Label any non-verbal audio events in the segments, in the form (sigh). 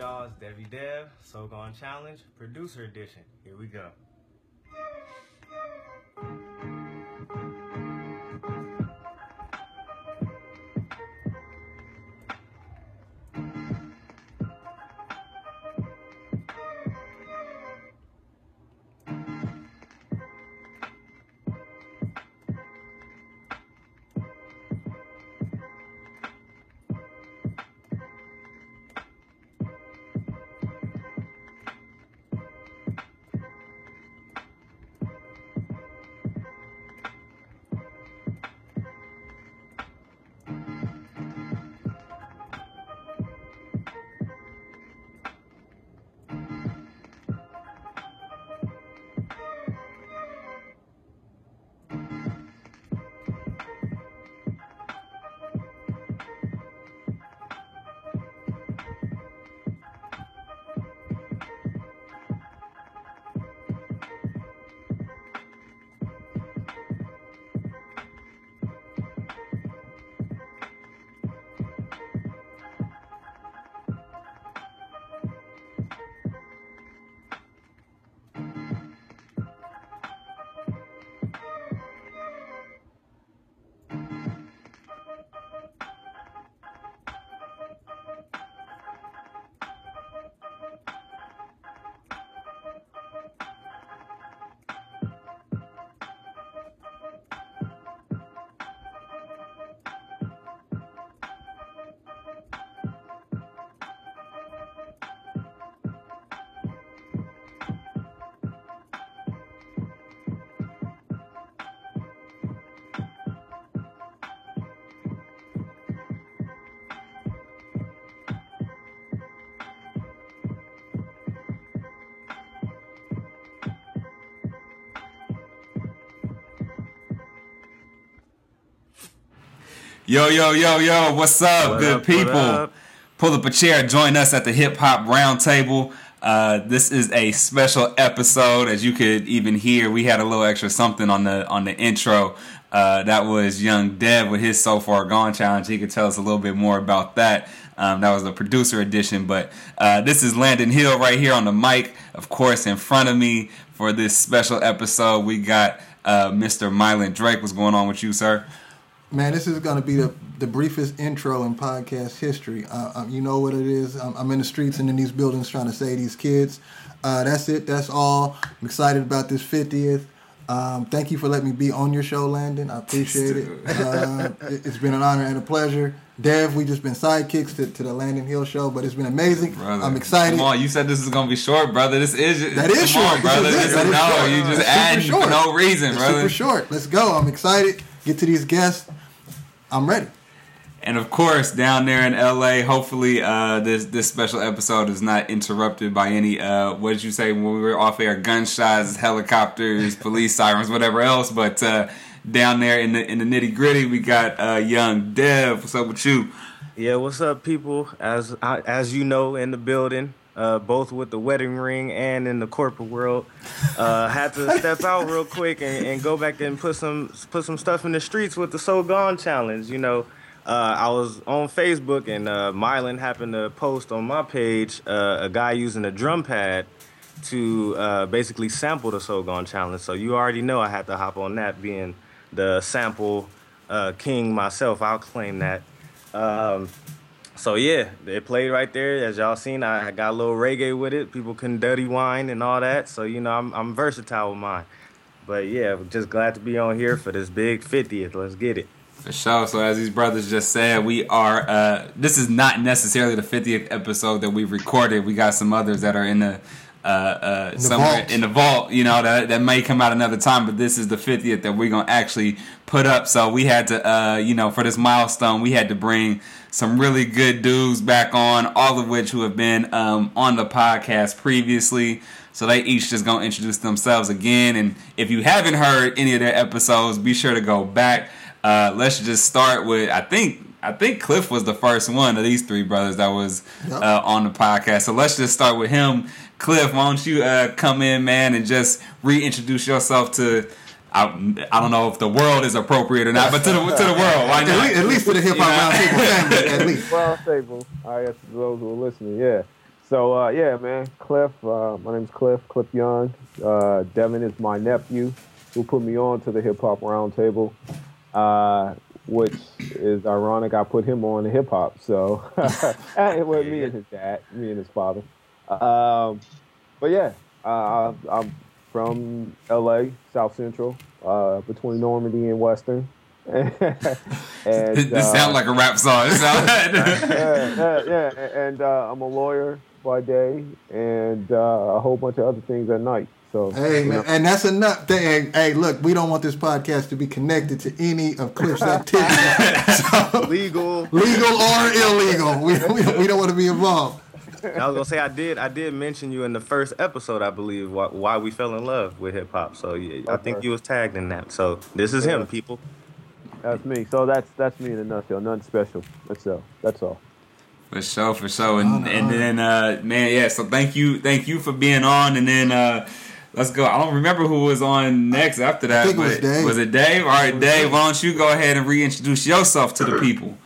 Y'all? It's Devi Dev, So Gone Challenge, Producer Edition. Here we go. Yo, yo, yo, yo, what's up, What good up, people? up? Pull up a chair, join us at the Hip Hop Roundtable. Uh, this is a special episode, as you could even hear. We had a little extra something on the on the intro. Uh, that was Young Dev with his So Far Gone challenge. He could tell us a little bit more about that. Um, that was the producer edition, but uh, this is Landon Hill right here on the mic. Of course, in front of me for this special episode, we got uh, Mr. Mylan Drake. What's going on with you, sir? Man, this is going to be the, the briefest intro in podcast history. Uh, um, you know what it is. I'm, I'm in the streets and in these buildings trying to save these kids. Uh, that's it. That's all. I'm excited about this 50th. Um, thank you for letting me be on your show, Landon. I appreciate it. Uh, it- it's been an honor and a pleasure. Dev, we just been sidekicks to, to the Landon Hill show, but it's been amazing. Brother. I'm excited. Come on, you said this is gonna be short, brother. This is That is short. on, brother. This This is- is, that is no, short. you just It's add for no reason, It's brother. super short. Let's go. I'm excited. Get to these guests. I'm ready. And of course, down there in LA, hopefully uh, this this special episode is not interrupted by any uh, what did you say when we were off air? Gunshots, helicopters, (laughs) police sirens, whatever else. But uh, down there in the in the nitty gritty, we got uh, young Dev. What's up with you? Yeah, what's up, people? As I- as you know, in the building, uh, both with the wedding ring and in the corporate world, uh, had to step out real quick and, and go back and put some put some stuff in the streets with the So Gone challenge. You know, uh, I was on Facebook and uh, Mylan happened to post on my page uh, a guy using a drum pad to uh, basically sample the So Gone challenge. So you already know I had to hop on that, being the sample uh, king myself. I'll claim that. Um, so yeah, it played right there. As y'all seen, I, got a little reggae with it. People can dirty wine and all that. So you know, I'm I'm versatile with mine. But yeah, just glad to be on here for this big 50th. Let's get it. For sure. So as these brothers just said, we are. Uh, this is not necessarily the fiftieth episode that we've recorded. We got some others that are in the. Uh, uh, somewhere vault. in the vault, you know that that may come out another time, but this is the fiftieth that we're gonna actually put up. So we had to, uh, you know, for this milestone, we had to bring some really good dudes back on, all of which who have been um, on the podcast previously. So they each just gonna introduce themselves again. And if you haven't heard any of their episodes, be sure to go back. Uh, let's just start with I think I think Cliff was the first one of these three brothers that was Yep. uh, on the podcast. So let's just start with him. Cliff, why don't you uh, come in, man, and just reintroduce yourself to. I, I don't know if the world is appropriate or not, but to the to the world, why At not? least, at least for the hip hop You know? roundtable (laughs) family, at least. Round table. I guess those who are listening, yeah. So uh, yeah, man, Cliff. Uh, my name's Cliff. Cliff Young. Uh, Devin is my nephew, who put me on to the Hip Hop Roundtable, uh, which is ironic. I put him on the hip hop. So (laughs) with me and his dad, me and his father. Um, but yeah, uh, I'm from L.A., South Central, uh, between Normandie and Western. (laughs) and, (laughs) this uh, sounds like a rap song. (laughs) yeah, yeah, yeah, and uh, I'm a lawyer by day and uh, a whole bunch of other things at night. So hey man, know. and that's enough. Thing. Hey, look, we don't want this podcast to be connected to any of Cliff's activities, so, legal, legal or illegal. We, we, we don't want to be involved. I was gonna say I did I did mention you in the first episode I believe why, why we fell in love with hip hop. So yeah, I think you was tagged in that. So this is yeah. him, people. That's me. So that's that's me in a nutshell. Nothing special. That's all. That's all. For sure, for sure. And and then uh man, yeah, so thank you thank you for being on and then uh let's go. I don't remember who was on next after that. I think it was Dave. Was it Dave? All right, Dave, Dave, why don't you go ahead and reintroduce yourself to the people?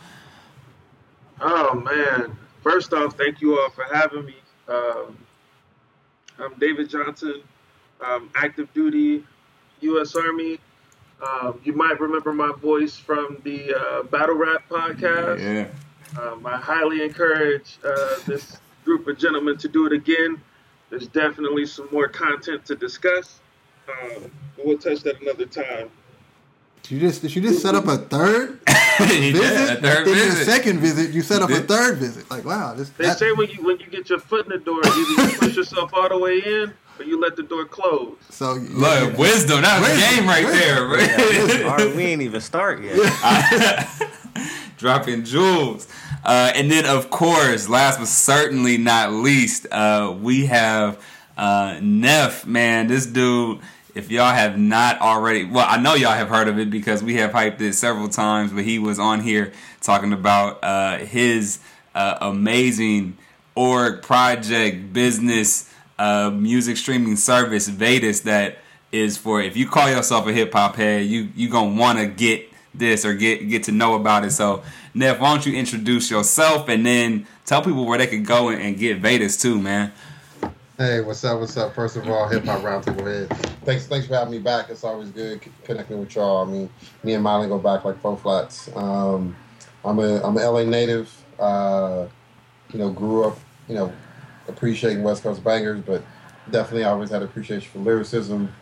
Oh man. First off, thank you all for having me. Um, I'm David Johnson, um, active duty U.S. Army. Um, you might remember my voice from the uh, Battle Rap podcast. Yeah. Um, I highly encourage uh, this group of gentlemen to do it again. There's definitely some more content to discuss. Um, we'll touch that another time. Did you just did you just set up a third (laughs) visit? a third in visit. your second visit, you set up a third visit. Like wow, this, they that, say when you when you get your foot in the door, either you push yourself all the way in but you let the door close. So look, yeah. wisdom. That's wisdom, a game right wisdom. there. Right? we ain't even start yet. (laughs) Dropping jewels. Uh, and then, of course, last but certainly not least, uh, we have uh, Neff. Man, this dude. If y'all have not already, well, I know y'all have heard of it because we have hyped it several times. But he was on here talking about uh, his uh, amazing org project business uh, music streaming service, Vaytus, that is for if you call yourself a hip hop head, you you gonna want to get this or get get to know about it. So, Neff, why don't you introduce yourself and then tell people where they can go and, and get Vaytus too, man. Hey, what's up? What's up? First of all, Hip Hop Roundtable Head. Thanks, thanks for having me back. It's always good connecting with y'all. I mean, me and Miley go back like four flats. Um, I'm a I'm a LA native. Uh, you know, grew up. You know, appreciating West Coast bangers, but definitely always had appreciation for lyricism.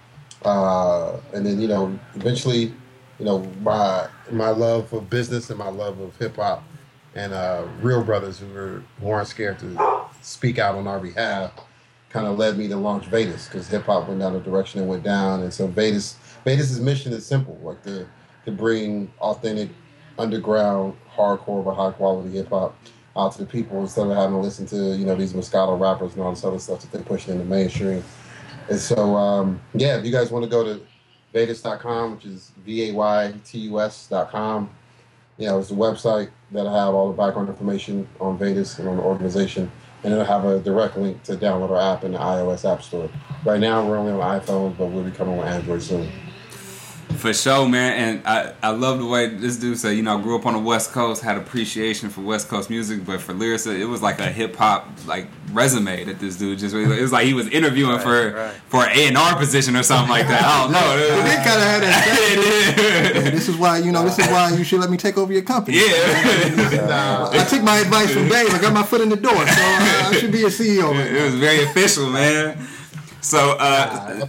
Uh, and then you know, eventually, you know, my my love for business and my love of hip hop and uh, real brothers who were weren't scared to speak out on our behalf kind of led me to launch Vaytus because hip hop went down the direction it went down, and so Vaytus Vaytus's mission is simple, like to to bring authentic underground hardcore but high quality hip hop out to the people instead of having to listen to you know these Moscato rappers and all this other stuff that they're pushing in the mainstream. And so um, yeah, if you guys want to go to Vaytus.com, which is V A Y T U S.com, you know, it's a website that'll have all the background information on Vaytus and on the organization, and it'll have a direct link to download our app in the iOS App Store. Right now, we're only on iPhones, but we'll be coming on Android soon. For sure, man, and I, I love the way this dude said. You know, grew up on the West Coast, had appreciation for West Coast music, but for lyrics, it was like a hip hop like resume that this dude just. It was like he was interviewing right, for right. for an A and R position or something like that. I don't know. it did kind of have that. (laughs) yeah, this is why you know. This is why you should let me take over your company. Yeah, uh, I took my advice from Dave. I got my foot in the door, so uh, I should be a CEO. Right it was very official, man. So. Uh,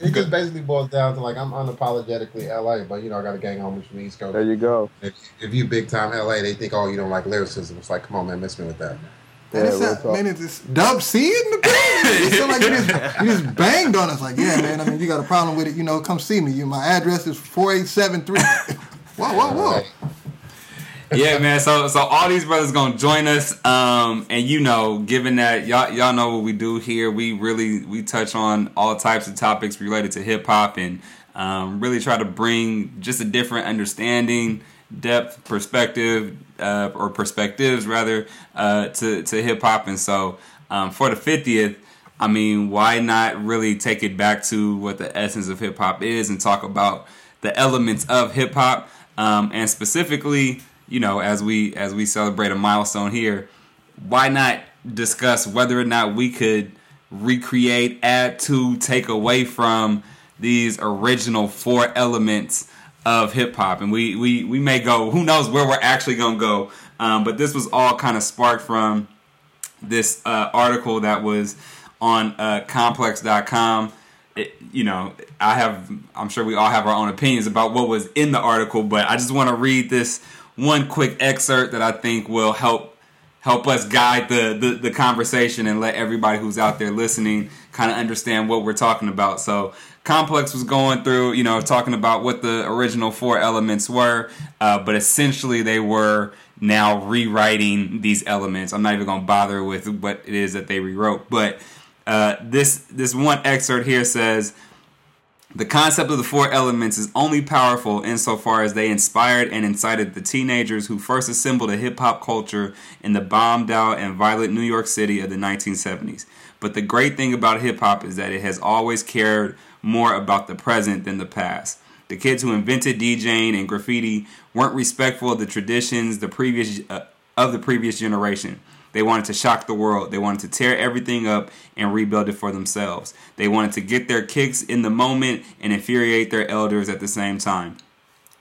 it just basically boils down to like I'm unapologetically LA, but you know I got a gang homies from the East Coast. There you go. If, if you big time LA, they think oh you don't like lyricism. It's like come on man, miss me with that. Man, yeah, it's man, it's this Dub C in the building. You feel like you just, you just banged on us. Like, yeah, man. I mean, you got a problem with it. You know, come see me. You, my address is four eight seven three. (laughs) Whoa, whoa, whoa yeah, man. So so all these brothers gonna join us. Um, and you know, given that y'all y'all know what we do here, we really we touch on all types of topics related to hip hop and um, really try to bring just a different understanding, depth, perspective, uh, or perspectives rather, uh, to to hip hop. And so um, for the fiftieth. I mean, why not really take it back to what the essence of hip hop is and talk about the elements of hip hop, um, and specifically you know, as we as we celebrate a milestone here, why not discuss whether or not we could recreate, add to, take away from these original four elements of hip hop, and we we we may go. Who knows where we're actually gonna go? Um, but this was all kind of sparked from this uh, article that was on uh, complex.com. It, you know, I have, I'm sure we all have our own opinions about what was in the article, but I just want to read this one quick excerpt that I think will help help us guide the, the, the conversation and let everybody who's out there listening kind of understand what we're talking about. So Complex was going through, you know, talking about what the original four elements were, uh, but essentially they were now rewriting these elements. I'm not even going to bother with what it is that they rewrote, but uh, this this one excerpt here says. The concept of the four elements is only powerful insofar as they inspired and incited the teenagers who first assembled a hip hop culture in the bombed out and violent New York City of the 1970s. But the great thing about hip hop is that it has always cared more about the present than the past. The kids who invented DJing and graffiti weren't respectful of the traditions the previous uh, of the previous generation. They wanted to shock the world. They wanted to tear everything up and rebuild it for themselves. They wanted to get their kicks in the moment and infuriate their elders at the same time.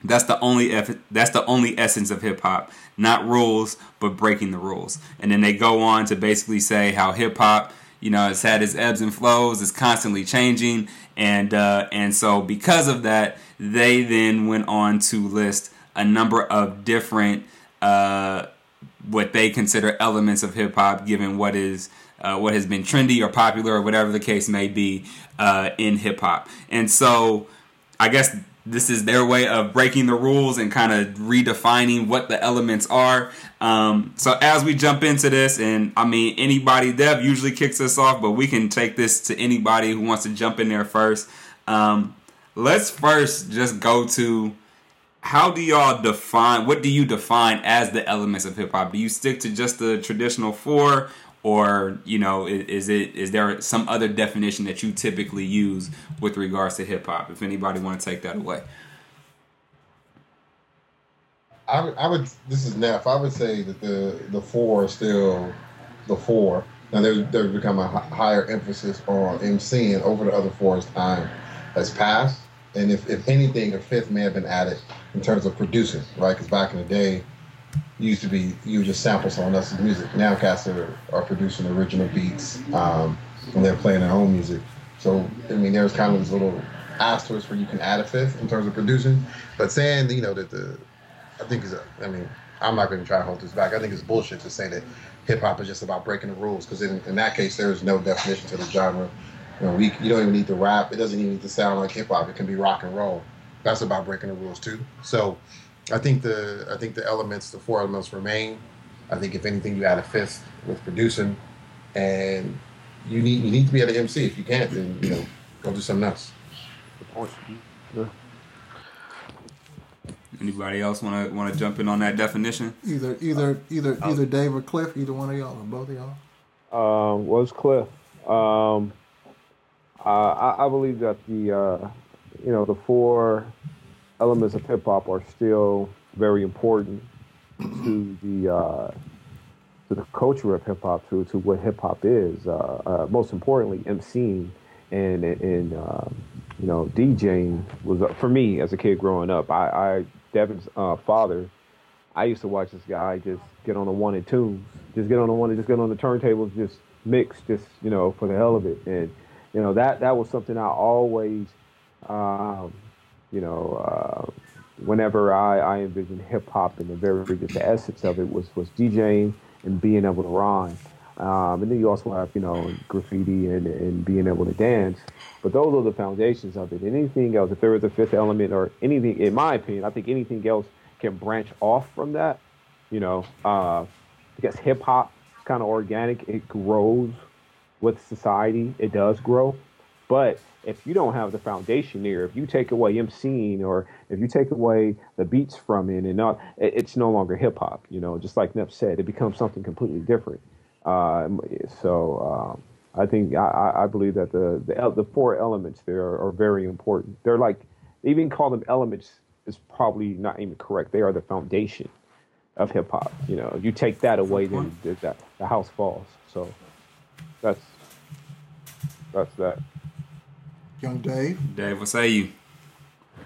That's the only that's the only essence of hip hop. Not rules, but breaking the rules. And then they go on to basically say how hip hop, you know, it's had its ebbs and flows, it's constantly changing, and uh, and so because of that, they then went on to list a number of different uh, what they consider elements of hip hop, given what is uh, what has been trendy or popular or whatever the case may be uh, in hip hop. And so, I guess this is their way of breaking the rules and kind of redefining what the elements are. Um, so as we jump into this, and I mean anybody, Dev usually kicks us off, but we can take this to anybody who wants to jump in there first. Um, let's first just go to how do y'all define what do you define as the elements of hip hop? Do you stick to just the traditional four or, you know, is it is there some other definition that you typically use with regards to hip hop? If anybody want to take that away. I would, I would this is Neff. I would say that the the four is still the four. Now there's there's become a higher emphasis on MCing over the other four as time has passed. And if, if anything, a fifth may have been added in terms of producing, right? Because back in the day, used to be you just sample someone else's music. Now cats are, are producing original beats um, and they're playing their own music. So I mean, there's kind of this little asterisk where you can add a fifth in terms of producing. But saying you know that the I think is I mean I'm not going to try to hold this back. I think it's bullshit to say that hip hop is just about breaking the rules because in, in that case there is no definition to the genre. You know, we, you don't even need to rap. It doesn't even need to sound like hip hop. It can be rock and roll. That's about breaking the rules too. So, I think the I think the elements, the four elements remain. I think if anything, you add a fifth with producing, and you need you need to be at an MC. If you can't, then you know go do something else. Yeah. Anybody else want to want to jump in on that definition? Either either either either Dave or Cliff, either one of y'all or both of y'all. Um, was Cliff. Um, uh, I, I, believe that the uh, you know the four elements of hip hop are still very important to the uh, to the culture of hip hop, to to what hip hop is. Uh, uh, most importantly, MCing and and um, you know DJing was uh, for me as a kid growing up. I, I Devin's father. I used to watch this guy just get on the one and twos, just get on the one and just get on the turntables, just mix, just you know for the hell of it, and you know that that was something I always, um, you know, uh, whenever I, I envisioned hip hop and the very just the essence of it was was DJing and being able to rhyme. Um, and then you also have, you know, graffiti and, and being able to dance. But those are the foundations of it. Anything else, if there is a fifth element or anything, in my opinion, I think anything else can branch off from that. You know, uh, because hip hop is kind of organic. It grows with society, it does grow. But if you don't have the foundation there, if you take away MCing or if you take away the beats from it and not, it's no longer hip hop. You know, just like Neff said, it becomes something completely different. Uh, so um, I think I, I, believe that the, the the four elements there are, are, very important. They're like even call them elements is probably not even correct. They are the foundation of hip hop. You know, you take that away, then the, the, the house falls. So that's that's that. Young Dave. Dave, what say you?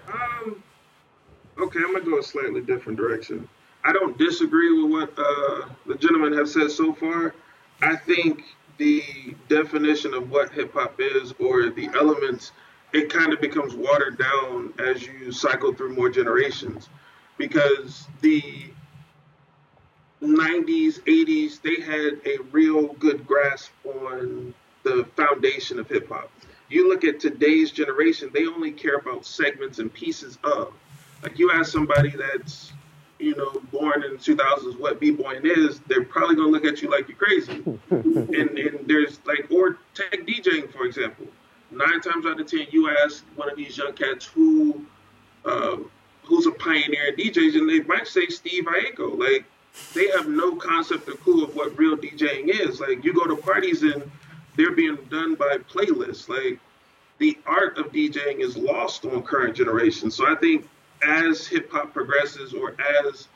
Um, okay, I'm gonna go a slightly different direction. I don't disagree with what uh, the gentleman has said so far. I think the definition of what hip hop is, or the elements, it kind of becomes watered down as you cycle through more generations, because the 90s, 80s, they had a real good grasp on the foundation of hip hop. You look at today's generation, they only care about segments and pieces of. Like you ask somebody that's, you know, born in the 2000s what b-boying is, they're probably gonna look at you like you're crazy. (laughs) and and there's like, or tech DJing for example. Nine times out of ten, you ask one of these young cats who, uh, who's a pioneer in DJs, and they might say Steve Aoki. Like they have no concept or clue of what real DJing is. Like you go to parties and they're being done by playlists. Like the art of DJing is lost on current generations. So I think as hip hop progresses or as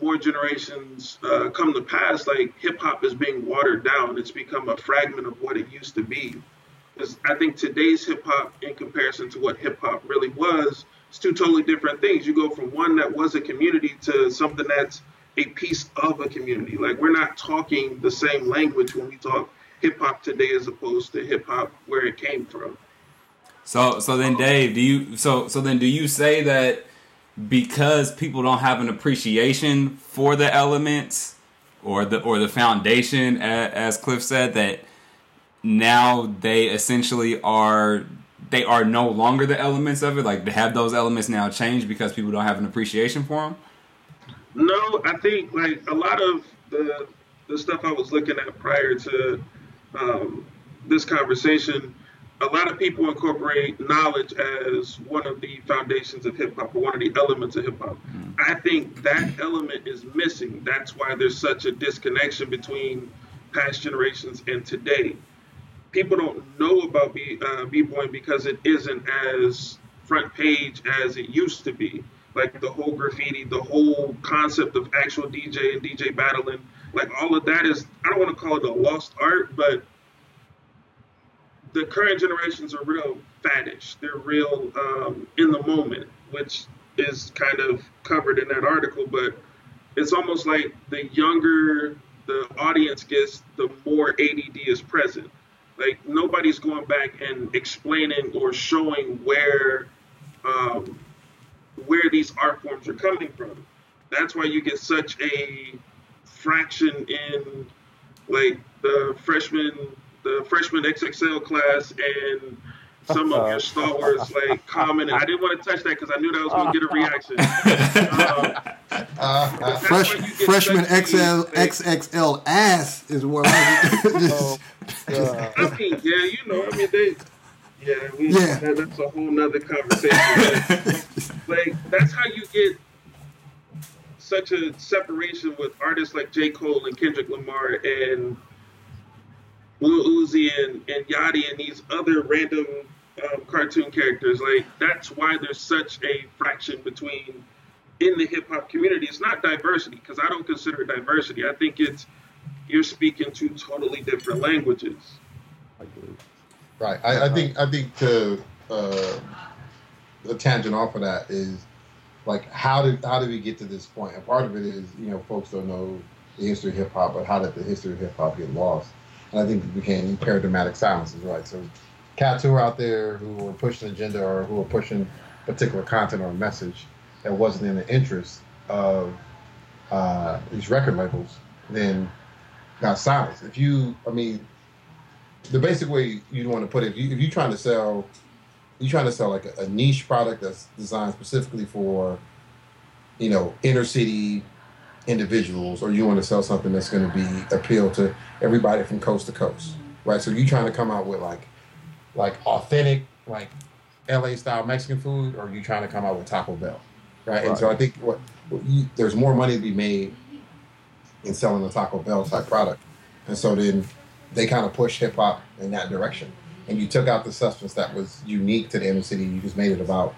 more generations uh, come to pass, like hip hop is being watered down. It's become a fragment of what it used to be. Because I think today's hip hop, in comparison to what hip hop really was, it's two totally different things. You go from one that was a community to something that's a piece of a community. Like we're not talking the same language when we talk hip hop today as opposed to hip hop where it came from. So so then um, Dave, do you so so then do you say that because people don't have an appreciation for the elements or the or the foundation as Cliff said that now they essentially are they are no longer the elements of it like have those elements now changed because people don't have an appreciation for them no i think like a lot of the the stuff i was looking at prior to um, this conversation, a lot of people incorporate knowledge as one of the foundations of hip hop or one of the elements of hip hop. Mm. I think that element is missing. That's why there's such a disconnection between past generations and today. People don't know about b uh, b-boying because it isn't as front page as it used to be. Like the whole graffiti, the whole concept of actual DJ and DJ battling like all of that is I don't want to call it a lost art, but the current generations are real faddish. They're real um, in the moment, which is kind of covered in that article. But it's almost like the younger the audience gets, the more ADD is present. Like nobody's going back and explaining or showing where um, where these art forms are coming from. That's why you get such a fraction in like the freshman the freshman XXL class and some of your stalwarts (laughs) like commenting. I didn't want to touch that because I knew that was going to get a reaction. (laughs) Um, uh, fresh, freshman XL XXL ass is what I (laughs) just, oh, I mean, yeah, you know, I mean, they, yeah, we, yeah. That, that's a whole nother conversation. like, that's how you get such a separation with artists like J. Cole and Kendrick Lamar and Lil Uzi and, and Yachty and these other random um, cartoon characters. Like that's why there's such a fraction between in the hip hop community. It's not diversity because I don't consider it diversity. I think it's you're speaking two totally different languages. Right. I, I think I think to uh, the tangent off of that is like how did how did we get to this point? And part of it is you know folks don't know the history of hip hop, but how did the history of hip hop get lost? And I think it became paradigmatic silences, right? So cats who are out there who were pushing agenda or who were pushing particular content or message that wasn't in the interest of uh, these record labels, then got silenced. If you, I mean, the basic way you want to put it, if, you, if you're trying to sell you're trying to sell like a, a, niche product that's designed specifically for, you know, inner city individuals, or you want to sell something that's going to be appeal to everybody from coast to coast, right? So you're trying to come out with like, like authentic, like LA style Mexican food, or you trying to come out with Taco Bell, right? right. And so I think what, what you, there's more money to be made in selling a Taco Bell type product, and so then they kind of push hip hop in that direction and you took out the substance that was unique to the inner city. You just made it about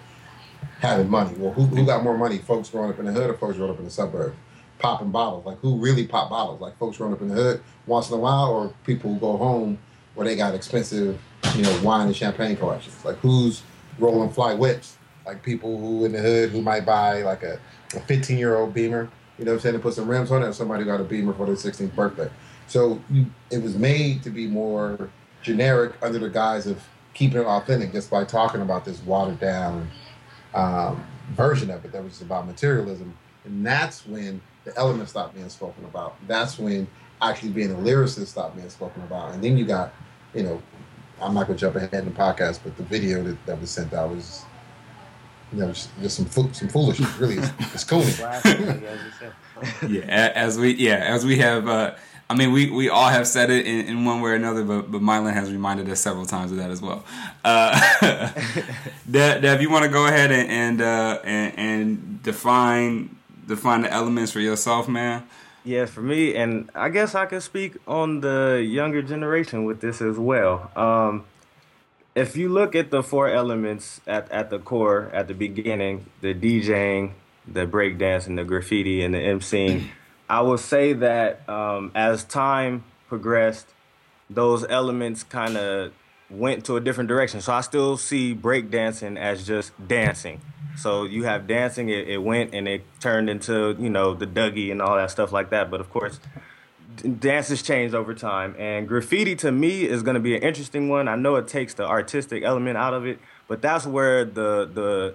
having money. Well, who, who got more money? Folks growing up in the hood or folks growing up in the suburb? popping bottles. Like who really pop bottles? Like folks growing up in the hood once in a while, or people who go home where they got expensive, you know, wine and champagne collections. Like who's rolling fly whips? Like people who in the hood who might buy like a, a 15 year old Beamer, you know what I'm saying, to put some rims on it, or somebody got a Beamer for their 16th birthday. So it was made to be more generic under the guise of keeping it authentic just by talking about this watered down um, version of it that was about materialism. And that's when the elements stopped being spoken about. That's when actually being a lyricist stopped being spoken about. And then you got, you know, I'm not gonna jump ahead in the podcast, but the video that, that was sent out was, you know, just, just some fo- some foolishness. Really, it's, it's cool. (laughs) yeah, as we yeah as we have. Uh, I mean, we, we all have said it in, in one way or another, but but Mylan has reminded us several times of that as well. Uh, (laughs) Dev, you want to go ahead and and, uh, and and define define the elements for yourself, man? Yeah, for me, and I guess I can speak on the younger generation with this as well. Um, if you look at the four elements at, at the core, at the beginning, the DJing, the breakdance, and the graffiti, and the MCing, I will say that um, as time progressed, those elements kind of went to a different direction. So I still see breakdancing as just dancing. So you have dancing, it, it went and it turned into, you know, the Dougie and all that stuff like that. But of course, d- dances change over time. And graffiti to me is going to be an interesting one. I know it takes the artistic element out of it, but that's where the the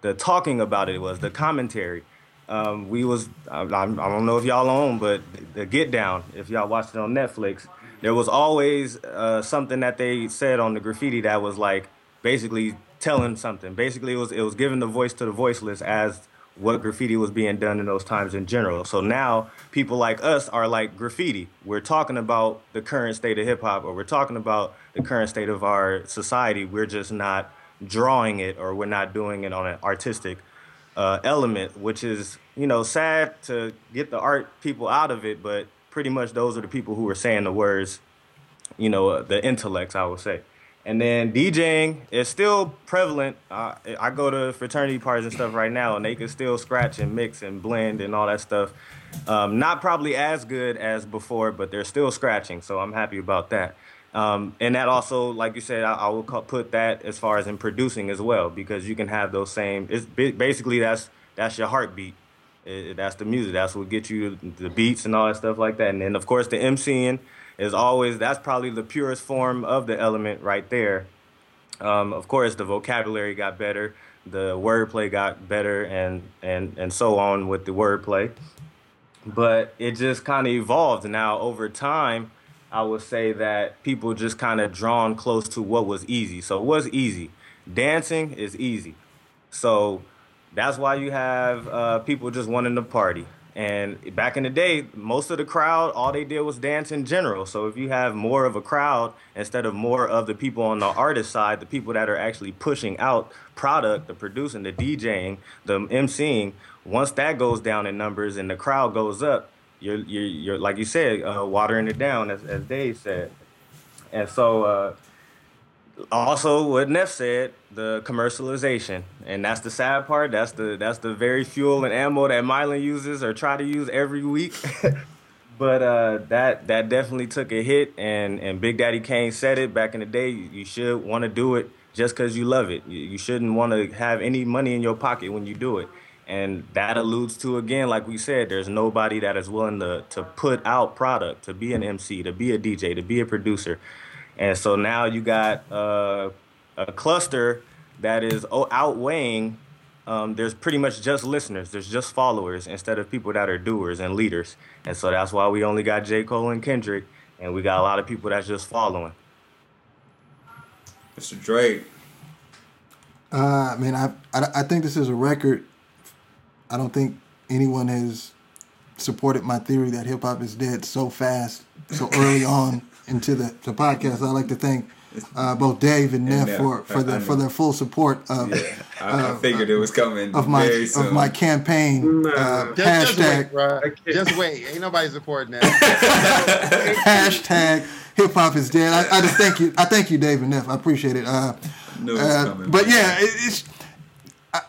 the talking about it was the commentary. Um, we was I, I don't know if y'all own, but the Get Down. If y'all watched it on Netflix, there was always uh, something that they said on the graffiti that was like basically telling something. Basically, it was it was giving the voice to the voiceless as what graffiti was being done in those times in general. So now people like us are like graffiti. We're talking about the current state of hip hop, or we're talking about the current state of our society. We're just not drawing it, or we're not doing it on an artistic uh, element, which is you know sad to get the art people out of it, but pretty much those are the people who are saying the words, you know, uh, the intellects, I would say. And then DJing is still prevalent. Uh, I go to fraternity parties and stuff right now, and they can still scratch and mix and blend and all that stuff. Um, not probably as good as before, but they're still scratching, so I'm happy about that. Um, and that also, like you said, I, I will put that as far as in producing as well, because you can have those same. It's basically that's that's your heartbeat. It, that's the music. That's what gets you the beats and all that stuff like that. And then of course the MCing is always that's probably the purest form of the element right there. Um, of course, the vocabulary got better, the wordplay got better, and and and so on with the wordplay. But it just kind of evolved. Now over time, I would say that people just kind of drawn close to what was easy. So it was easy. Dancing is easy. So that's why you have uh, people just wanting to party. And back in the day, most of the crowd, all they did was dance in general. So if you have more of a crowd instead of more of the people on the artist side, the people that are actually pushing out product, the producing, the DJing, the MCing, once that goes down in numbers and the crowd goes up, you're you're, you're like you said, uh, watering it down, as as Dave said. And so uh, also what Neff said, the commercialization, and that's the sad part. That's the that's the very fuel and ammo that Mylan uses or try to use every week. (laughs) but uh, that that definitely took a hit, and and Big Daddy Kane said it back in the day. You should want to do it just because you love it. You, you shouldn't want to have any money in your pocket when you do it. And that alludes to again, like we said, there's nobody that is willing to to put out product, to be an MC, to be a DJ, to be a producer and so now you got uh, a cluster that is outweighing. Um, there's pretty much just listeners. There's just followers instead of people that are doers and leaders. And so that's why we only got J. Cole and Kendrick, and we got a lot of people that's just following. Mr. Drake. Uh, I mean, I, I I think this is a record. I don't think anyone has supported my theory that hip hop is dead so fast, so (laughs) early on into the, the podcast. I'd like to thank uh, both Dave and, and Neff for, for their for their full support of. Yeah, I, uh, I figured it was coming of my of my campaign uh, just, hashtag. Just wait, just wait, ain't nobody supporting that. (laughs) hashtag hip hop is dead. I, I, just thank you. I thank you, Dave and Neff. I appreciate it. Uh, uh, but yeah, it, it's.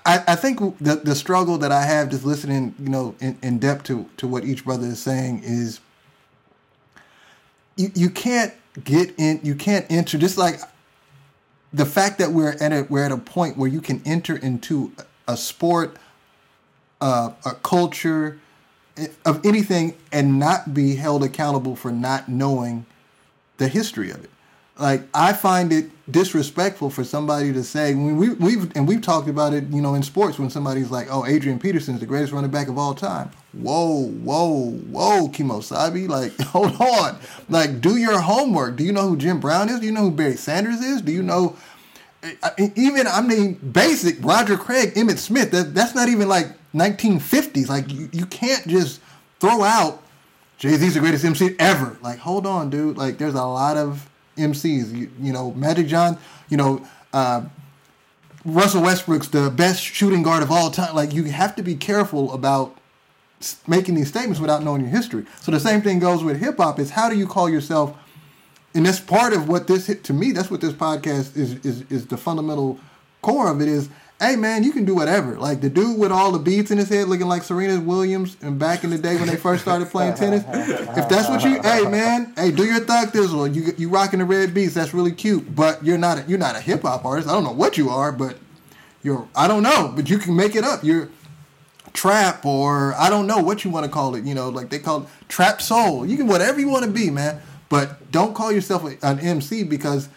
I, I think the the struggle that I have just listening, you know, in, in depth to to what each brother is saying is you you can't get in you can't enter just like the fact that we're at a we're at a point where you can enter into a sport, uh, a culture eh, of anything and not be held accountable for not knowing the history of it. Like I find it disrespectful for somebody to say when we we've and we've talked about it, you know, in sports when somebody's like, "Oh, Adrian Peterson's the greatest running back of all time." Whoa, whoa, whoa, Kimosabi, like (laughs) hold on, like do your homework. Do you know who Jim Brown is? Do you know who Barry Sanders is? Do you know? Even I mean, basic Roger Craig, Emmitt Smith. That that's not even like 1950s. Like you, you can't just throw out Jay Z's the greatest MC ever. Like hold on, dude. Like there's a lot of MCs. You, you know, Magic John, you know, uh, Russell Westbrook's the best shooting guard of all time. Like, you have to be careful about making these statements without knowing your history. So the same thing goes with hip hop is how do you call yourself and that's part of what this to me that's what this podcast is is is the fundamental core of it is hey man, you can do whatever. Like the dude with all the beads in his head looking like Serena Williams and back in the day when they first started playing tennis. If that's what you hey man, hey, do your thug thizzle. You you rocking the red beats, that's really cute. But you're not a, you're not a hip hop artist. I don't know what you are, but you're I don't know, but you can make it up. You're trap or I don't know what you want to call it, you know, like they call it trap soul. You can whatever you want to be, man. But don't call yourself an MC because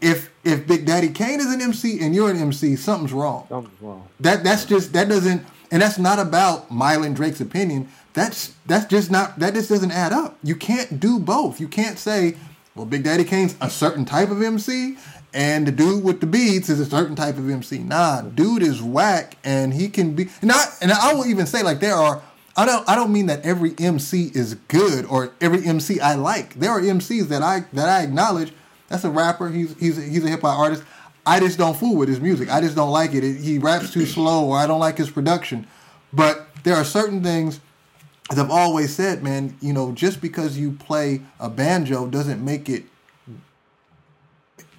if if Big Daddy Kane is an MC and you're an MC, something's wrong. Something's wrong. That that's just that doesn't and that's not about Mylan Drake's opinion. That's that's just not that just doesn't add up. You can't do both. You can't say, well, Big Daddy Kane's a certain type of MC and the dude with the beats is a certain type of MC. Nah, dude is whack and he can be not and I will even say like there are I don't I don't mean that every MC is good or every MC I like. There are MCs that I that I acknowledge that's a rapper. He's he's he's a hip hop artist. I just don't fool with his music. I just don't like it. it. He raps too slow, or I don't like his production. But there are certain things, as I've always said, man. You know, just because you play a banjo doesn't make it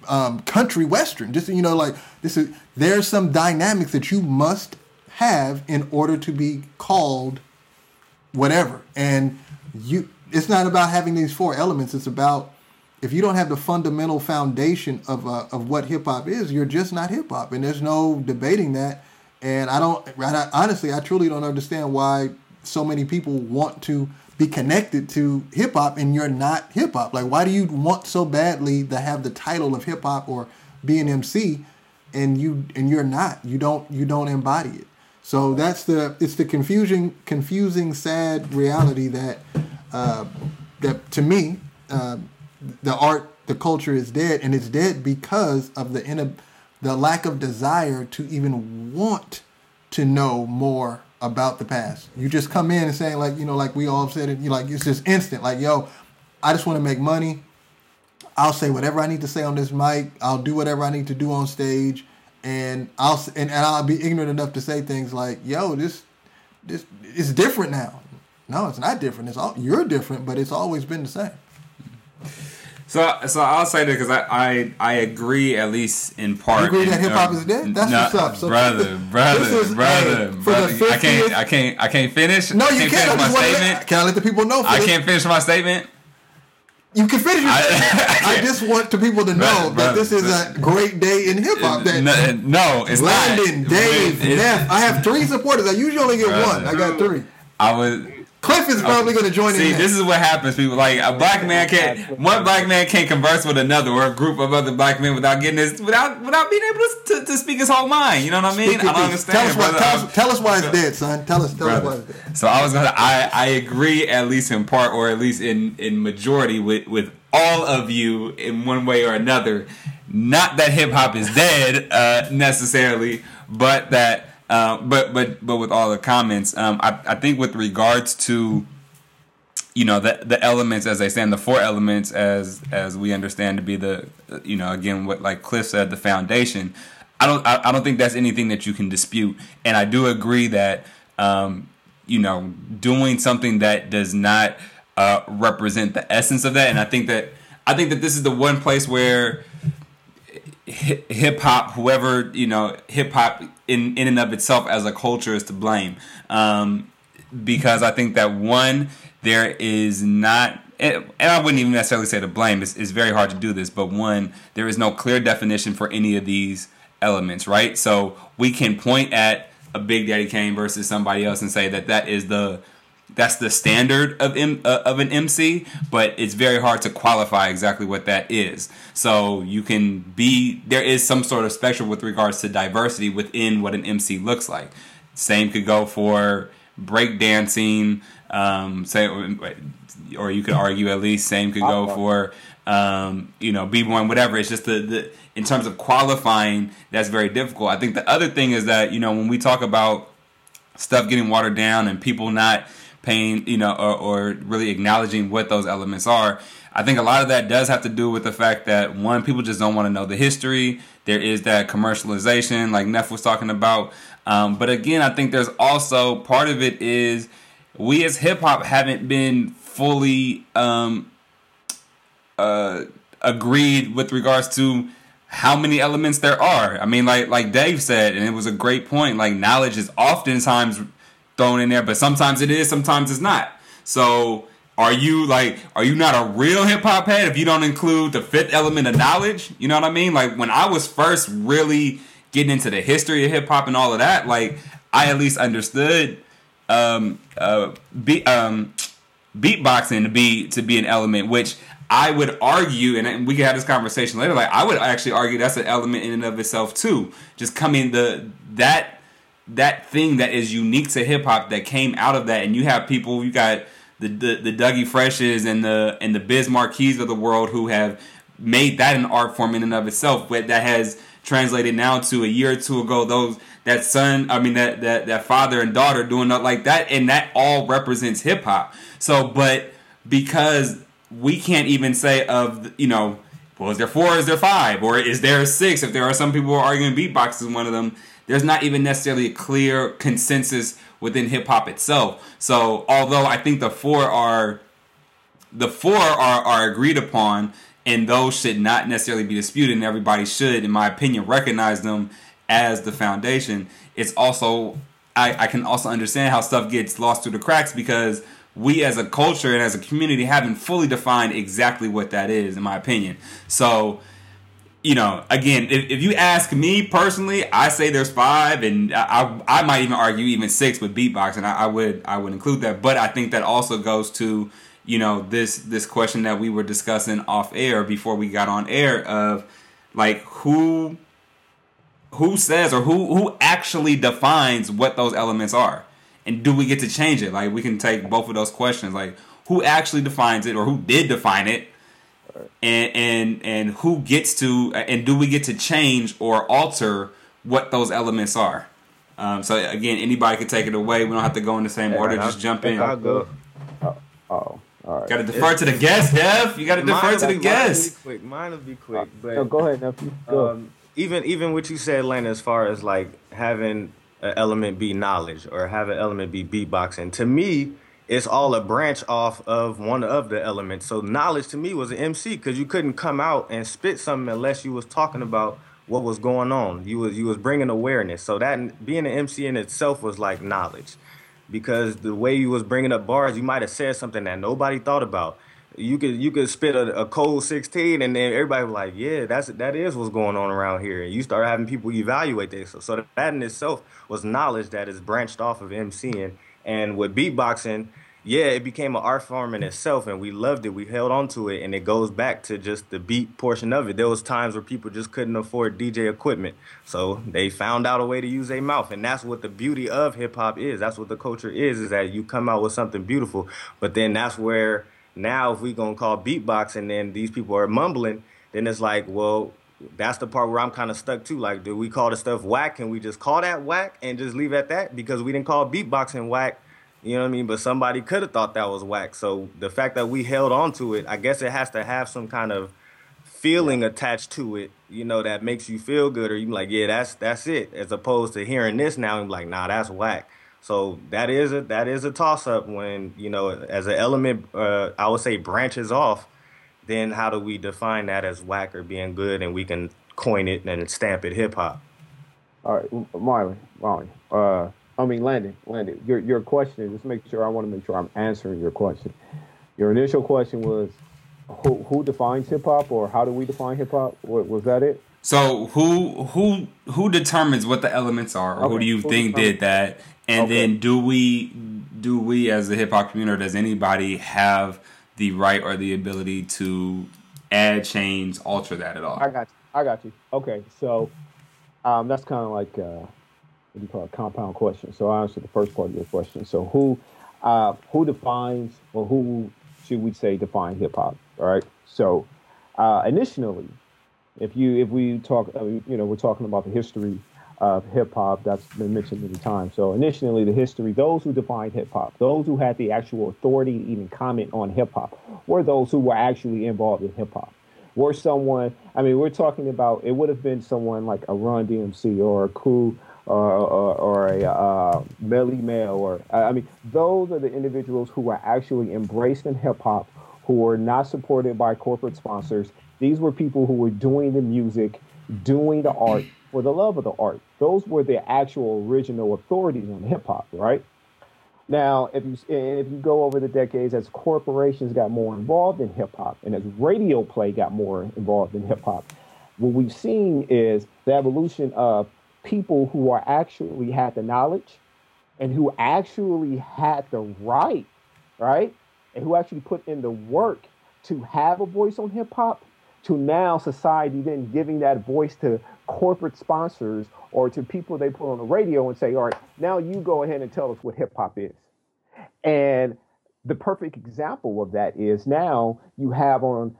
um, country western. Just you know, like this is there's some dynamics that you must have in order to be called whatever. And you, it's not about having these four elements. It's about if you don't have the fundamental foundation of uh, of what hip hop is, you're just not hip hop, and there's no debating that. And I don't, I, honestly, I truly don't understand why so many people want to be connected to hip hop and you're not hip hop. Like, why do you want so badly to have the title of hip hop or be an MC, and you and you're not? You don't you don't embody it. So that's the it's the confusing confusing sad reality that uh, that to me. Uh, the art, the culture is dead, and it's dead because of the in the lack of desire to even want to know more about the past. You just come in and saying like you know like we all said it. You like it's just instant. Like yo, I just want to make money. I'll say whatever I need to say on this mic. I'll do whatever I need to do on stage, and I'll and, and I'll be ignorant enough to say things like yo this this is different now. No, it's not different. It's all you're different, but it's always been the same. So, so I'll say that because I, I, I agree at least in part. You agree that hip hop um, is dead? That's no, what's up, so brother, brother, is, brother, hey, brother. I can't, I can't, I can't finish. No, you can't. can't finish my statement. Let, can I let the people know? I can't finish my statement. You can finish your I, (laughs) I, just want to people to know brother, that brother, this is a great day in hip hop. That no, no, it's Landon, not. Dave, Neff. I have three supporters. I usually only get one. I got three. I was Cliff is probably going to join See, in. See, this is what happens. People like a black man can't. One black man can't converse with another or a group of other black men without getting this, without without being able to, to, to speak his whole mind. You know what I mean? I don't understand. Tell us, why, tell, us, tell us why it's dead, son. Tell us, tell brother. us why it's dead. So I was gonna. I I agree at least in part, or at least in in majority with with all of you in one way or another. Not that hip hop is dead uh, necessarily, but that uh, but but but with all the comments, um, I I think with regards to you know the the elements as they stand the four elements as as we understand to be the you know again what like Cliff said the foundation. I don't I, I don't think that's anything that you can dispute, and I do agree that um, you know doing something that does not uh, represent the essence of that, and I think that I think that this is the one place where hip hop, whoever you know, hip hop in in and of itself as a culture is to blame, um, because I think that one there is not. And I wouldn't even necessarily say to blame. It's, it's very hard to do this, but one, there is no clear definition for any of these elements, right? So we can point at a Big Daddy Kane versus somebody else and say that that is the that's the standard of M, uh, of an MC, but it's very hard to qualify exactly what that is. So you can be there is some sort of spectrum with regards to diversity within what an MC looks like. Same could go for breakdancing, um, say, or, or you could argue at least same could go for um, you know b one whatever. It's just the, the in terms of qualifying that's very difficult. I think the other thing is that you know when we talk about stuff getting watered down and people not paying, you know, or, or really acknowledging what those elements are. I think a lot of that does have to do with the fact that one, people just don't want to know the history. There is that commercialization, like Neff was talking about. Um, but again, I think there's also part of it is we as hip hop haven't been fully um, uh, agreed with regards to how many elements there are. I mean, like like Dave said, and it was a great point. Like knowledge is oftentimes thrown in there, but sometimes it is, sometimes it's not. So are you like are you not a real hip hop head if you don't include the fifth element of knowledge? You know what I mean? Like when I was first really getting into the history of hip hop and all of that, like I at least understood um uh be um beatboxing to be to be an element which I would argue, and we can have this conversation later. Like I would actually argue that's an element in and of itself too. Just coming the that that thing that is unique to hip hop that came out of that, and you have people, you got the, the the Dougie Freshes and the and the Biz Markies of the world who have made that an art form in and of itself, but that has translated now to a year or two ago. Those that son, I mean that that that father and daughter doing that like that, and that all represents hip hop. So, but because we can't even say of you know, well, is there four? Is there five? Or is there six? If there are some people who are arguing beatbox is one of them there's not even necessarily a clear consensus within hip hop itself. So although I think the four are the four are, are agreed upon and those should not necessarily be disputed and everybody should, in my opinion, recognize them as the foundation. It's also I, I can also understand how stuff gets lost through the cracks because we as a culture and as a community haven't fully defined exactly what that is, in my opinion. So you know, again, if, if you ask me personally, I say there's five, and I, I might even argue even six with beatboxing. I, I would I would include that, but I think that also goes to you know this this question that we were discussing off air before we got on air of like who who says or who who actually defines what those elements are? And do we get to change it? Like we can take both of those questions. Like who actually defines it or who did define it and and and who gets to and do we get to change or alter what those elements are? Um, so again, anybody can take it away. We don't have to go in the same order. Just jump in. I'll go. Oh, oh all right. Got to defer to the guest, Dev. You got to defer to the mine guest. Will be quick. Mine will be quick. But No, go ahead, nephew. Go. um, even even what you said, Lana, as far as like having an element be knowledge or have an element be beatboxing, to me, it's all a branch off of one of the elements. So knowledge to me was an MC because you couldn't come out and spit something unless you was talking about what was going on. You was you was bringing awareness. So that being an MC in itself was like knowledge, because the way you was bringing up bars, you might have said something that nobody thought about. You could you could spit a, a cold sixteen, and then everybody was like, "Yeah, that's that is what's going on around here." And you start having people evaluate this. So, so that in itself was knowledge that is branched off of MCing. And with beatboxing, yeah, it became an art form in itself, and we loved it. We held on to it, and it goes back to just the beat portion of it. There was times where people just couldn't afford DJ equipment, so they found out a way to use their mouth, and that's what the beauty of hip hop is. That's what the culture is: is that you come out with something beautiful, but then that's where now if we gonna call beatboxing, then these people are mumbling, then it's like, well, that's the part where I'm kind of stuck too. Like, do we call the stuff whack? Can we just call that whack and just leave it at that? Because we didn't call beatboxing whack. You know what I mean? But somebody could have thought that was whack. So the fact that we held on to it, I guess it has to have some kind of feeling attached to it, you know, that makes you feel good, or you're like, yeah, that's that's it. As opposed to hearing this now and be like, nah, that's whack. So that is a that is a toss up when you know, as an element, uh, I would say branches off. Then how do we define that as whack or being good, and we can coin it and stamp it hip hop. All right, Marlon, Marlon. Uh, I mean, Landon, Landon. Your your question. Just make sure I want to make sure I'm answering your question. Your initial question was, who who defines hip hop, or how do we define hip hop? Was that it? So who who who determines what the elements are, or okay. who do you who think did that? And okay. then do we do we as a hip hop community, does anybody have the right or the ability to add, change, alter that at all? I got you. I got you. Okay, so um, that's kind of like uh, what do you call it, compound question. So I answer the first part of your question. So who uh, who defines or who should we say define hip hop? All right. So uh, initially, if you if we talk, uh, you know, we're talking about the history of hip hop that's been mentioned many times. So initially, the history, those who defined hip hop, those who had the actual authority to even comment on hip hop, were those who were actually involved in hip hop. Were someone, I mean, we're talking about, it would have been someone like a Run DMC or a Cool or, or, or a uh, Melle Mel, or I mean, those are the individuals who were actually embraced in hip hop, who were not supported by corporate sponsors. These were people who were doing the music, doing the art for the love of the art. Those were the actual original authorities on hip hop, right? Now, if you if you go over the decades, as corporations got more involved in hip hop, and as radio play got more involved in hip hop, what we've seen is the evolution of people who are actually had the knowledge, and who actually had the right, right, and who actually put in the work to have a voice on hip hop, to now society then giving that voice to corporate sponsors or to people they put on the radio and say, all right, now you go ahead and tell us what hip hop is. And the perfect example of that is now you have on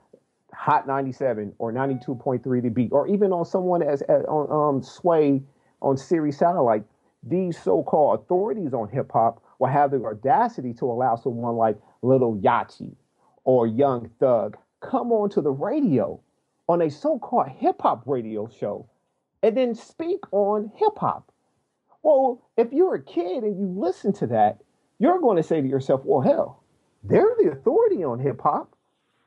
Hot 97 or 92.3 The Beat, or even on someone as, as on um, Sway on Sirius Satellite, these so-called authorities on hip hop will have the audacity to allow someone like Little Yachty or Young Thug come onto the radio on a so-called hip hop radio show and then speak on hip hop. Well, if you're a kid and you listen to that, you're going to say to yourself, well, hell, they're the authority on hip hop,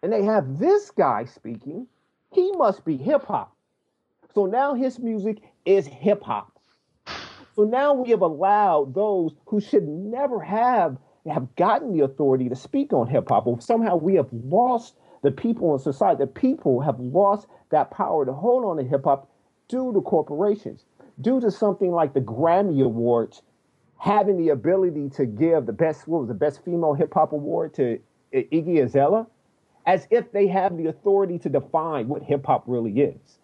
and they have this guy speaking. He must be hip hop. So now his music is hip hop. So now we have allowed those who should never have have gotten the authority to speak on hip hop. Well, somehow we have lost the people in society. The people have lost that power to hold on to hip hop due to corporations, due to something like the Grammy Awards having the ability to give the best, what was the best female hip hop award to Iggy Azalea, as if they have the authority to define what hip hop really is.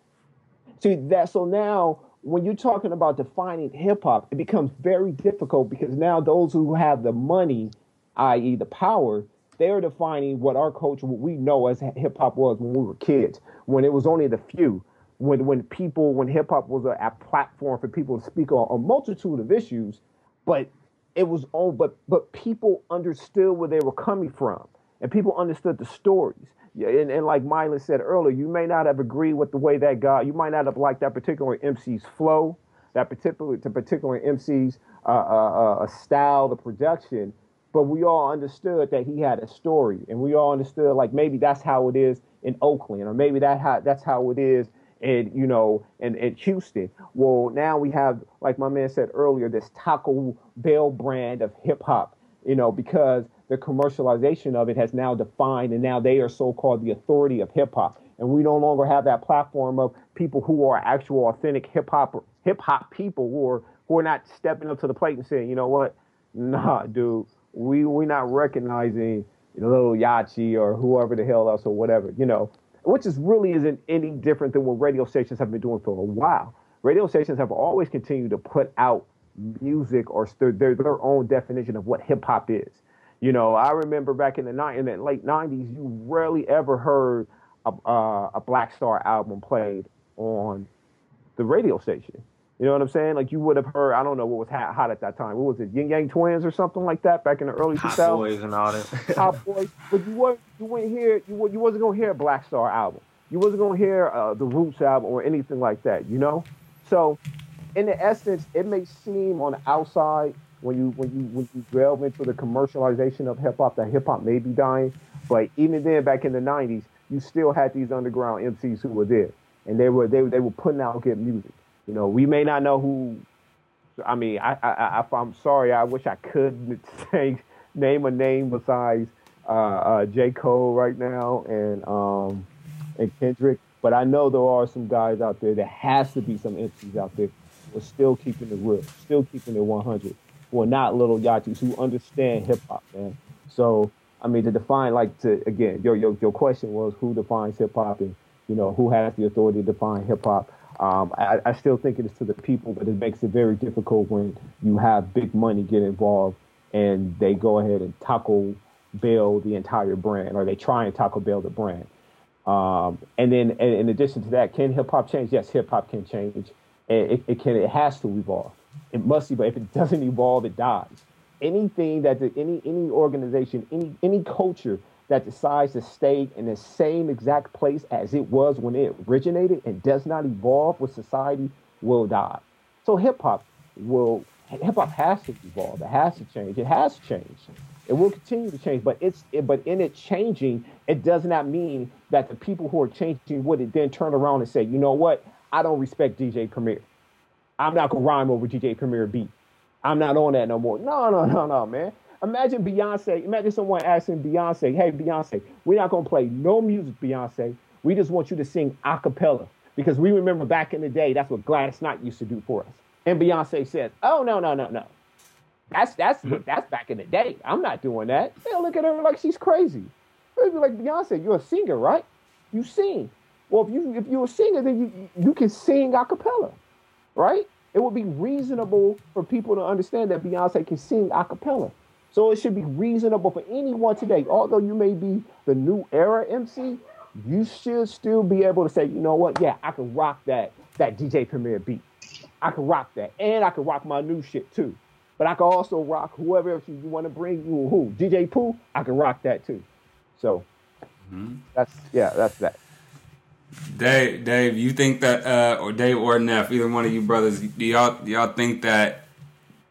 See that so now when you're talking about defining hip hop, it becomes very difficult because now those who have the money, i.e., the power, they're defining what our culture, what we know as hip hop was when we were kids, when it was only the few when when people when hip hop was a, a, platform for people to speak on a multitude of issues, but it was all but but people understood where they were coming from, and people understood the stories. And, and like Mylon said earlier, you may not have agreed with the way that guy, you might not have liked that particular MC's flow, that particular to particular MC's uh, uh, uh, style, the production, but we all understood that he had a story, and we all understood like maybe that's how it is in Oakland, or maybe that how that's how it is and you know, and, and Houston. Well, now we have, like my man said earlier, this Taco Bell brand of hip hop, you know, because the commercialization of it has now defined, and now they are so called the authority of hip hop. And we no longer have that platform of people who are actual authentic hip hop hip hop people who are who are not stepping up to the plate and saying, you know what, nah, dude, we we not recognizing Lil Yachty or whoever the hell else or whatever, you know which is really isn't any different than what radio stations have been doing for a while. Radio stations have always continued to put out music or their, their own definition of what hip hop is. You know, I remember back in the ni- in the late '90s, you rarely ever heard a, uh, a Black Star album played on the radio station. You know what I'm saying? Like you would have heard, I don't know what was hot, hot at that time. What was it, Ying Yang Twins or something like that back in the early Hot 2000s? Boys and all that. (laughs) Hot Boys, but you weren't you wouldn't hear you you wasn't gonna hear a Black Star album. You wasn't gonna hear uh, the Roots album or anything like that. You know, so in the essence, it may seem on the outside when you when you when you delve into the commercialization of hip hop that hip hop may be dying, but even then, back in the '90s, you still had these underground MCs who were there and they were they they were putting out good music. You know, we may not know who. I mean, I I, I am sorry. I wish I could (laughs) say name a name besides uh, uh, J Cole right now and um and Kendrick. But I know there are some guys out there. There has to be some entities out there who are still keeping it real, still keeping it 100, who are not little yachties, who understand hip hop, man. So I mean, to define, like, to again, your your, your question was who defines hip hop and you know who has the authority to define hip hop. Um, I, I, still think it is to the people, but it makes it very difficult when you have big money get involved and they go ahead and Taco Bell the entire brand, or they try and Taco Bell the brand. Um, and then, and in addition to that, can hip hop change? Yes, hip hop can change. It, it, can. It has to evolve. It must evolve. If it doesn't evolve, it dies. Anything that the, any any organization, any any culture that decides to stay in the same exact place as it was when it originated and does not evolve with society will die. So hip hop will hip hop has to evolve. It has to change. It has changed. It will continue to change, but it's it, but in it changing, it does not mean that the people who are changing would it then turn around and say, you know what, I don't respect DJ Premier. I'm not gonna rhyme over DJ Premier beat. I'm not on that no more. No, no, no, no, man. Imagine Beyonce. Imagine someone asking Beyonce, "Hey, Beyonce, we're not gonna play no music, Beyonce. We just want you to sing a cappella because we remember back in the day that's what Gladys Knight used to do for us." And Beyonce says, "Oh no, no, no, no. That's that's that's back in the day. I'm not doing that. They'll look at her like she's crazy. They'll be like, Beyonce, you're a singer, right? You sing. Well, if you if you're a singer, then you you can sing a cappella, right? It would be reasonable for people to understand that Beyonce can sing a cappella. So it should be reasonable for anyone today, although you may be the new era MC, you should still be able to say, you know what, yeah, I can rock that that DJ Premier beat. I can rock that. And I can rock my new shit too. But I can also rock whoever else you, you want to bring. You who? DJ Pooh, I can rock that too. So mm-hmm. that's yeah, that's that. Dave, Dave, you think that, uh, or Dave or Neff, either one of you brothers, do y'all do y'all think that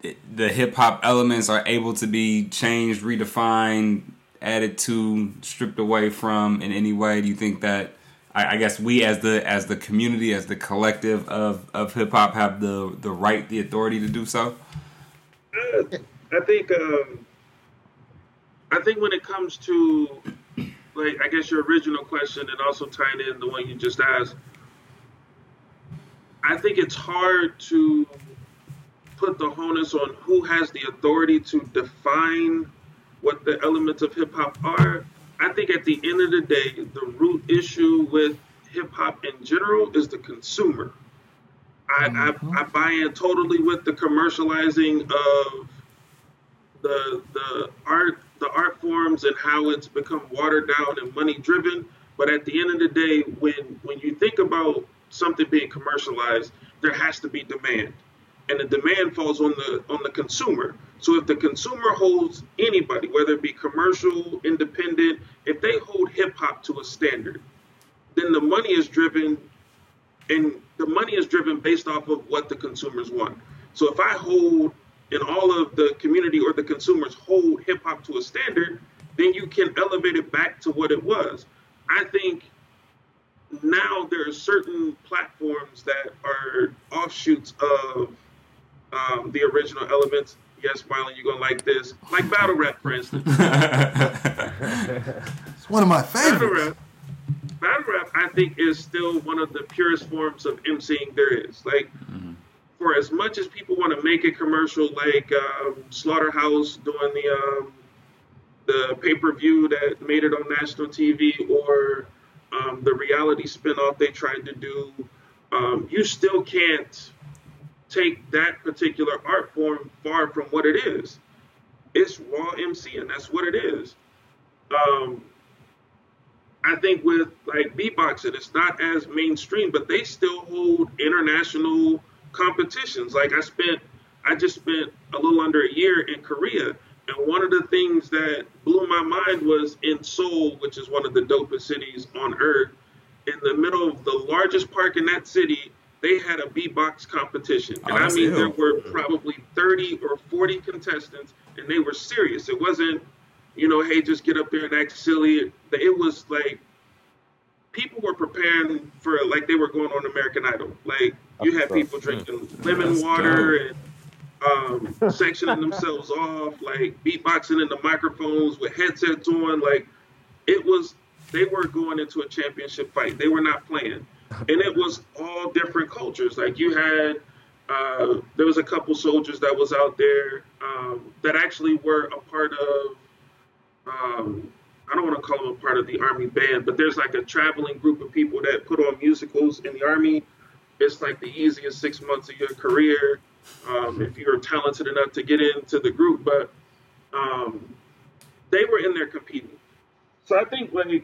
the hip hop elements are able to be changed, redefined, added to, stripped away from in any way? Do you think that I, I guess we as the as the community, as the collective of, of hip hop have the the right, the authority to do so? Uh, I think um, I think when it comes to like I guess your original question and also tying in the one you just asked, I think it's hard to put the onus on who has the authority to define what the elements of hip hop are. I think at the end of the day, the root issue with hip hop in general is the consumer. I, mm-hmm. I, I, buy in totally with the commercializing of the the art the art forms and how it's become watered down and money driven. But at the end of the day, when when you think about something being commercialized, there has to be demand and the demand falls on the on the consumer. So if the consumer holds anybody, whether it be commercial, independent, if they hold hip hop to a standard, then the money is driven and the money is driven based off of what the consumers want. So if I hold and all of the community or the consumers hold hip hop to a standard, then you can elevate it back to what it was. I think now there are certain platforms that are offshoots of um, the original elements. Yes, Marlon, you're gonna like this, like battle rap, for instance. (laughs) it's one of my favorites. Battle rap, battle rap, I think, is still one of the purest forms of emceeing there is. Like, mm-hmm. for as much as people want to make a commercial, like um, Slaughterhouse doing the um, the pay per view that made it on national TV, or um, the reality spinoff they tried to do, um, you still can't take that particular art form far from what it is. It's raw MC, and that's what it is. Um, I think with like beatboxing, it's not as mainstream, but they still hold international competitions. Like I spent, I just spent a little under a year in Korea, and one of the things that blew my mind was in Seoul, which is one of the dopest cities on earth. In the middle of the largest park in that city, they had a beatbox competition. And oh, I mean, there were probably 30 or 40 contestants, and they were serious. It wasn't, you know, hey, just get up there and act silly. It was like people were preparing for like they were going on American Idol. Like you had people drinking lemon water and um, sectioning themselves off, like beatboxing in the microphones with headsets on. Like it was, they were going into a championship fight. They were not playing, and it was all different cultures. Like you had, uh, there was a couple soldiers that was out there um, that actually were a part of. Um, I don't want to call them a part of the army band, but there's like a traveling group of people that put on musicals in the army. It's like the easiest six months of your career um, if you're talented enough to get into the group. But um, they were in there competing. So I think like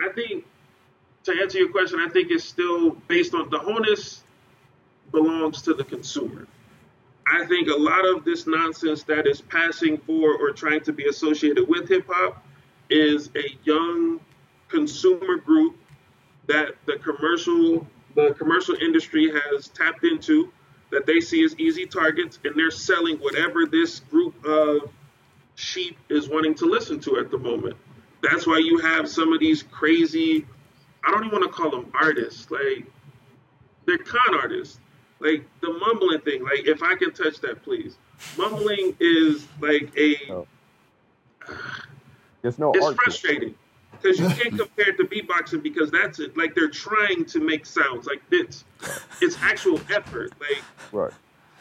I think to answer your question, I think it's still based on the honus belongs to the consumer. I think a lot of this nonsense that is passing for or trying to be associated with hip hop is a young consumer group that the commercial the commercial industry has tapped into that they see as easy targets and they're selling whatever this group of sheep is wanting to listen to at the moment. That's why you have some of these crazy I don't even want to call them artists. Like they're con artists. Like the mumbling thing. Like if I can touch that, please. Mumbling is like a. Oh. (sighs) There's no It's art. frustrating because you can't compare it to beatboxing because that's it. Like they're trying to make sounds. Like it's it's actual effort. Like Right.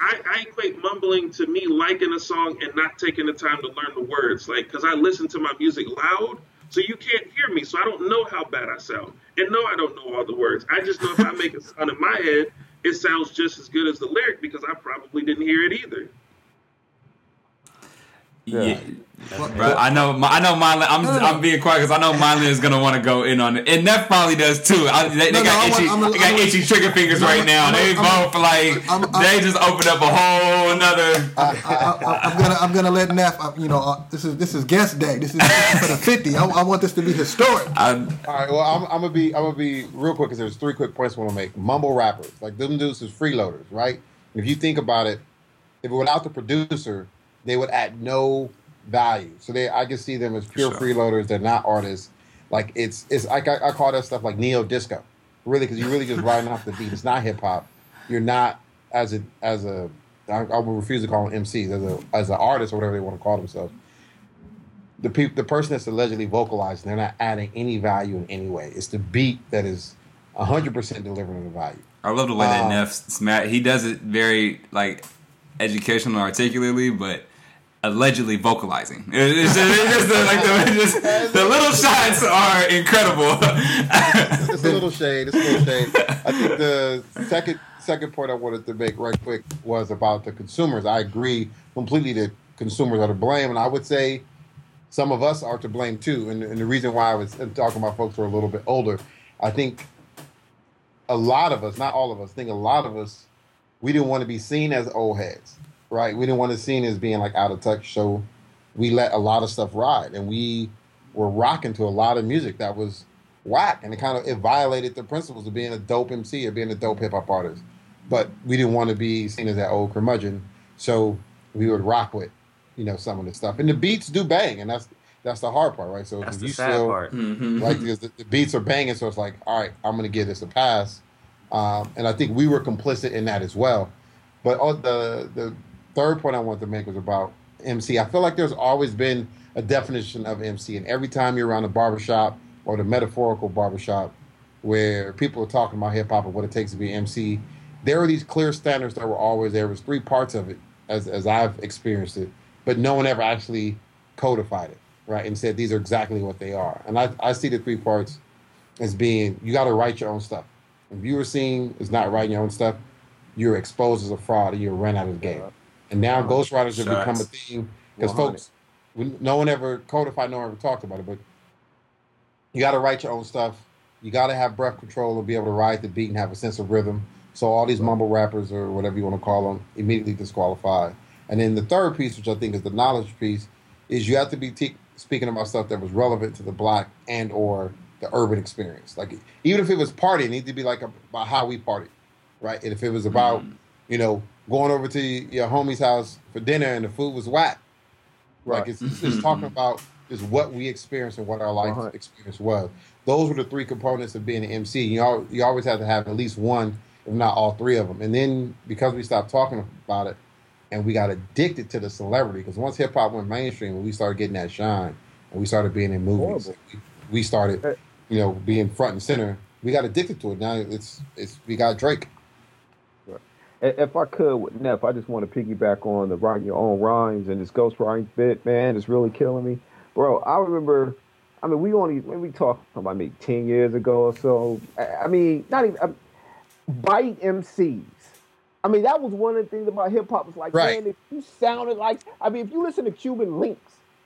I, I equate mumbling to me liking a song and not taking the time to learn the words. Like, because I listen to my music loud, so you can't hear me, so I don't know how bad I sound. And no, I don't know all the words. I just know if I make a sound in my head, it sounds just as good as the lyric because I probably didn't hear it either. Yeah. Well, Bro, I know, my, I know. Mylon, I'm, No, no, no. I'm being quiet because I know Mylon is gonna want to go in on it, and Neff probably does too. I, they, they No, no, got I want- itchy, I'm a- they got itchy trigger fingers No, right now. I'm they I'm both like I'm- I'm- they just opened up a whole another. I, I, I'm gonna I'm gonna let Neff. uh, You know, uh, this is this is guest day. This is for the 50. I, I want this to be historic. I'm, All right, well, I'm, I'm gonna be I'm gonna be real quick because there's three quick points I want to make. Mumble rappers, like them dudes is freeloaders, right? If you think about it, if it without the producer, they would add no value. So they, I can see them as pure Sure. freeloaders. They're not artists. Like it's it's like I, I call that stuff like neo disco, really, because you're really just riding off the beat. It's not hip hop. You're not as a as a I, I will refuse to call them MCs as a as an artist or whatever they want to call themselves the people, the person that's allegedly vocalizing, they're not adding any value in any way. It's the beat that is hundred percent delivering the value. I love the way that Um, Neff smack. He does it very like educational, articulately, but allegedly vocalizing. (laughs) It's just, it's just the, like the, just, the little shots are incredible. It's a little (laughs) shade. It's a little shade. I think the second second point I wanted to make right quick was about the consumers. I agree completely that consumers are to blame, and I would say some of us are to blame too. And, and the reason why I was talking about folks who are a little bit older, I think a lot of us, not all of us, I think a lot of us, we didn't want to be seen as old heads, right? We didn't want to be seen as being like out of touch. So we let a lot of stuff ride, and we were rocking to a lot of music that was whack, and it kind of it violated the principles of being a dope MC or being a dope hip hop artist. But we didn't want to be seen as that old curmudgeon, so we would rock with, you know, some of the stuff. And the beats do bang, and that's that's the hard part, right? So That's if the you sad still part. Mhm. like because the, the beats are banging, so it's like, all right, I'm gonna give this a pass. Um, and I think we were complicit in that as well. But oh, the the third point I wanted to make was about MC. I feel like there's always been a definition of MC, and every time you're around a barbershop or the metaphorical barbershop where people are talking about hip hop and what it takes to be MC, there are these clear standards that were always there. There was three parts of it as as I've experienced it, but no one ever actually codified it, right? And said these are exactly what they are. And I, I see the three parts as being you got to write your own stuff. If you were seen as not writing your own stuff, you're exposed as a fraud and you're run out of the game. And now ghostwriters have become a thing because folks, we, no one ever codified, no one ever talked about it. But you got to write your own stuff. You got to have breath control and be able to ride the beat and have a sense of rhythm. So all these mumble rappers or whatever you want to call them immediately disqualified. And then the third piece, which I think is the knowledge piece, is you have to be te- speaking about stuff that was relevant to the black and or the urban experience. Like even if it was party, it needs to be like about how we party, right? And if it was about mm. you know going over to your homie's house for dinner and the food was whack, like Right. it's, it's, it's talking about is what we experienced and what our life Uh-huh. experience was. those were the three components of being an MC. You al- you always have to have at least one, if not all three of them. And then because we stopped talking about it, and we got addicted to the celebrity, because once hip hop went mainstream, and we started getting that shine, and we started being in movies. Horrible. We started, you know, being front and center. We got addicted to it. Now it's it's we got Drake. If I could, with Neff, I just want to piggyback on the writing your own rhymes and this ghost writing bit, man, it's really killing me. Bro, I remember, I mean, we only, when we talked about maybe 10 years ago or so, I I mean, not even, um, bite MCs. I mean, that was one of the things about hip hop. Was like, Right. man, if you sounded like, I mean, if you listen to Cuban Linx,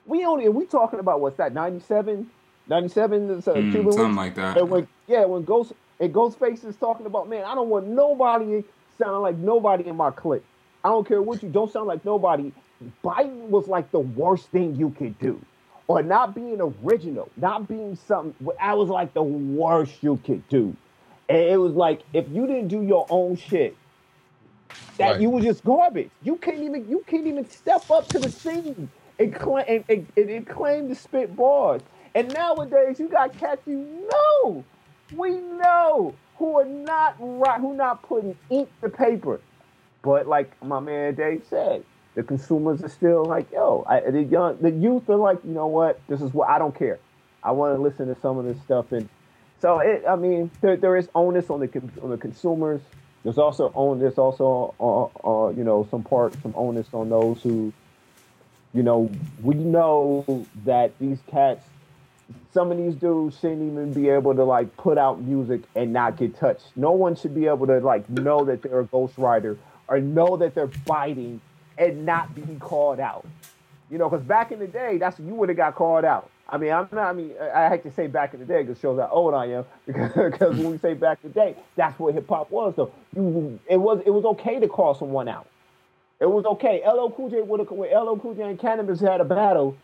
we only, we talking about what's that, 97? 97 uh, Mm, Cuban something Links? like that. And when yeah, when Ghost and Ghostface is talking about, man, I don't want nobody sounding like nobody in my clique. I don't care what you don't sound like nobody. Biden was like the worst thing you could do. Or not being original, not being something I was like the worst you could do. And it was like if you didn't do your own shit, that Right. you was just garbage. You can't even you can't even step up to the scene and claim and, and, and claim to spit bars. And nowadays you got cats you know, we know who are not right, who not putting ink to paper. But like my man Dave said, the consumers are still like, yo, I, the young, the youth are like, you know what? This is what I don't care. I want to listen to some of this stuff, and so it. I mean, there, there is onus on the on the consumers. There's also on. There's also, uh, uh, you know, some part, some onus on those who, you know, we know that these cats, some of these dudes shouldn't even be able to like put out music and not get touched. No one should be able to like know that they're a ghostwriter or know that they're biting and not be called out. You know, because back in the day, that's you would have got called out. I mean, I'm not. I mean, I hate to say back in the day because shows how old I am. (laughs) Because when we say back in the day, that's what hip hop was. Though you, it was it was okay to call someone out. It was okay. LL Cool J would have when LL Cool J and Canibus had a battle,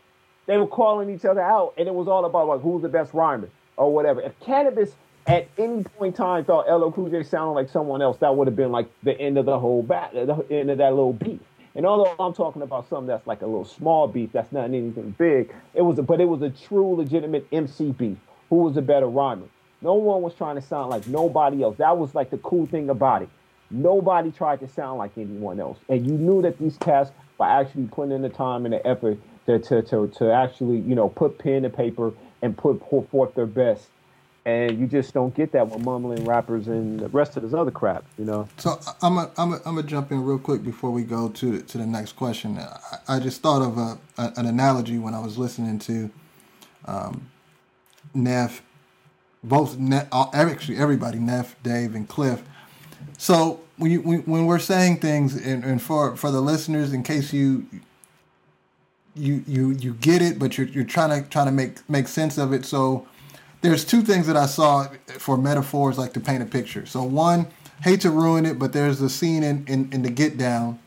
they were calling each other out, and it was all about like who's the best rhymer or whatever. If Canibus at any point in time thought LL Cool J sounded like someone else, that would have been like the end of the whole bat, the end of that little beef. And although I'm talking about something that's like a little small beef, that's not anything big. It was, a, but it was a true, legitimate MC beef. Who was a better rhymer? No one was trying to sound like nobody else. That was like the cool thing about it. Nobody tried to sound like anyone else, and you knew that these cats, by actually putting in the time and the effort to to to, to actually, you know, put pen to paper and put, forth their best. And you just don't get that with mumbling rappers and the rest of this other crap, you know. So I'm a, I'm a, I'm gonna jump in real quick before we go to to the next question. I, I just thought of a, a, an analogy when I was listening to um, Neff, both Neff, actually everybody, Neff, Dave, and Cliff. So when you, when we're saying things, and, and for for the listeners, in case you you you you get it, but you're you're trying to trying to make make sense of it. So there's two things that I saw for metaphors like to paint a picture. So one, hate to ruin it, but there's a scene in in, in the Get Down,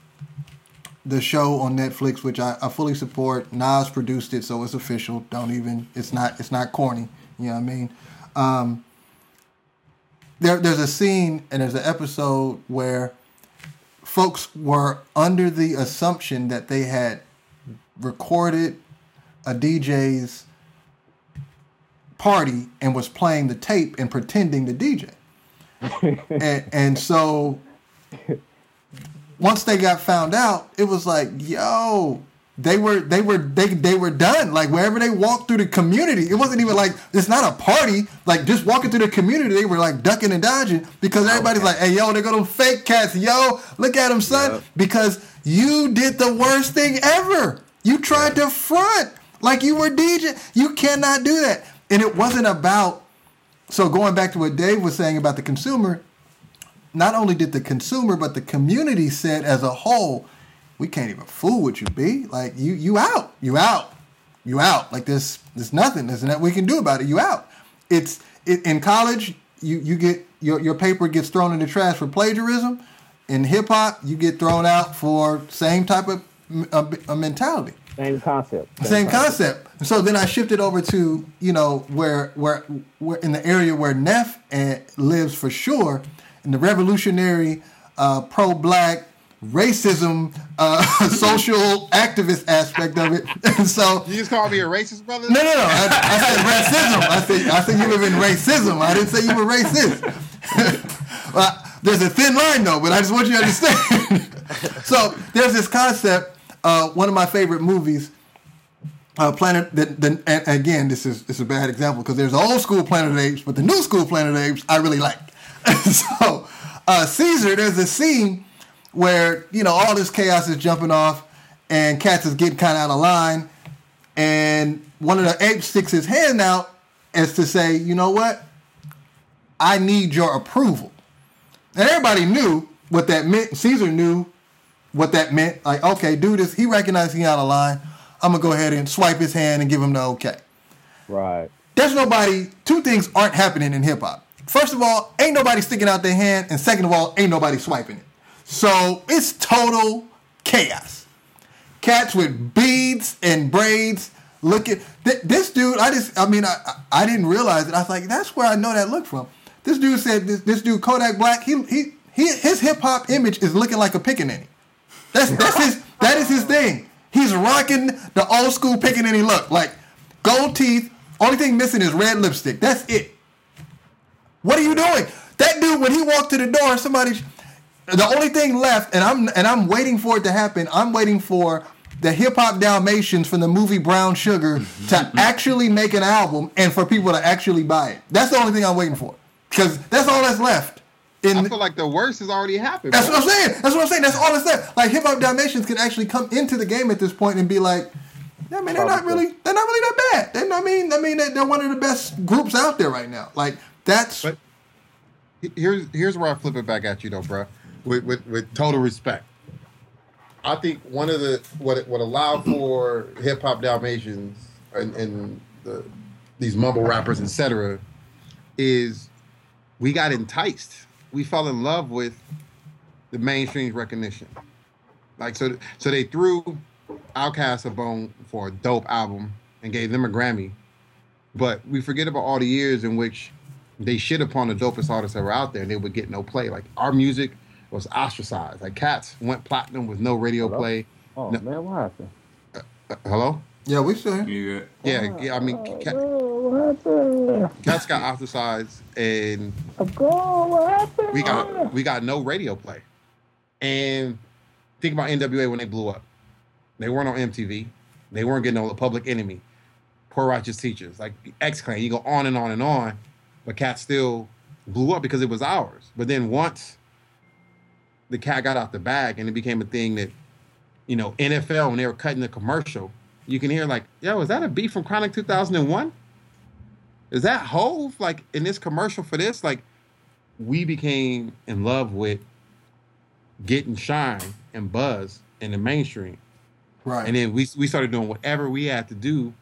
the show on Netflix, which I, I fully support. Nas produced it, so it's official. Don't even it's not it's not corny. You know what I mean? Um, there there's a scene and there's an episode where folks were under the assumption that they had recorded a DJ's party and was playing the tape and pretending to DJ. (laughs) and, and so once they got found out, it was like, yo, they were they were they they were done. Like wherever they walked through the community, it wasn't even like it's not a party. Like just walking through the community, they were like ducking and dodging because everybody's oh, like, "Hey, yo, they go them fake cats, yo, look at them, son." Yep. Because you did the worst thing ever. You tried to front like you were DJ. You cannot do that. And it wasn't about. So going back to what Dave was saying about the consumer, not only did the consumer but the community said as a whole, we can't even fool with you, B. Like you, you out, you out, you out. Like this, there's nothing, there's nothing we can do about it. You out. It's it, in college, you you get your your paper gets thrown in the trash for plagiarism. In hip hop, you get thrown out for same type of uh, uh, mentality. Same concept. Same concept. So then I shifted over to you know where where where in the area where Neff eh, lives for sure, in the revolutionary, uh, pro-black, racism, uh, (laughs) social activist aspect of it. (laughs) And so You just called me a racist, brother? no, no, no. I, I said racism. I said I said you live in racism. I didn't say you were racist. (laughs) well, there's a thin line though, but I just want you to understand. so there's this concept. Uh, one of my favorite movies, uh, Planet. And again, this is this is a bad example because there's the old school Planet of the Apes, but the new school Planet of the Apes I really like. (laughs) so uh, Caesar, there's a scene where you know all this chaos is jumping off, and Cats is getting kind of out of line, and one of the apes sticks his hand out as to say, you know what, I need your approval. And everybody knew what that meant. Caesar knew what that meant. Like, okay, do this. He recognized he out of line. I'm gonna go ahead and swipe his hand and give him the okay. Right. There's nobody. Two things aren't happening in hip hop. First of all, ain't nobody sticking out their hand, and second of all, ain't nobody swiping it. So it's total chaos. Cats with beads and braids. Look at th- this dude. I just, I mean, I, I I didn't realize it. I was like, that's where I know that look from. This dude said, this, this dude Kodak Black. He he he. His hip hop image is looking like a pickaninny. That's that's his. That is his thing. He's rocking the old school pickaninny look, like gold teeth. Only thing missing is red lipstick. That's it. What are you doing? That dude, when he walked to the door, somebody. The only thing left, and I'm and I'm waiting for it to happen. I'm waiting for the hip hop Dalmatians from the movie Brown Sugar mm-hmm. to mm-hmm. actually make an album and for people to actually buy it. That's the only thing I'm waiting for because that's all that's left. In I feel like the worst has already happened. that's bro. what I'm saying. That's what I'm saying. That's all that's left. Like hip hop Dalmatians can actually come into the game at this point and be like, yeah, man, they're not really, they're not really that bad. They're, I mean, I mean, they're, they're one of the best groups out there right now. Like that's But here's here's where I flip it back at you though, bro. With with, with total respect. I think one of the what what allowed for hip hop Dalmatians and, and the, these mumble rappers, etc., is we got enticed. We fell in love with the mainstream recognition. Like so, so they threw Outkast a bone for a dope album and gave them a Grammy, but we forget about all the years in which they shit upon the dopest artists that were out there and they would get no play. Like our music was ostracized. Like Cats went platinum with no radio Hello? play. Oh No. man, what happened? Uh, hello? Yeah, we still here. You? Yeah, oh, yeah. I mean, Cat, Oh, what happened? Cats got ostracized and I'm gone. What happened? we got we got no radio play. And think about NWA when they blew up. They weren't on MTV. They weren't getting on the Public Enemy, Poor Righteous Teachers, like the X Clan. You go on and on and on, but Cat still blew up because it was ours. But then once the cat got out the bag and it became a thing that, you know, NFL when they were cutting the commercial, you can hear like, yo, is that a beat from Chronic 2001? Is that Hove like in this commercial for this? Like, we became in love with getting shine and buzz in the mainstream. Right. And then we we started doing whatever we had to do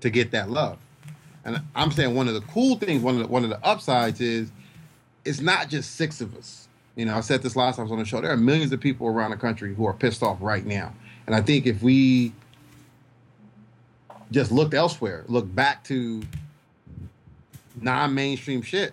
to get that love. And I'm saying one of the cool things, one of the one of the upsides is it's not just six of us. You know, I said this last time I was on the show. There are millions of people around the country who are pissed off right now. And I think if we just looked elsewhere, look back to non-mainstream shit,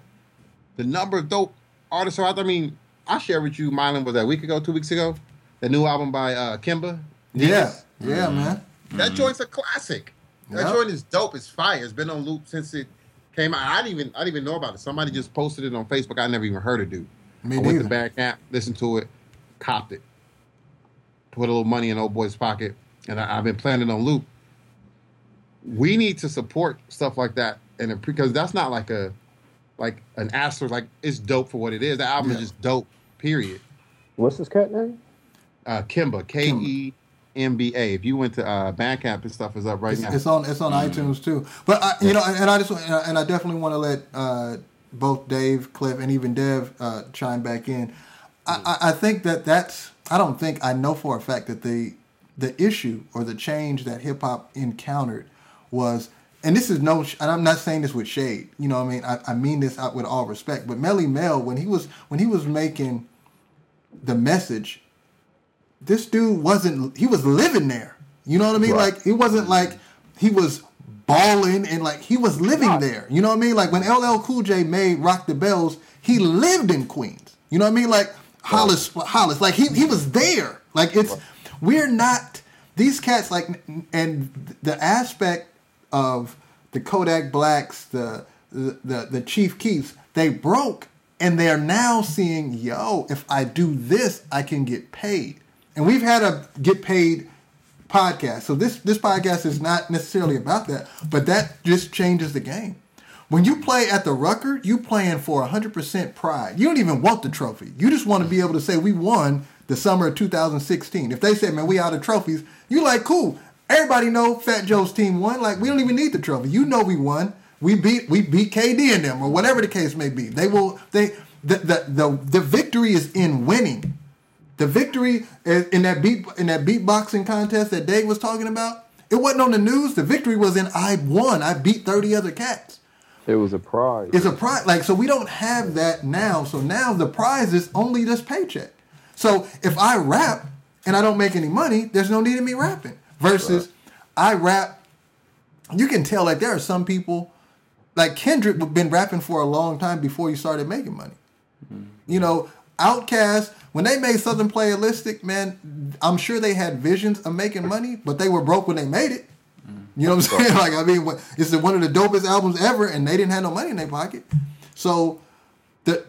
the number of dope artists are out there. I mean, I shared with you, Mylon, was that a week ago, two weeks ago? The new album by uh, Kemba. yeah, Negus. yeah, man. That joint's a classic. That Yeah. joint is dope. It's fire. It's been on loop since it came out. I didn't even I didn't even know about it. Somebody just posted it on Facebook. I never even heard it, dude. Me I went neither. to Bandcamp, listened to it, copped it, put a little money in old boy's pocket, and I, I've been playing it on loop. We need to support stuff like that, and because that's not like a like an asterisk. Like it's dope for what it is. The album Yeah. is just dope. Period. What's his cat name? Uh, Kemba, K E M B A. If you went to uh, Bandcamp, and stuff is up right It's, now. it's on it's on iTunes too. But I, you know, and, I just and I- and I definitely want to let uh, both Dave, Cliff, and even Dev uh, chime back in. I, I, I think that that's I don't think I know for a fact that the the issue or the change that hip hop encountered was. And this is no, and I'm not saying this with shade. You know, what I mean, I, I mean this out with all respect. But Melle Mel, when he was when he was making the message, this dude wasn't he was living there. You know what I mean? Right. Like he wasn't like he was balling and like he was living there. You know what I mean? Like when LL Cool J made Rock the Bells, he lived in Queens. You know what I mean? Like Hollis, Hollis, like he he was there. Like it's we're not these cats like and the aspect of the Kodak Blacks, the the the, Chief Keefs, they broke and they're now seeing, yo, if I do this, I can get paid. And we've had a get paid podcast. So this this podcast is not necessarily about that, but that just changes the game. When you play at the Rucker, you playing for 100% pride. You don't even want the trophy. You just want to be able to say we won the summer of 2016. If they say, man, we out of trophies, you like, cool. Everybody know Fat Joe's team won. Like, we don't even need the trophy. You know we won. We beat we beat KD and them, or whatever the case may be. They will they the the the, the victory is in winning. The victory in that beat in that beatboxing contest that Dave was talking about, it wasn't on the news. The victory was in I won. I beat 30 other cats. It was a prize. It's a prize. Like so, we don't have that now. So now the prize is only this paycheck. So if I rap and I don't make any money, there's no need in me rapping. Versus right. I rap. You can tell like there are some people like Kendrick been rapping for a long time before he started making money. Mm-hmm. You know, Outkast when they made Southern Playalistic, man, I'm sure they had visions of making money, but they were broke when they made it. You know what I'm saying? (laughs) Like, I mean, it's one of the dopest albums ever, and they didn't have no money in their pocket. So, the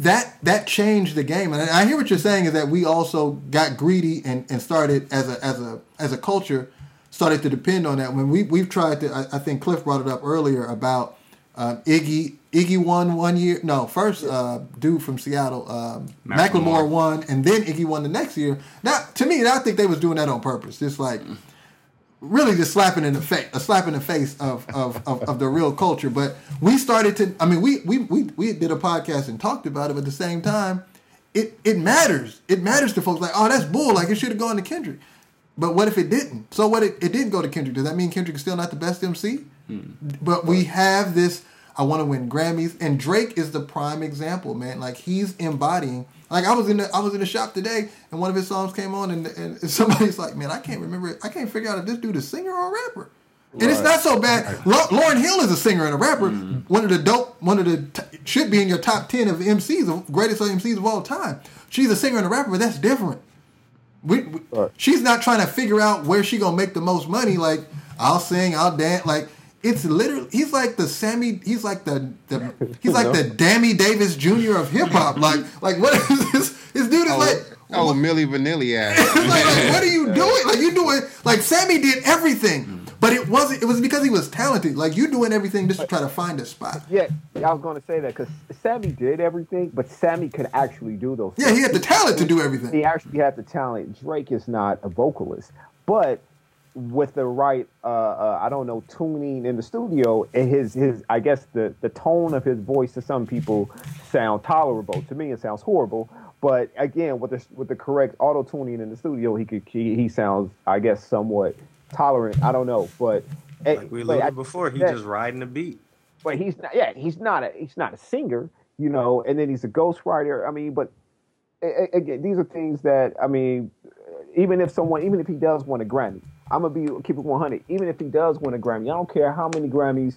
that that changed the game. And I hear what you're saying is that we also got greedy and, and started as a as a as a culture started to depend on that. When we we've tried to, I, I think Cliff brought it up earlier about uh, Iggy Iggy won one year. No, first uh, dude from Seattle, uh, Macklemore won, and then Iggy won the next year. Now, to me, I think they was doing that on purpose. Just like really just slapping in the face, a slap in the face of, of, of, of, the real culture. But we started to, I mean, we, we, we, we did a podcast and talked about it, but at the same time, it, it matters. It matters to folks like, oh, that's bull. Like it should have gone to Kendrick. But what if it didn't? So what? It, it didn't go to Kendrick. Does that mean Kendrick is still not the best MC? Hmm. But we have this. I want to win Grammys, and Drake is the prime example, man. Like he's embodying like I was in the I was in the shop today, and one of his songs came on, and, and (laughs) somebody's like, "Man, I can't remember. I can't figure out if this dude is singer or a rapper." Right. And it's not so bad. Lauryn Hill is a singer and a rapper. Mm-hmm. One of the dope, one of the t- should be in your top ten of MCs, of greatest MCs of all time. She's a singer and a rapper, but that's different. We, we right. she's not trying to figure out where she gonna make the most money. Like I'll sing, I'll dance. Like it's literally he's like the Sammy he's like the, the he's like the (laughs) Dammy Davis Jr. of hip hop. Like like what is this? This dude is oh, like oh what? Milli Vanilli ass. (laughs) like, like, what are you (laughs) doing? Like you doing like Sammy did everything. Mm-hmm. But it wasn't. It was because he was talented. Like you doing everything just to try to find a spot. Yeah, I was going to say that because Sammy did everything, but Sammy could actually do those. Yeah, things. he had the talent to do everything. He actually had the talent. Drake is not a vocalist, but with the right, uh, uh, I don't know, tuning in the studio, his his I guess the the tone of his voice to some people sound tolerable. To me, it sounds horrible. But again, with the with the correct auto tuning in the studio, he could he, he sounds I guess somewhat tolerant. I don't know, but eh, like we alluded before, he's just riding the beat. But he's not. Yeah, he's not a he's not a singer, you know. And then he's a ghostwriter. I mean, but again, these are things that I mean, even if someone, even if he does win a Grammy, I'm gonna be keep it 100. Even if he does win a Grammy, I don't care how many Grammys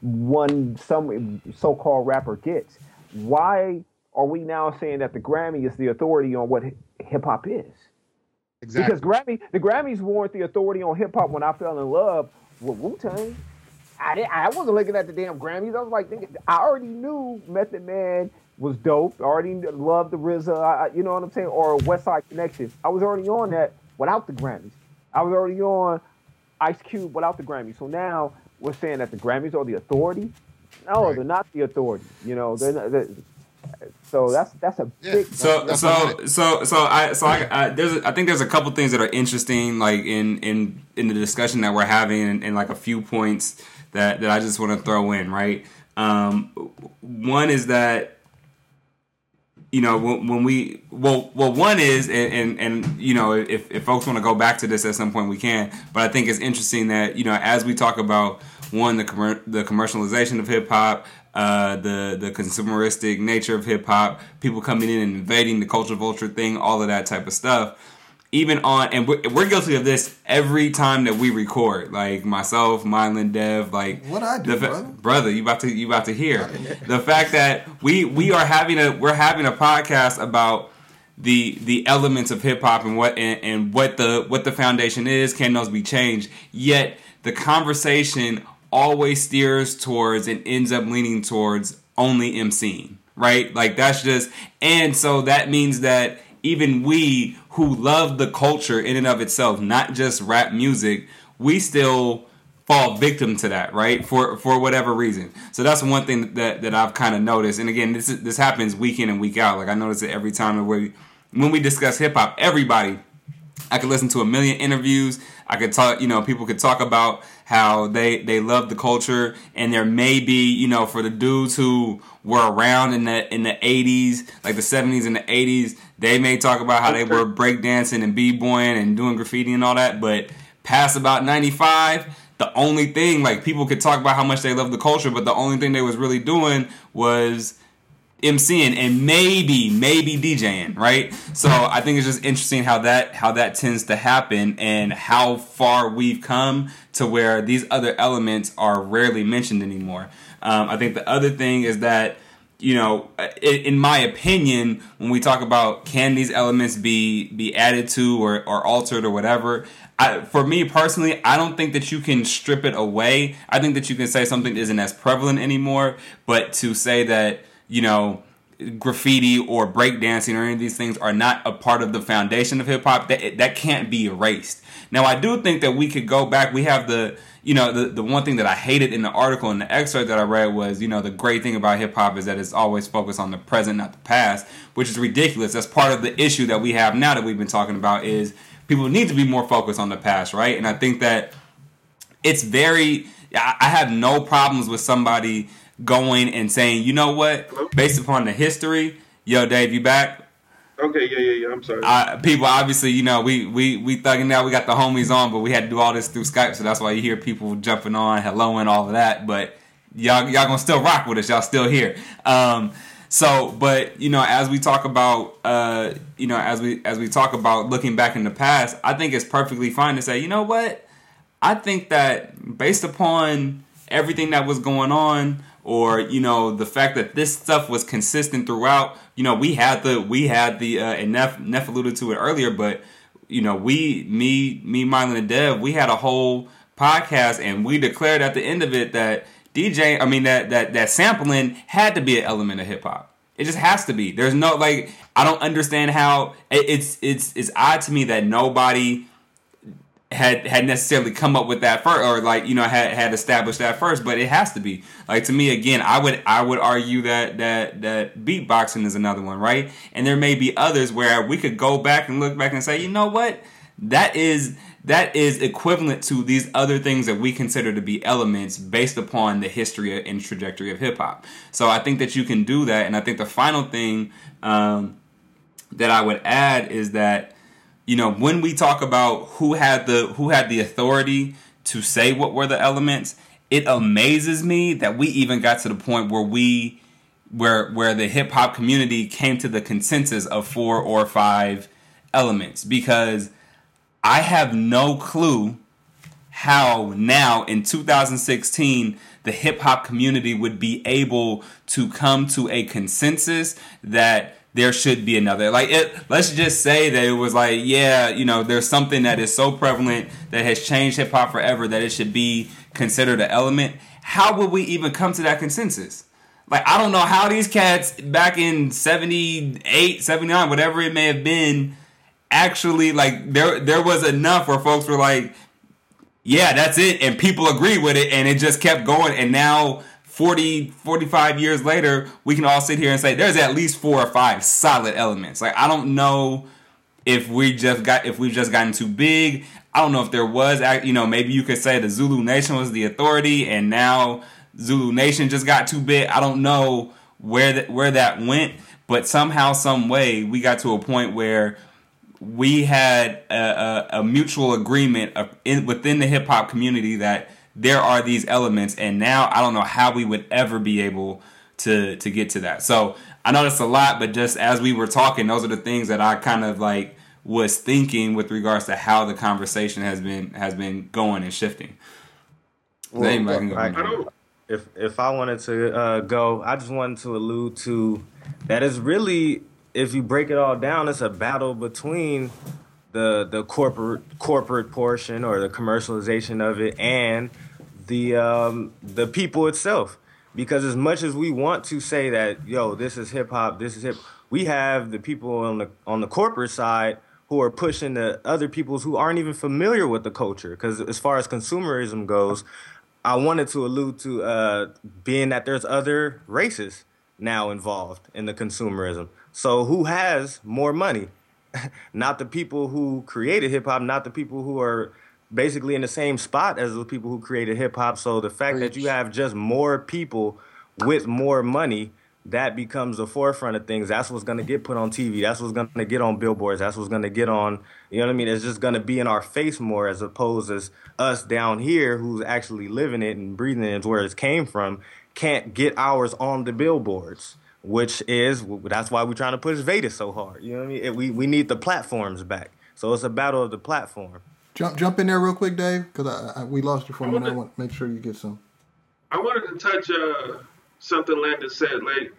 one some so-called rapper gets. Why are we now saying that the Grammy is the authority on what hip hop is? Exactly. Because Grammy, the Grammys weren't the authority on hip hop when I fell in love with Wu Tang. I didn't, I wasn't looking at the damn Grammys. I was like, I already knew Method Man was dope. I already loved the RZA, you know what I'm saying, or Westside Connection. I was already on that without the Grammys. I was already on Ice Cube without the Grammy. So now we're saying that the Grammys are the authority. No, right. they're not the authority. You know, they're, not, they're so that's that's a big. So so so so I so I, I there's a, I think there's a couple things that are interesting like in in in the discussion that we're having and, and like a few points that that I just want to throw in right. Um, one is that you know when, when, we well well one is and and, and you know if, if folks want to go back to this at some point we can. But i think it's interesting that you know as we talk about one the the commercialization of hip hop uh, the the consumeristic nature of hip hop people coming in and invading the culture vulture thing all of that type of stuff even on and we're, we're guilty of this every time that we record. Like myself, Mylon, Dev, like What I do, fa- brother? brother, you about to you about to hear the fact that we we are having a we're having a podcast about the the elements of hip hop and what and, and what the what the foundation is. Can those be changed? Yet the conversation always steers towards and ends up leaning towards only MCing, right? Like that's just and so that means that even we who love the culture in and of itself, not just rap music, we still fall victim to that, right? For for whatever reason. So that's one thing that that I've kind of noticed. And again, this is, this happens week in and week out. Like I notice it every time we when we discuss hip hop, everybody I could listen to a million interviews. I could talk, you know, people could talk about how they they love the culture, and there may be, you know, for the dudes who were around in the in the eighties, like the seventies and the eighties, they may talk about how they were breakdancing and b-boying and doing graffiti and all that. But past about ninety five, the only thing like people could talk about how much they love the culture, but the only thing they was really doing was MCing and maybe maybe DJing, right? So I think it's just interesting how that how that tends to happen and how far we've come to where these other elements are rarely mentioned anymore. Um, I think the other thing is that you know, uh, in, in my opinion, when we talk about can these elements be be added to or, or altered or whatever, I, for me personally, I don't think that you can strip it away. I think that you can say something isn't as prevalent anymore, but to say that you know graffiti or breakdancing or any of these things are not a part of the foundation of hip hop that that can't be erased. Now I do think that we could go back. We have the you know the the one thing that I hated in the article and the excerpt that I read was you know the great thing about hip hop is that it's always focused on the present, not the past, which is ridiculous. That's part of the issue that we have now that we've been talking about is people need to be more focused on the past, right? And I think that it's very I I have no problems with somebody going and saying, you know what, based upon the history, yo, Dave, you back? Okay, yeah, yeah, yeah. I'm sorry. I, people obviously, you know, we we we thugging out. We got the homies on, but we had to do all this through Skype, so that's why you hear people jumping on, hello, and all of that. But y'all y'all gonna still rock with us. Y'all still here. Um, so, but you know, as we talk about, uh, you know, as we as we talk about looking back in the past, I think it's perfectly fine to say, you know what, I think that based upon everything that was going on, or you know the fact that this stuff was consistent throughout. You know, we had the we had the uh, and Neff Neff alluded to it earlier, but you know, we me me Mylon and Dev, we had a whole podcast and we declared at the end of it that DJ, I mean that that that sampling had to be an element of hip hop. It just has to be. There's no like I don't understand how it, it's it's it's odd to me that nobody had had necessarily come up with that first or like you know had had established that first but it has to be. Like to me again i would i would argue that that that beatboxing is another one right? And there may be others where we could go back and look back and say you know what? That is that is equivalent to these other things that we consider to be elements based upon the history and trajectory of hip hop. So i think that you can do that and i think the final thing um, that i would add is that you know when we talk about who had the who had the authority to say what were the elements it amazes me that we even got to the point where we where where the hip hop community came to the consensus of four or five elements. Because i have no clue how now in 2016 the hip hop community would be able to come to a consensus that there should be another. Like it let's just say that it was like, yeah, you know, there's something that is so prevalent that has changed hip hop forever that it should be considered an element. How would we even come to that consensus? Like I don't know how these cats back in 78, 79, whatever it may have been, actually like there there was enough where folks were like, yeah, that's it and people agree with it and it just kept going and now 40, 45 years later, we can all sit here and say there's at least four or five solid elements. Like I don't know if we just got if we've just gotten too big. I don't know if there was you know maybe you could say the Zulu Nation was the authority and now Zulu Nation just got too big. I don't know where that where that went, but somehow some way we got to a point where we had a, a, a mutual agreement within the hip hop community that there are these elements and now i don't know how we would ever be able to to get to that so i know that's a lot but just as we were talking those are the things that i kind of like was thinking with regards to how the conversation has been has been going and shifting. Well, anybody can go I- from I there. don't. if if I wanted to uh, go, I just wanted to allude to that it's really, if you break it all down, it's a battle between the the corporate corporate portion or the commercialization of it and the um, the people itself. Because as much as we want to say that, yo, this is hip hop, this is hip, we have the people on the on the corporate side who are pushing the other peoples who aren't even familiar with the culture. Because as far as consumerism goes, I wanted to allude to uh, being that there's other races now involved in the consumerism. So who has more money? (laughs) not the people who created hip hop, not the people who are basically in the same spot as the people who created hip hop. So the fact that you have just more people with more money, that becomes the forefront of things. That's what's gonna get put on TV. That's what's gonna get on billboards. That's what's gonna get on. You know what I mean? It's just gonna be in our face more as opposed as us down here who's actually living it and breathing it, where it came from, can't get ours on the billboards. Which is that's why we're trying to push Vaytus so hard. You know what I mean? It- we we need the platforms back. So it's a battle of the platform. Jump jump in there real quick, Dave, because I, I, we lost you for a minute. I want to make sure you get some. I wanted to touch uh, something Landon said. Like,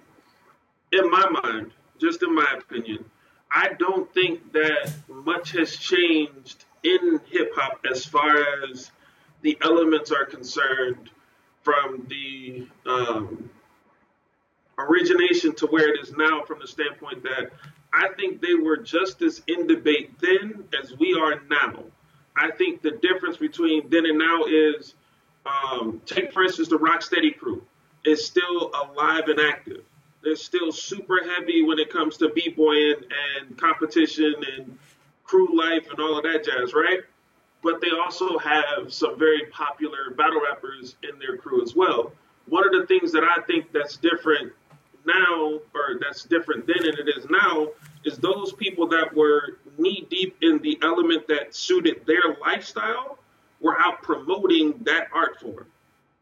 in my mind, just in my opinion, I don't think that much has changed in hip hop as far as the elements are concerned from the um, origination to where it is now from the standpoint that I think they were just as in debate then as we are now. I think the difference between then and now is um, take for instance the Rocksteady crew is still alive and active. They're still super heavy when it comes to b-boying and competition and crew life and all of that jazz, right? But they also have some very popular battle rappers in their crew as well. One of the things that I think that's different now, or that's different then than it is now, is those people that were knee deep in the element that suited their lifestyle were out promoting that art form.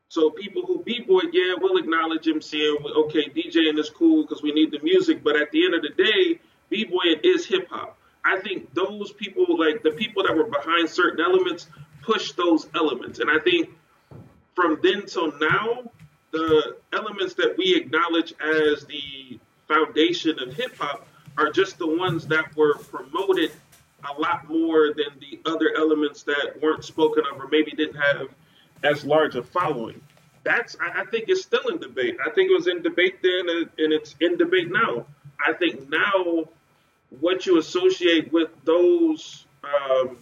So people who b-boy, yeah, we'll acknowledge MC and okay, DJing is cool because we need the music, but at the end of the day, b-boying is hip hop. I think those people, like the people that were behind certain elements, pushed those elements, and I think from then till now, the elements that we acknowledge as the foundation of hip hop are just the ones that were promoted a lot more than the other elements that weren't spoken of or maybe didn't have as large a following. That's I, think it's still in debate. I think it was in debate then and, and it's in debate now. I think now what you associate with those um,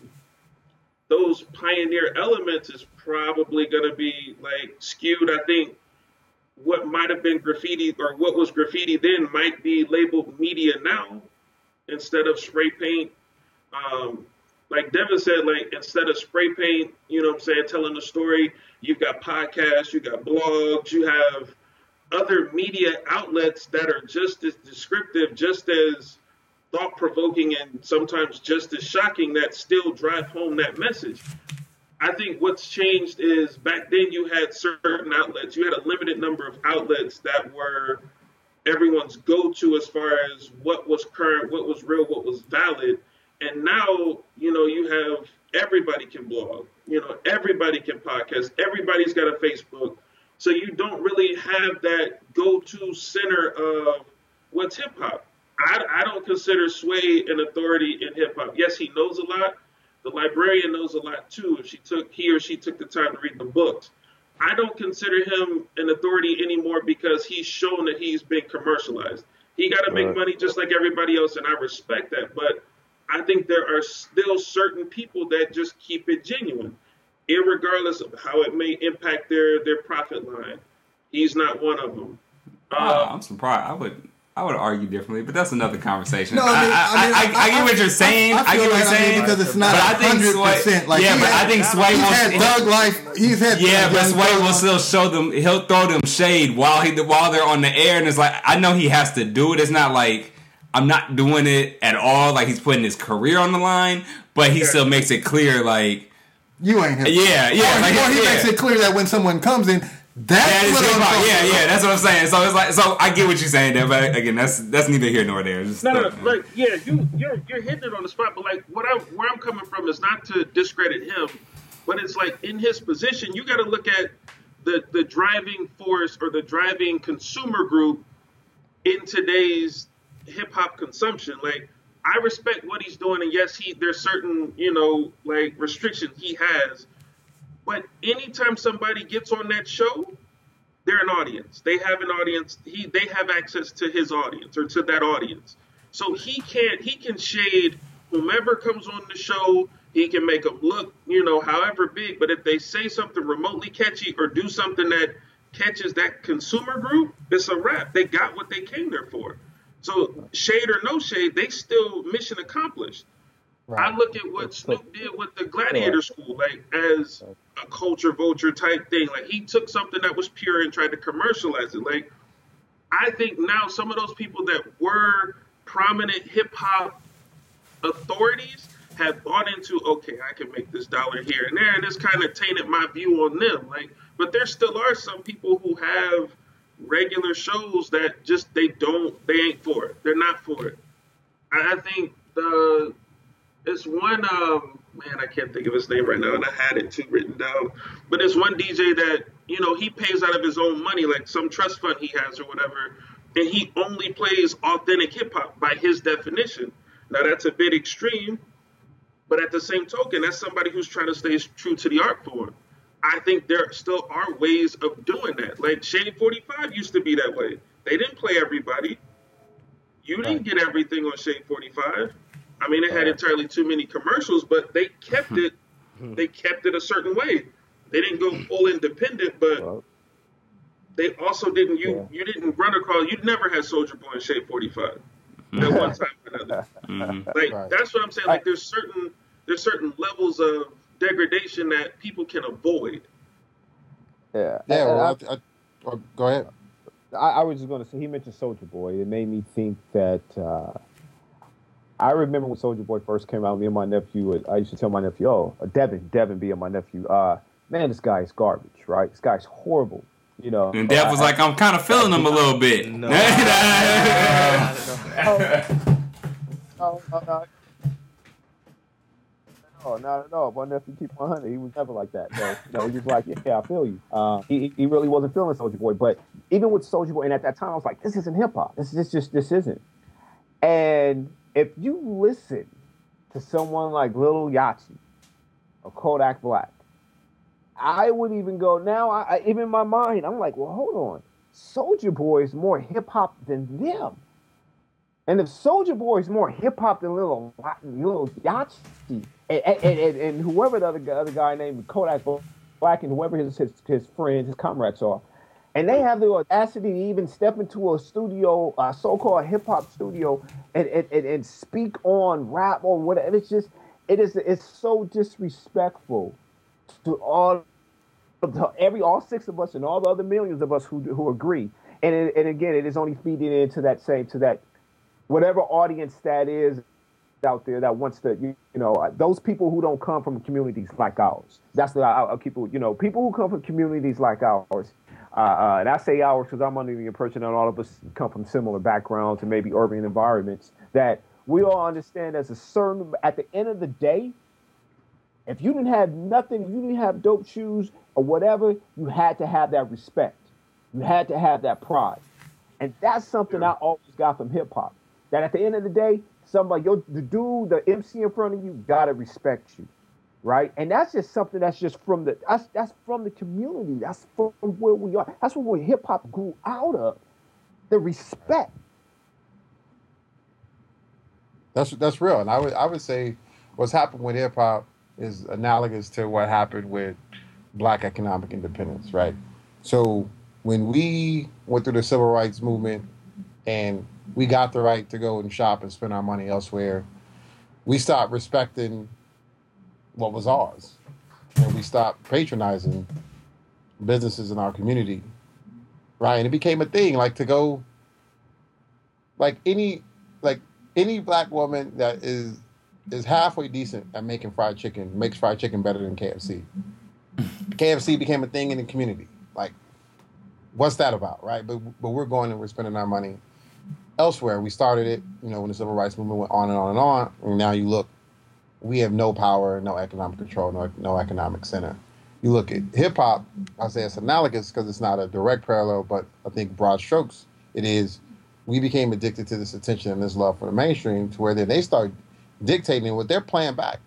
those pioneer elements is probably going to be like skewed. I think what might have been graffiti or what was graffiti then might be labeled media now instead of spray paint. Um, like Devin said, like instead of spray paint, you know what I'm saying, telling the story, you've got podcasts, you've got blogs, you have other media outlets that are just as descriptive, just as thought provoking, and sometimes just as shocking that still drive home that message. I think what's changed is back then you had certain outlets, you had a limited number of outlets that were everyone's go to as far as what was current, what was real, what was valid. And now, you know, you have everybody can blog, you know, everybody can podcast, everybody's got a Facebook. So you don't really have that go to center of what's hip hop. I, I don't consider Sway an authority in hip hop. Yes, he knows a lot. The librarian knows a lot too. If she took he or she took the time to read the books, I don't consider him an authority anymore because he's shown that he's been commercialized. He got to make money just like everybody else, and I respect that. But I think there are still certain people that just keep it genuine, irregardless of how it may impact their their profit line. He's not one of them. Oh, Uh, I'm surprised. I would I would argue differently, but that's another conversation. No, I, I mean- I, I mean, I, I, I- get what you're saying. I, get what you're saying because it's not but I think 100%, Sway, like, yeah, but I think Sway He's had thug life. He's had Yeah, but Sway will still show them. He'll throw them shade while he while they're on the air, and it's like I know he has to do it. It's not like I'm not doing it at all. Like he's putting his career on the line, but he still makes it clear like You ain't him. Yeah, yeah, Or, like, or he yeah. makes it clear that when someone comes in, That's That is what hip I'm hop. Yeah, yeah, that's what I'm saying. So it's like, so I get what you're saying there, but again, that's that's neither here nor there. It's No, no, no. Like, yeah, you you're you're hitting it on the spot. But like, what I where I'm coming from is not to discredit him, but it's like in his position, you got to look at the the driving force or the driving consumer group in today's hip hop consumption. Like, I respect what he's doing, and yes, he there's certain you know like restrictions he has, but anytime somebody gets on that show, they're an audience. They have an audience. He they have access to his audience or to that audience. So he can't he can shade whomever comes on the show. He can make them look, you know, however big. But if they say something remotely catchy or do something that catches that consumer group, it's a wrap. They got what they came there for. So shade or no shade, they still mission accomplished. I look at what Snoop did with the Gladiator School, like as a culture vulture type thing. Like he took something that was pure and tried to commercialize it. Like I think now some of those people that were prominent hip hop authorities have bought into okay, I can make this dollar here and there, and it's kind of tainted my view on them. Like, but there still are some people who have regular shows that just they don't they ain't for it. They're not for it. I, I think the it's one um man I can't think of his name right now, and I had it too written down. But it's one DJ that you know he pays out of his own money, like some trust fund he has or whatever, and he only plays authentic hip hop by his definition. Now that's a bit extreme, but at the same token, that's somebody who's trying to stay true to the art form. I think there still are ways of doing that. Like Shade 45 used to be that way. They didn't play everybody. You didn't get everything on Shade 45. I mean, it had entirely too many commercials, but they kept it. They kept it a certain way. They didn't go full independent, but Well, they also didn't. You you didn't run across. You never had Soulja Boy and Shade 45 at (laughs) one time or another. Mhm. Like Right. that's what I'm saying. Like there's certain there's certain levels of degradation that people can avoid. yeah. Yeah, And well, I- I, I, oh, go ahead. I, I was just going to say he mentioned Soulja Boy. It made me think that uh, I remember when Soulja Boy first came out. Me and my nephew, I used to tell my nephew, "Oh, Devin, Devin, being my nephew, uh, man, this guy is garbage, right? This guy's horrible." You know, And Dev was like, I'm kind of feeling him a little bit. No. (laughs) "No, (laughs) no, no." No, not at all. My nephew keep 100. He was never like that. So, you know, he was like, yeah, I feel you. Uh, he, he really wasn't feeling Soulja Boy. But even with Soulja Boy, and at that time, I was like, this isn't hip hop. This, this just this isn't. And if you listen to someone like Little Yachty or Kodak Black, I would even go now. I, I even in my mind, I'm like, well, hold on. Soulja Boy is more hip hop than them. And if Soulja Boy is more hip hop than Little Little Yachty, and, and, and, and whoever the other guy, other guy named Kodak Black and whoever his, his his friends, his comrades are, and they have the audacity to even step into a studio, a so-called hip hop studio, and, and, and, speak on rap or whatever. It's just it is it's so disrespectful to all to every all six of us and all the other millions of us who who agree. And it, and again, it is only feeding into that same to that whatever audience that is out there that wants to, you, you know, uh, those people who don't come from communities like ours. That's the I, I, people, you know, people who come from communities like ours. Uh, uh, and I say ours because I'm under the impression that all of us come from similar backgrounds and maybe urban environments. That we all understand as a certain, at the end of the day, if you didn't have nothing, you didn't have dope shoes or whatever, you had to have that respect. You had to have that pride. And that's something I always got from hip hop. That at the end of the day, somebody, yo, the dude, the MC in front of you, gotta respect you, right? And that's just something that's just from the that's that's from the community. That's from where we are. That's where hip hop grew out of. The respect. That's that's real, and I would I would say what's happened with hip hop is analogous to what happened with Black economic independence, right? So when we went through the civil rights movement and we got the right to go and shop and spend our money elsewhere, we stopped respecting what was ours, and we stopped patronizing businesses in our community, right? And it became a thing, like to go, like any, like any black woman that is is halfway decent at making fried chicken makes fried chicken better than KFC. (laughs) KFC became a thing in the community. Like what's that about, right? But but we're going and we're spending our money elsewhere. We started it, you know, when the civil rights movement went on and on and on, and now you look, we have no power, no economic control, no no economic center. You look at hip hop, I say it's analogous because it's not a direct parallel, but I think broad strokes, it is. We became addicted to this attention and this love for the mainstream to where then they start dictating what they're playing back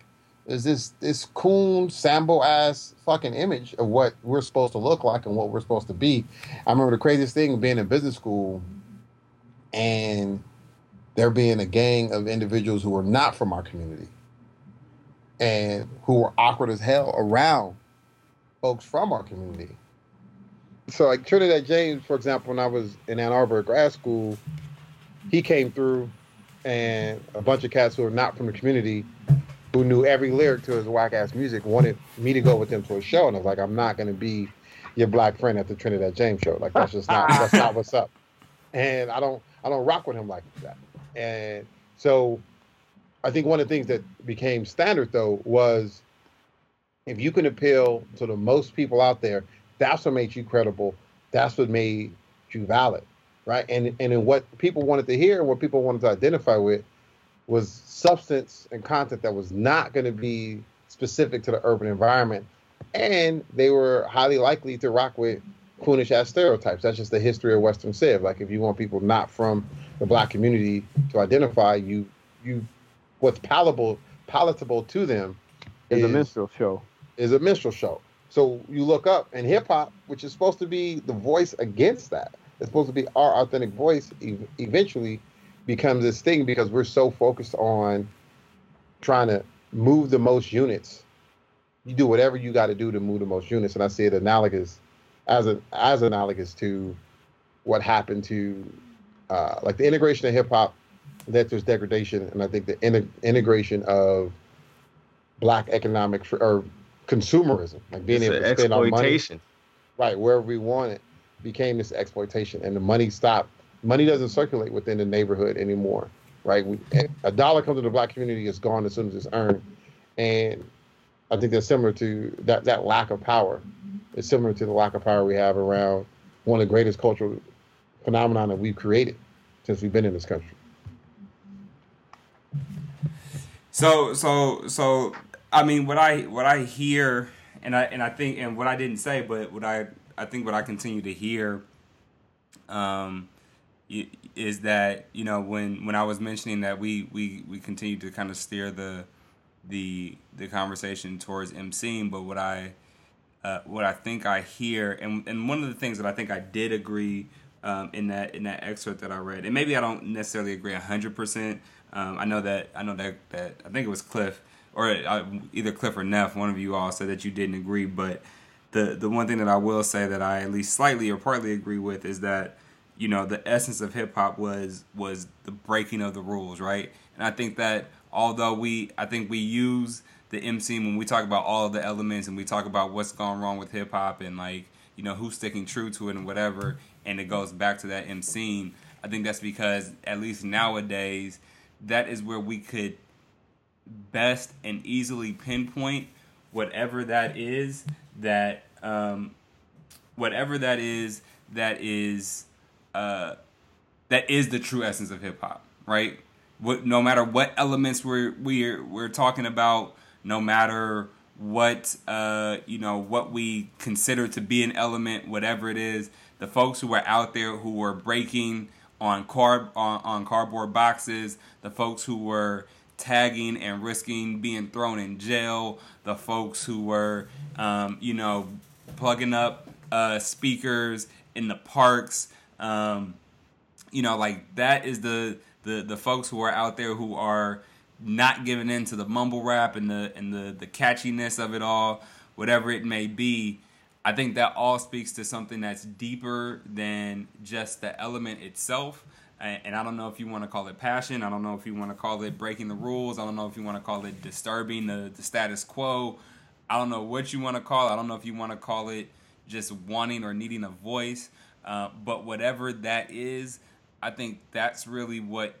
is this this coon sambo ass fucking image of what we're supposed to look like and what we're supposed to be. I remember the craziest thing being in business school and there being a gang of individuals who were not from our community and who were awkward as hell around folks from our community. So like Trinidad James, for example, when I was in Ann Arbor grad school, he came through and a bunch of cats who are not from the community who knew every lyric to his whack ass music wanted me to go with them to a show, and I was like, I'm not gonna be your black friend at the Trinidad James show. Like that's just not that's not (laughs) what's up. And I don't I don't rock with him like that. And so I think one of the things that became standard though was if you can appeal to the most people out there, that's what made you credible. That's what made you valid. Right. And and in what people wanted to hear and what people wanted to identify with was substance and content that was not going to be specific to the urban environment. And they were highly likely to rock with coonish ass stereotypes. That's just the history of Western Civ. Like if you want people not from the black community to identify you, you what's palatable palatable to them is, is a minstrel show. Is a minstrel show. So you look up and hip hop, which is supposed to be the voice against that. It's supposed to be our authentic voice. Eventually, becomes this thing because we're so focused on trying to move the most units. You do whatever you got to do to move the most units, and I see it analogous as a, as analogous to what happened to uh, like the integration of hip hop that there's degradation, and I think the in- integration of black economic or consumerism, like being it's able to spend our money, right wherever we want it, became this exploitation, and the money stopped money doesn't circulate within the neighborhood anymore, right? We, a dollar comes to the black community is gone as soon as it's earned, and I think that's similar to that that lack of power. It's similar to the lack of power we have around one of the greatest cultural phenomenon that we've created since we've been in this country. So so so I mean what I what I hear and I and I think and what I didn't say but what I I think what I continue to hear um is that you know when when I was mentioning that we we we continue to kind of steer the the the conversation towards emceeing, but what I uh, what I think I hear and and one of the things that I think I did agree um, in that in that excerpt that I read, and maybe I don't necessarily agree hundred um. I know that I know that that I think it was Cliff or uh, either Cliff or Neff, one of you all said that you didn't agree, but the the one thing that I will say that I at least slightly or partly agree with is that you know the essence of hip hop was was the breaking of the rules, right? And I think that although we I think we use the MC when we talk about all the elements and we talk about what's gone wrong with hip hop and like you know who's sticking true to it and whatever, and it goes back to that MC. I think that's because at least nowadays that is where we could best and easily pinpoint whatever that is that um, whatever that is that is uh, that is the true essence of hip hop, right? What, no matter what elements we're we're we're talking about, no matter what uh, you know what we consider to be an element, whatever it is, the folks who are out there who are breaking on card on, on cardboard boxes, the folks who were tagging and risking being thrown in jail, the folks who were um, you know plugging up uh, speakers in the parks, um, you know, like that is the the the folks who are out there who are not giving in to the mumble rap and the and the the catchiness of it all, whatever it may be. I think that all speaks to something that's deeper than just the element itself. And I don't know if you want to call it passion. I don't know if you want to call it breaking the rules. I don't know if you want to call it disturbing the, the status quo. I don't know what you want to call it. I don't know if you want to call it just wanting or needing a voice. Uh, but whatever that is, I think that's really what,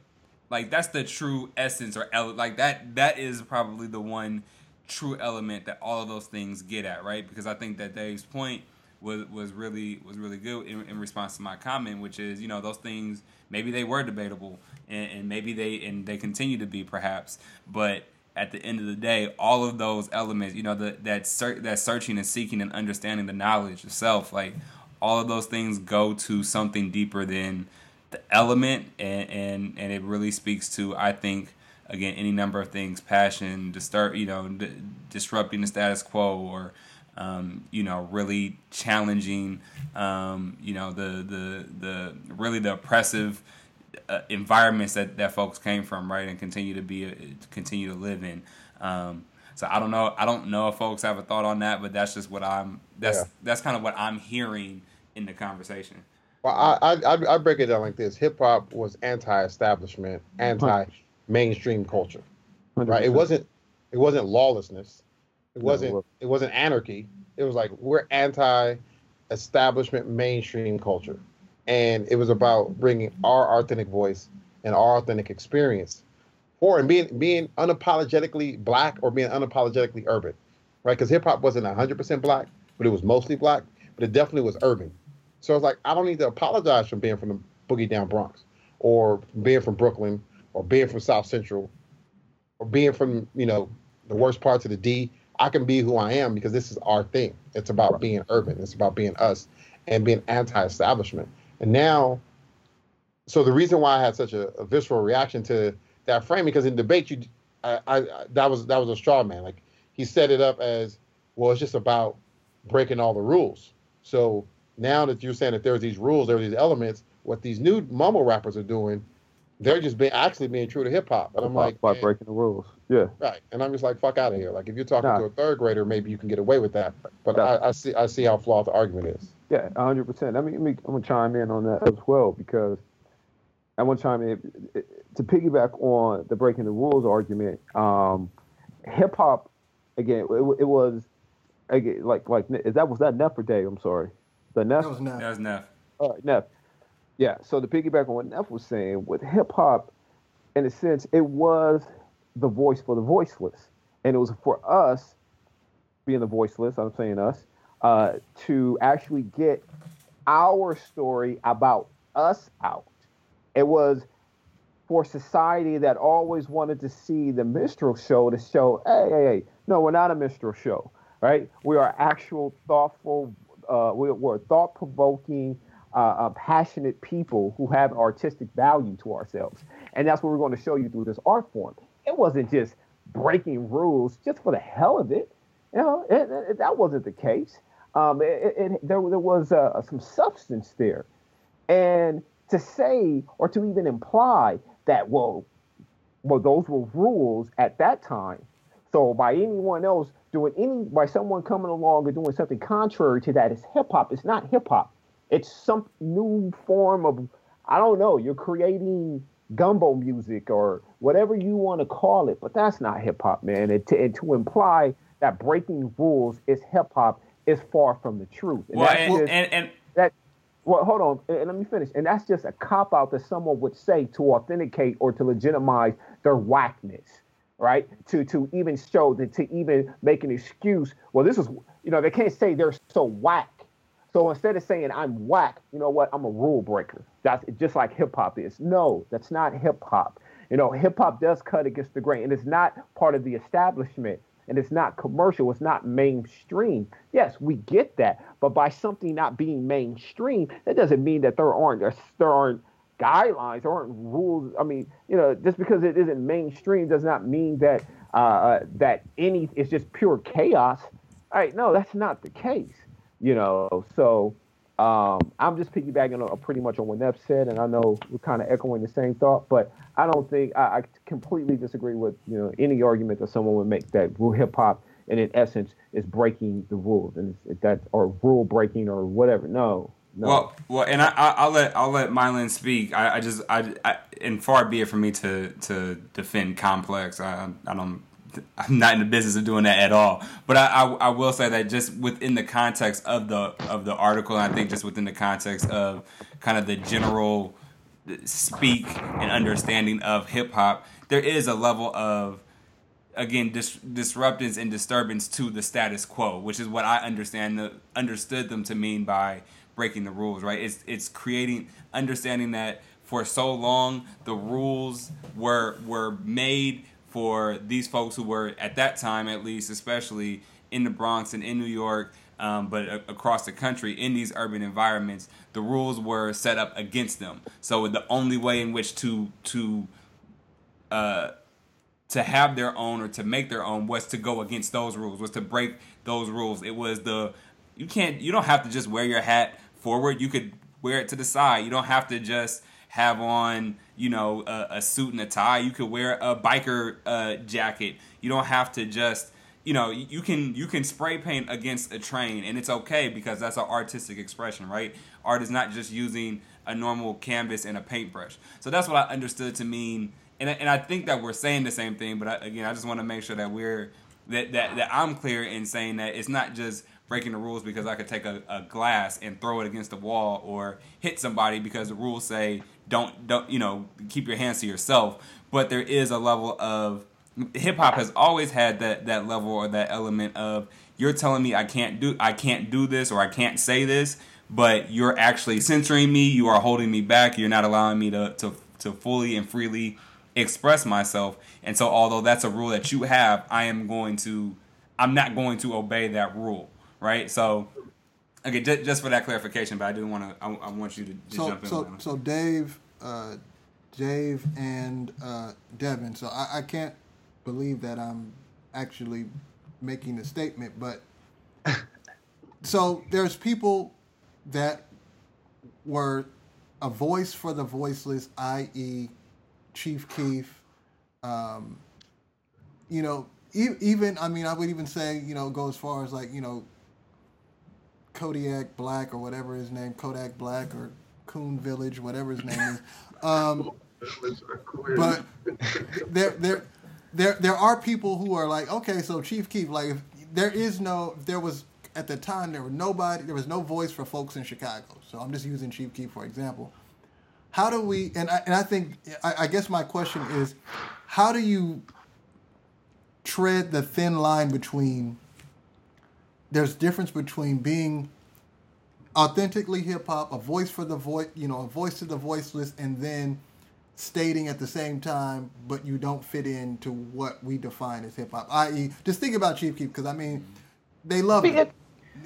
like, that's the true essence or like that. That is probably the one true element that all of those things get at, right? Because I think that Dave's point was was really was really good in, in response to my comment, which is you know those things maybe they were debatable and, and maybe they and they continue to be perhaps, but at the end of the day, all of those elements, you know, the, that ser- that searching and seeking and understanding the knowledge itself, like all of those things go to something deeper than the element, and and, and it really speaks to, I think, again, any number of things, passion, disturb, you know, d- disrupting the status quo, or um, you know, really challenging, um, you know, the the the really the oppressive uh, environments that, that folks came from, right, and continue to be uh, continue to live in. Um, so I don't know. I don't know if folks have a thought on that, but that's just what I'm. That's Yeah. that's kind of what I'm hearing in the conversation. Well, I, I I- break it down like this: hip hop was anti-establishment, anti-mainstream culture. Right? It wasn't it wasn't lawlessness. It wasn't wasn't. it wasn't anarchy. It was like we're anti-establishment mainstream culture, and it was about bringing our authentic voice and our authentic experience, or and being being unapologetically black or being unapologetically urban, right? Because hip hop wasn't hundred percent black, but it was mostly black, but it definitely was urban. So I was like I don't need to apologize for being from the boogie down Bronx, or being from Brooklyn, or being from South Central, or being from you know the worst parts of the D. I can be who I am because this is our thing. It's about being urban. It's about being us and being anti-establishment. And now, so the reason why I had such a, a visceral reaction to that framing because in debate you, I, I that was that was a straw man. Like he set it up as well. It's just about breaking all the rules. So now that you're saying that there's these rules, there are these elements, what these new mumble rappers are doing, they're just being actually being true to hip hop. And I'm by, like, by man, breaking the rules. Yeah. right. And I'm just like, fuck out of here. Like if you're talking Nah. to a third grader, maybe you can get away with that. But Nah. I, I see I see how flawed the argument is. Yeah, hundred percent. I mean, let me, I'm gonna chime in on that as well because I want to chime in to piggyback on the breaking the rules argument. Um, Hip hop, again, it, it was again like like is that was that Neff or Dave? I'm sorry, the Neff. That was not. That was Neff. All right, Neff. Yeah, so to piggyback on what Neff was saying, with hip hop, in a sense, it was the voice for the voiceless. And it was for us, being the voiceless, I'm saying us, uh, to actually get our story about us out. It was for society that always wanted to see the minstrel show to show, hey, hey, hey, no, we're not a minstrel show, right? We are actual, thoughtful, uh, we're, we're thought provoking, uh, uh, passionate people who have artistic value to ourselves. And that's what we're going to show you through this art form. It wasn't just breaking rules just for the hell of it. You know, it, it, that wasn't the case. Um, it, there, there was uh, some substance there. And to say or to even imply that, well, well, those were rules at that time. So by anyone else doing any, by someone coming along and doing something contrary to that, is hip hop. It's not hip hop. It's some new form of, I don't know. You're creating gumbo music or whatever you want to call it, but that's not hip hop, man. And to, and to imply that breaking rules is hip hop is far from the truth. And Well, that's and, just- and, and that well hold on and and let me finish and that's just a cop out that someone would say to authenticate or to legitimize their whackness right to to even show that to even make an excuse well this is you know they can't say they're so whack so instead of saying i'm whack you know what i'm a rule breaker that's just like hip-hop is no that's not hip-hop you know hip-hop does cut against the grain and it's not part of the establishment and it's not commercial, it's not mainstream. Yes, we get that, but by something not being mainstream, that doesn't mean that there aren't there aren't guidelines, there aren't rules. I mean, you know, just because it isn't mainstream does not mean that uh, that any it's just pure chaos. All right, no, that's not the case. You know, so um, I'm just piggybacking on, pretty much on what Neff said, and I know we're kind of echoing the same thought, but I don't think I, I completely disagree with you know any argument that someone would make that hip hop, and in essence, is breaking the rules and that or rule breaking or whatever. No, no. Well, well, and I, I, I'll let I'll let Mylon speak. I, I just I, I and far be it from me to to defend complex. I I don't. I'm not in the business of doing that at all. But I, I, I will say that just within the context of the of the article, and I think just within the context of kind of the general speak and understanding of hip hop, there is a level of again dis- disruptance and disturbance to the status quo, which is what I understand the, understood them to mean by breaking the rules. Right? It's it's creating understanding that for so long the rules were were made for these folks who were at that time at least especially in the Bronx and in New York um, but a- across the country in these urban environments the rules were set up against them. So the only way in which to to uh, to have their own or to make their own was to go against those rules was to break those rules. It was the you can't you don't have to just wear your hat forward. You could wear it to the side. You don't have to just have on you know a, a suit and a tie. You could wear a biker uh, jacket. You don't have to just you know you can you can spray paint against a train and it's okay because that's an artistic expression right? Art is not just using a normal canvas and a paintbrush. So that's what i understood to mean and, and i think that we're saying the same thing but I, again i just want to make sure that we're that, that that i'm clear in saying that it's not just breaking the rules because i could take a, a glass and throw it against the wall or hit somebody because the rules say don't don't you know keep your hands to yourself but there is a level of hip hop has always had that that level or that element of you're telling me I can't do I can't do this or I can't say this, but you're actually censoring me. You are holding me back. You're not allowing me to to to fully and freely express myself. And so, although that's a rule that you have, I am going to I'm not going to obey that rule, right? So. Okay, just, just for that clarification, but I do want to. I, I want you to, to So jump in. so so Dave, uh, Dave and uh, Devin. So I, I can't believe that I'm actually making a statement, but (laughs) so there's people that were a voice for the voiceless, i.e., Chief Keef. Um, you know, e- even I mean, I would even say you know go as far as like you know Kodiak Black or whatever his name, Kodak Black or Coon Village, whatever his name is. Um, but there, there, there, there are people who are like, okay, so Chief Keef, like, if there is no, there was at the time there was nobody, there was no voice for folks in Chicago. So I'm just using Chief Keef for example. How do we? And I, and I think, I, I guess my question is, how do you tread the thin line between? There's difference between being authentically hip hop, a voice for the voice, you know, a voice to the voiceless, and then stating at the same time, but you don't fit into what we define as hip hop. I.e., just think about Chief Keef because I mean, they love him.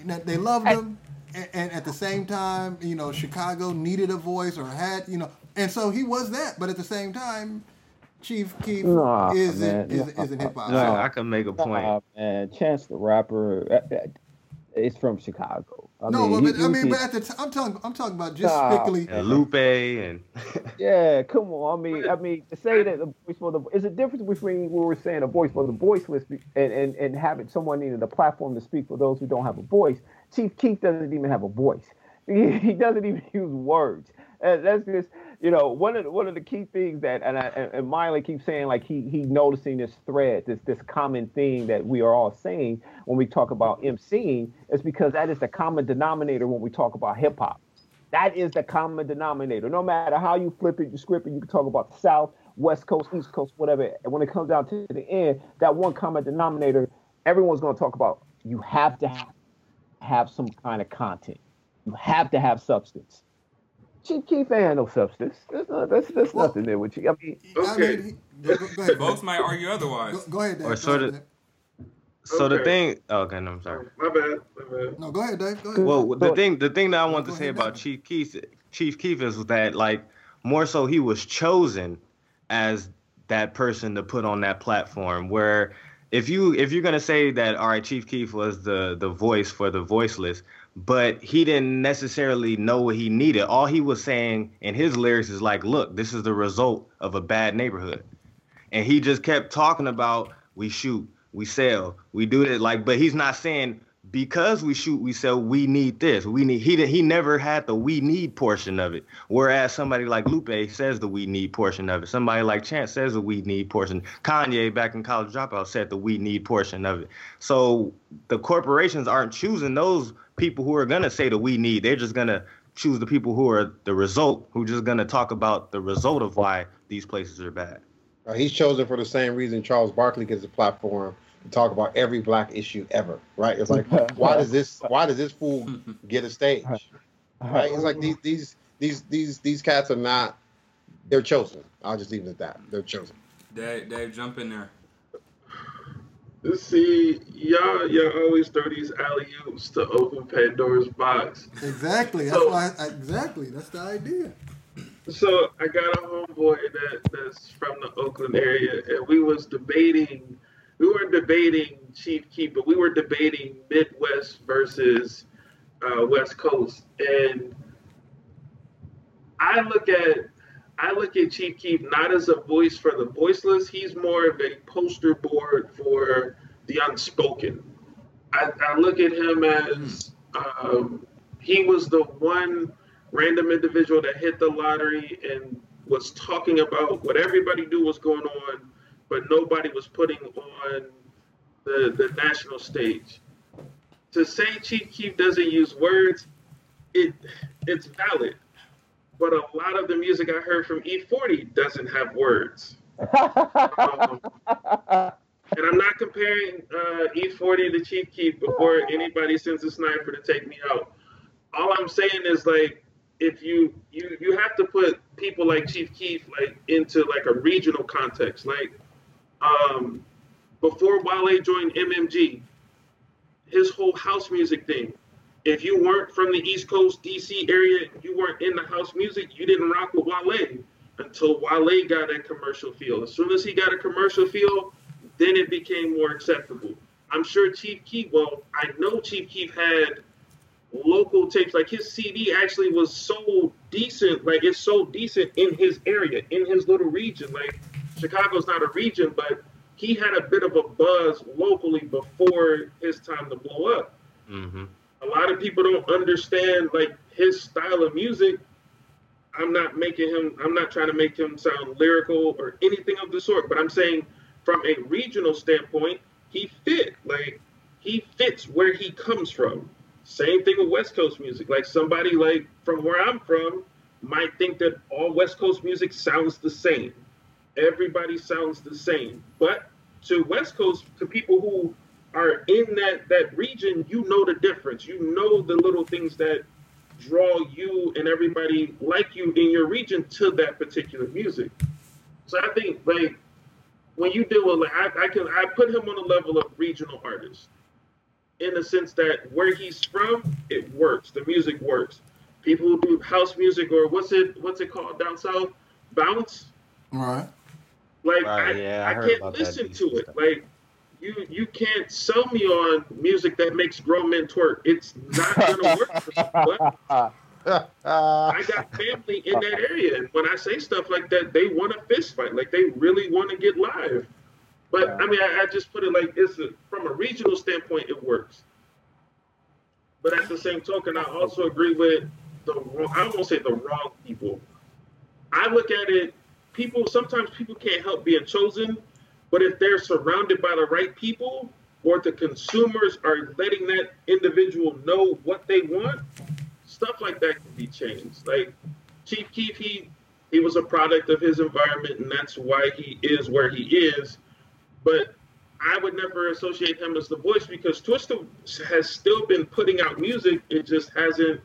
They love him, and, and at the same time, you know, Chicago needed a voice or had, you know, and so he was that. But at the same time, Chief Keef Nah, isn't man. isn't, isn't hip hop. No, I can make a point. Nah, man, Chance the Rapper uh, uh, is from Chicago. I no, mean, but, you- I you mean, see- but at the time, I'm talking, I'm talking about just Nah, strictly. And Lupe and (laughs) Yeah, come on. I mean, I mean, to say that the voice for the is a difference between what we're saying a voice for the voiceless be- and, and, and having someone needing a platform to speak for those who don't have a voice. Chief Keef doesn't even have a voice. He, (laughs) he doesn't even use words. And that's just you know one of the, one of the key things that and I, and Miley keeps saying like he he noticing this thread, this this common thing that we are all saying when we talk about MCing is because that is the common denominator when we talk about hip hop. That is the common denominator. No matter how you flip it, you script it, you can talk about the South, West Coast, East Coast, whatever. And when it comes down to the end, that one common denominator, everyone's going to talk about. You have to have some kind of content. You have to have substance. Chief Keef ain't had no substance. There's, no, there's, there's Well- nothing there with you. I mean, I Okay. mean, he, go, go ahead. Folks might argue otherwise. Go, go ahead, Dave. Or Go sort ahead, of- Dave. so the thing. Oh, okay, no, I'm sorry. My bad. My bad. No, go ahead, Dave. Go ahead. Well, the Go- thing, the thing that I want Go to say ahead, about Devin. Chief Keef, Chief Keef is that like more so he was chosen as that person to put on that platform. Where if you if you're gonna say that all right, Chief Keef was the the voice for the voiceless, but he didn't necessarily know what he needed. All he was saying in his lyrics is like, look, this is the result of a bad neighborhood and he just kept talking about we shoot, we sell, we do it like, but he's not saying because we shoot, we sell, we need this, we need. He he never had the we need portion of it. Whereas somebody like Lupe says the we need portion of it. Somebody like Chance says the we need portion. Kanye back in College Dropout said the we need portion of it. So the corporations aren't choosing those people who are gonna say that we need. They're just gonna choose the people who are the result, who just gonna talk about the result of why these places are bad. Uh, he's chosen for the same reason Charles Barkley gets a platform to talk about every black issue ever. Right? It's like, (laughs) why does this? Why does this fool (laughs) get a stage? Right? It's like these these these these these cats are not. They're chosen. I'll just leave it at that. They're chosen. Dave, Dave, jump in there. See, y'all, y'all always throw these alley oops to open Pandora's box. Exactly. That's So- why. Exactly. That's the idea. So I got a homeboy that that's from the Oakland area, and we was debating. We weren't debating Chief Keef, but we were debating Midwest versus uh, West Coast. And I look at I look at Chief Keef not as a voice for the voiceless. He's more of a poster board for the unspoken. I, I look at him as um, he was the one random individual that hit the lottery and was talking about what everybody knew was going on, but nobody was putting on the, the national stage. To say Chief Keef doesn't use words, it it's valid. But a lot of the music I heard from E40 doesn't have words. Um, (laughs) and I'm not comparing uh, E40 to Chief Keef before anybody sends a sniper to take me out. All I'm saying is like if you you you have to put people like Chief Keef like into like a regional context. Like um, before Wale joined MMG, his whole house music thing. If you weren't from the East Coast DC area, you weren't in the house music, you didn't rock with Wale until Wale got a commercial feel. As soon as he got a commercial feel, then it became more acceptable. I'm sure Chief Keef, well, I know Chief Keef had local tapes. Like his CD actually was so decent, like it's so decent in his area, in his little region. Like Chicago's not a region, but he had a bit of a buzz locally before his time to blow up. Mm-hmm. A lot of people don't understand like his style of music. I'm not making him. I'm not trying to make him sound lyrical or anything of the sort. But I'm saying, from a regional standpoint, he fit. Like he fits where he comes from. Same thing with West Coast music. Like somebody like from where I'm from might think that all West Coast music sounds the same. Everybody sounds the same. But to West Coast, to people who are in that that region, you know the difference. You know the little things that draw you and everybody like you in your region to that particular music. So I think like when you deal with like I, I can I put him on a level of regional artist in the sense that where he's from, it works. The music works. People who do house music or what's it what's it called down south? Bounce. Right. Like Right, I, yeah, I I, can't listen decent to it. stuff. Like you you can't sell me on music that makes grown men twerk. It's not gonna work for me. (laughs) I got family in that area, and when I say stuff like that, they want a fist fight. Like they really want to get live. But I mean, I, I just put it like it's a, from a regional standpoint, it works. But at the same token, I also agree with the wrong. I won't say the wrong people. I look at it. People sometimes people can't help being chosen, but if they're surrounded by the right people, or the consumers are letting that individual know what they want, stuff like that can be changed. Like Chief Keef, he he was a product of his environment, and that's why he is where he is. But I would never associate him as the voice because Twista has still been putting out music. It just hasn't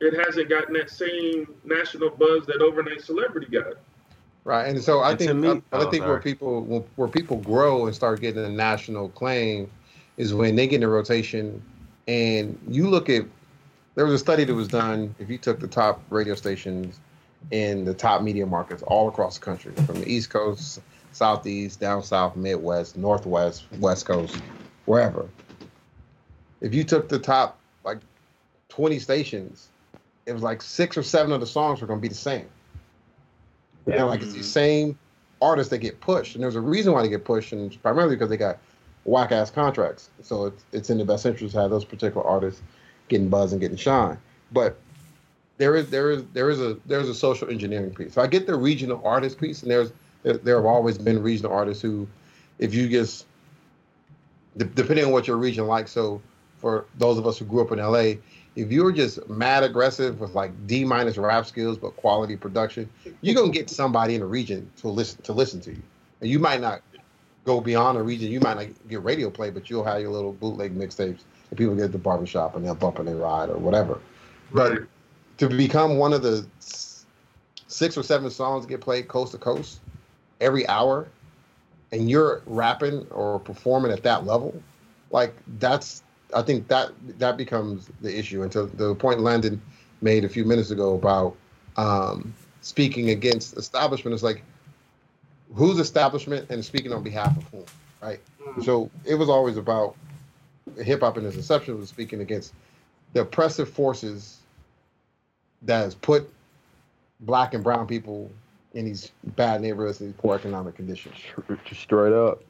it hasn't gotten that same national buzz that overnight celebrity got. Right, and so I And think me- I, I oh, think where people where- people grow and start getting a national claim is when they get in a rotation, and you look at there was a study that was done. If you took the top radio stations in the top media markets all across the country, from the East Coast, Southeast, down South, Midwest, Northwest, West Coast, wherever. If you took the top like twenty stations, it was like six or seven of the songs were going to be the same. And like it's the mm-hmm. same artists that get pushed, and there's a reason why they get pushed, and primarily because they got whack ass contracts. So it's it's in the best interest to have those particular artists getting buzz and getting shine. But there is there is there is a there's a social engineering piece. So I get the regional artist piece, and there's there, there have always been regional artists who, if you just de- depending on what your region likes. So for those of us who grew up in LA, if you're just mad aggressive with like D minus rap skills but quality production, you're gonna get somebody in the region to listen to listen to you. And you might not go beyond the region. You might not get radio play, but you'll have your little bootleg mixtapes and people get at the barbershop and they'll bump and they ride or whatever. But Right. to become one of the six or seven songs get played coast to coast every hour, and you're rapping or performing at that level, like that's I think that that becomes the issue. And to the point Landon made a few minutes ago about um, speaking against establishment is like whose establishment and speaking on behalf of whom, right? So it was always about hip hop in its inception was speaking against the oppressive forces that has put black and brown people in these bad neighborhoods and these poor economic conditions. Just straight up.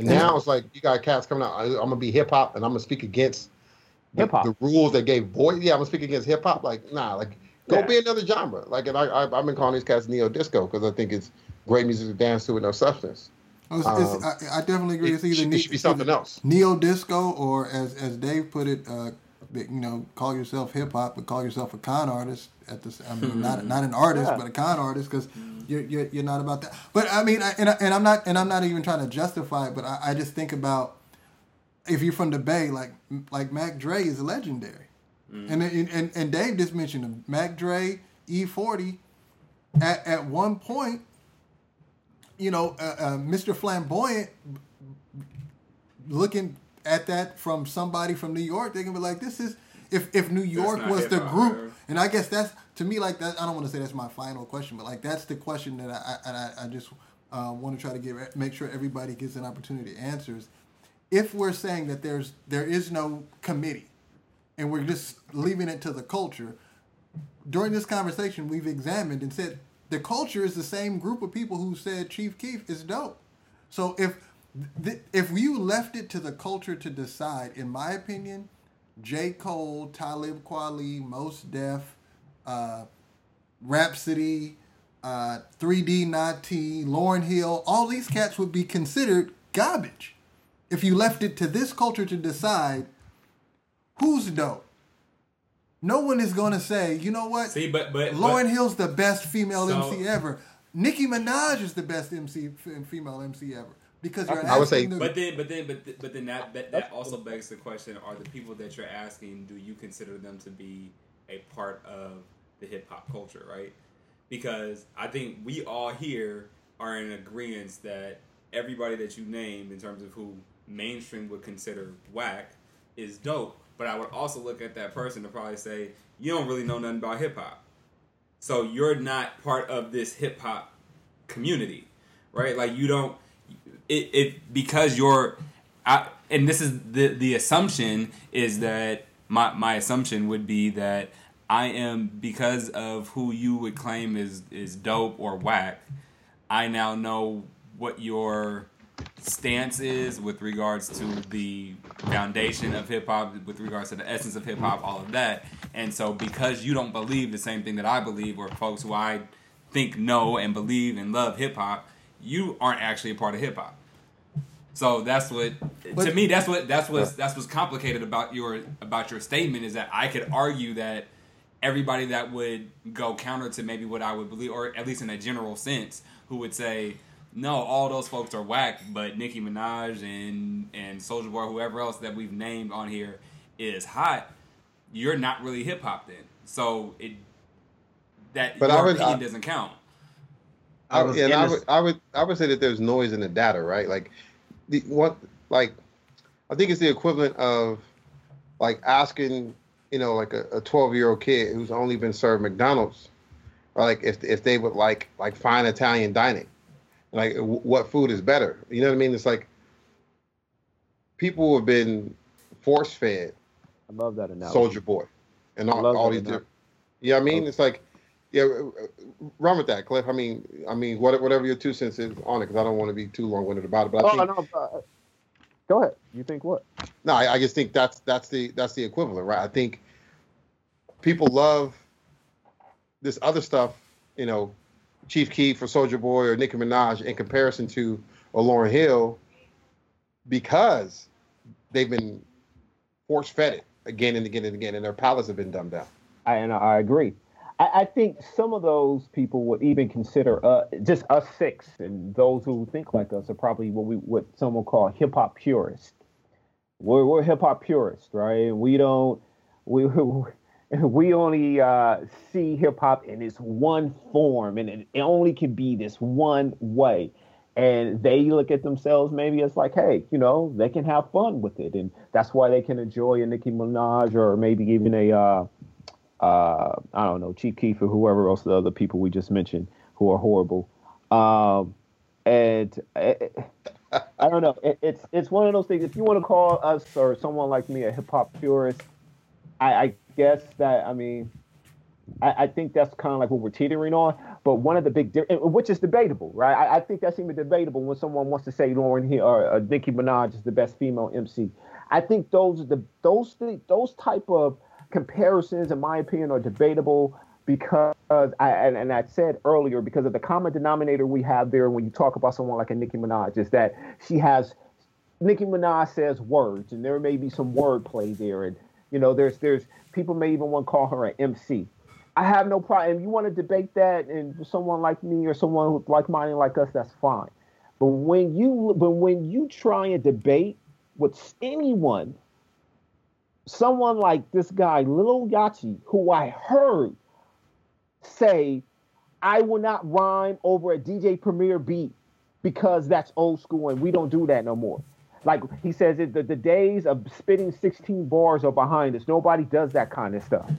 And now it's like you got cats coming out. I, am gonna be hip hop and I'm gonna speak against the, Hip-hop. the rules that gave voice. Yeah, I'm gonna speak against hip hop. Like nah, like go Yeah. be another genre. Like and I, I I've been calling these cats neo disco because I think it's great music to dance to with no substance. It's- Um, it's- I, I definitely agree. It It's either should, it should be something else. neo disco or as as Dave put it, uh, you know, call yourself hip hop, but call yourself a con artist. At this, I mean, not not an artist, Yeah. but a con artist because you're, you're you're not about that. But I mean, I, and I, and I'm not and I'm not even trying to justify it, but I, I just think about if you're from the Bay, like like Mac Dre is legendary, and, and and and Dave just mentioned him. Mac Dre, E40, at at one point you know, uh, uh, Mr. Flamboyant looking at that from somebody from New York, they can be like, "This is if if New York was the group." And I guess that's to me like that. I don't want to say that's my final question, but like that's the question that I I, I just uh, want to try to give make sure everybody gets an opportunity to answers. If we're saying that there's there is no committee, and we're just leaving it to the culture, during this conversation, we've examined and said the culture is the same group of people who said Chief Keef is dope. So if th- if you left it to the culture to decide, in my opinion, J. Cole, Talib Kweli, Mos Def, uh, Rapsody, uh, 3D Na'Tee, Lauryn Hill, all these cats would be considered garbage if you left it to this culture to decide who's dope. No one is going to say, you know what? See, but but Lauryn but, Hill's the best female So- MC ever. Nicki Minaj is the best MC female MC ever because you're I would say- asking the, But then, but then, but th- but then that that, that also begs the question: Are the people that you're asking, do you consider them to be a part of the hip hop culture, right? Because I think we all here are in agreement that everybody that you name, in terms of who mainstream would consider whack is dope. But I would also look at that person to probably say, you don't really know nothing about hip hop. So you're not part of this hip hop community, right? Like you don't it, it because you're I, and this is the the assumption is that my my assumption would be that I am because of who you would claim is is dope or whack. I now know what your stance is with regards to the foundation of hip hop, with regards to the essence of hip hop, all of that. And so, because you don't believe the same thing that I believe, or folks who I think know and believe and love hip hop, you aren't actually a part of hip hop. So that's what to me that's what that's what's that's what's complicated about your about your statement is that I could argue that everybody that would go counter to maybe what I would believe, or at least in a general sense, who would say, no, all those folks are whack, but Nicki Minaj and and Soulja Boy, whoever else that we've named on here is hot. You're not really hip hop then, so it that But your I would- opinion I- doesn't count. I, I was yeah, and in I would, I would, I would say that there's noise in the data, right? Like, the what, like, I think it's the equivalent of, like, asking, you know, like a, a 12 year old kid who's only been served McDonald's, or like if if they would like like fine Italian dining, like w- what food is better? You know what I mean? It's like people have been force fed I love that analogy. Soulja Boy, and all, all these. Different, yeah, I mean, it's like, yeah, run with that, Cliff. I mean, I mean, what, whatever your two cents is on it, because I don't want to be too long winded about it. But I Oh think, no, uh, go ahead. You think what? no, I, I just think that's that's the that's the equivalent, right? I think people love this other stuff, you know, Chief Keef for Soulja Boy or Nicki Minaj in comparison to a Lauryn Hill because they've been force fed it. again and again and again, and their palates have been dumbed down. I, and I agree. I, think some of those people would even consider uh, just us six, and those who think like us are probably what we what some someone call hip hop purists. We're we're hip hop purists, right? We don't we (laughs) we only uh, see hip hop in its one form, and it, it only can be this one way. And they look at themselves maybe as like, hey, you know, they can have fun with it, and that's why they can enjoy a Nicki Minaj or maybe even a uh, uh, I don't know, Chief Keef or whoever else the other people we just mentioned who are horrible. Um, and it, I don't know, it, it's it's one of those things. If you want to call us or someone like me a hip hop purist, I, I guess that I mean, I, I think that's kind of like what we're teetering on. But one of the big, di- which is debatable, right? I, I, think that's even debatable when someone wants to say Lauryn Hill or uh, Nicki Minaj is the best female MC. I think those are the those those type of comparisons, in my opinion, are debatable because I and, and, I said earlier because of the common denominator we have there when you talk about someone like a Nicki Minaj is that she has Nicki Minaj says words and there may be some wordplay there and you know there's there's people may even want to call her an MC. I have no problem. You want to debate that and someone like me or someone who's like minded like us, that's fine. But when you but when you try and debate with anyone someone like this guy, Lil Yachty, who I heard say, I will not rhyme over a DJ Premier beat because that's old school and we don't do that no more. Like he says, it, the, the days of spitting 16 bars are behind us. Nobody does that kind of stuff.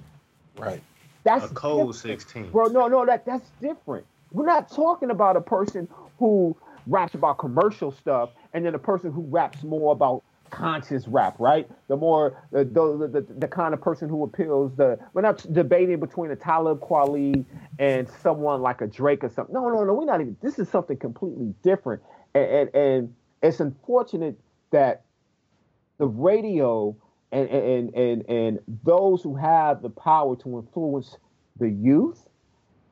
Right. That's a cold 16. Bro, no, no, that that's different. We're not talking about a person who raps about commercial stuff and then a person who raps more about conscious rap, right? The more the the, the, the kind of person who appeals the we're not debating between a Talib Kweli and someone like a Drake or something. No, no, no, we're not even. This is something completely different, and and, and it's unfortunate that the radio and and and and those who have the power to influence the youth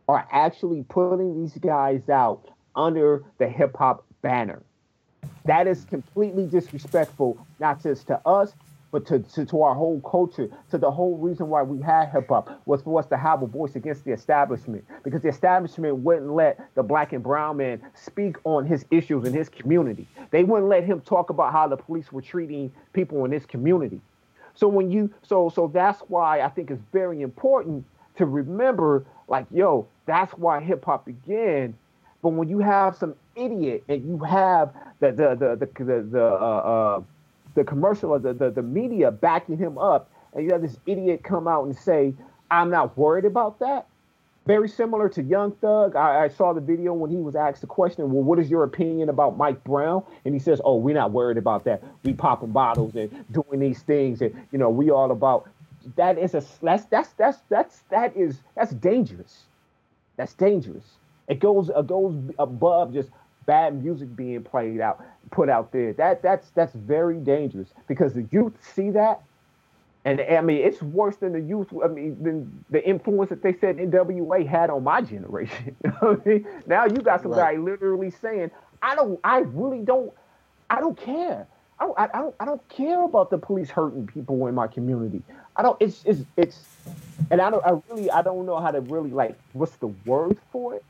are actually putting these guys out under the hip hop banner that is completely disrespectful, not just to us, but to, to, to, our whole culture, to the whole reason why we had hip hop was for us to have a voice against the establishment. Because the establishment wouldn't let the black and brown man speak on his issues in his community. They wouldn't let him talk about how the police were treating people in his community. So when you so so that's why I think it's very important to remember, like, yo, that's why hip hop began. But when you have some idiot and you have the the the the the, the, uh, uh, the commercial or the, the the media backing him up, and you have this idiot come out and say, "I'm not worried about that." Very similar to Young Thug. I, I, saw the video when he was asked the question, "Well, what is your opinion about Mike Brown?" And he says, "Oh, we're not worried about that. We popping bottles and doing these things, and you know, we all about." That is a that's that's that's that's that is that's dangerous. That's dangerous. It goes it goes above just bad music being played out, put out there. That that's that's very dangerous because the youth see that, and I mean it's worse than the youth. I mean, than the influence that they said NWA had on my generation. (laughs) now you got some right. guy literally saying, "I don't, I really don't, I don't care." I don't, I don't, I don't care about the police hurting people in my community. I don't. It's, it's, it's, and I don't. I really, I don't know how to really like. What's the word for it?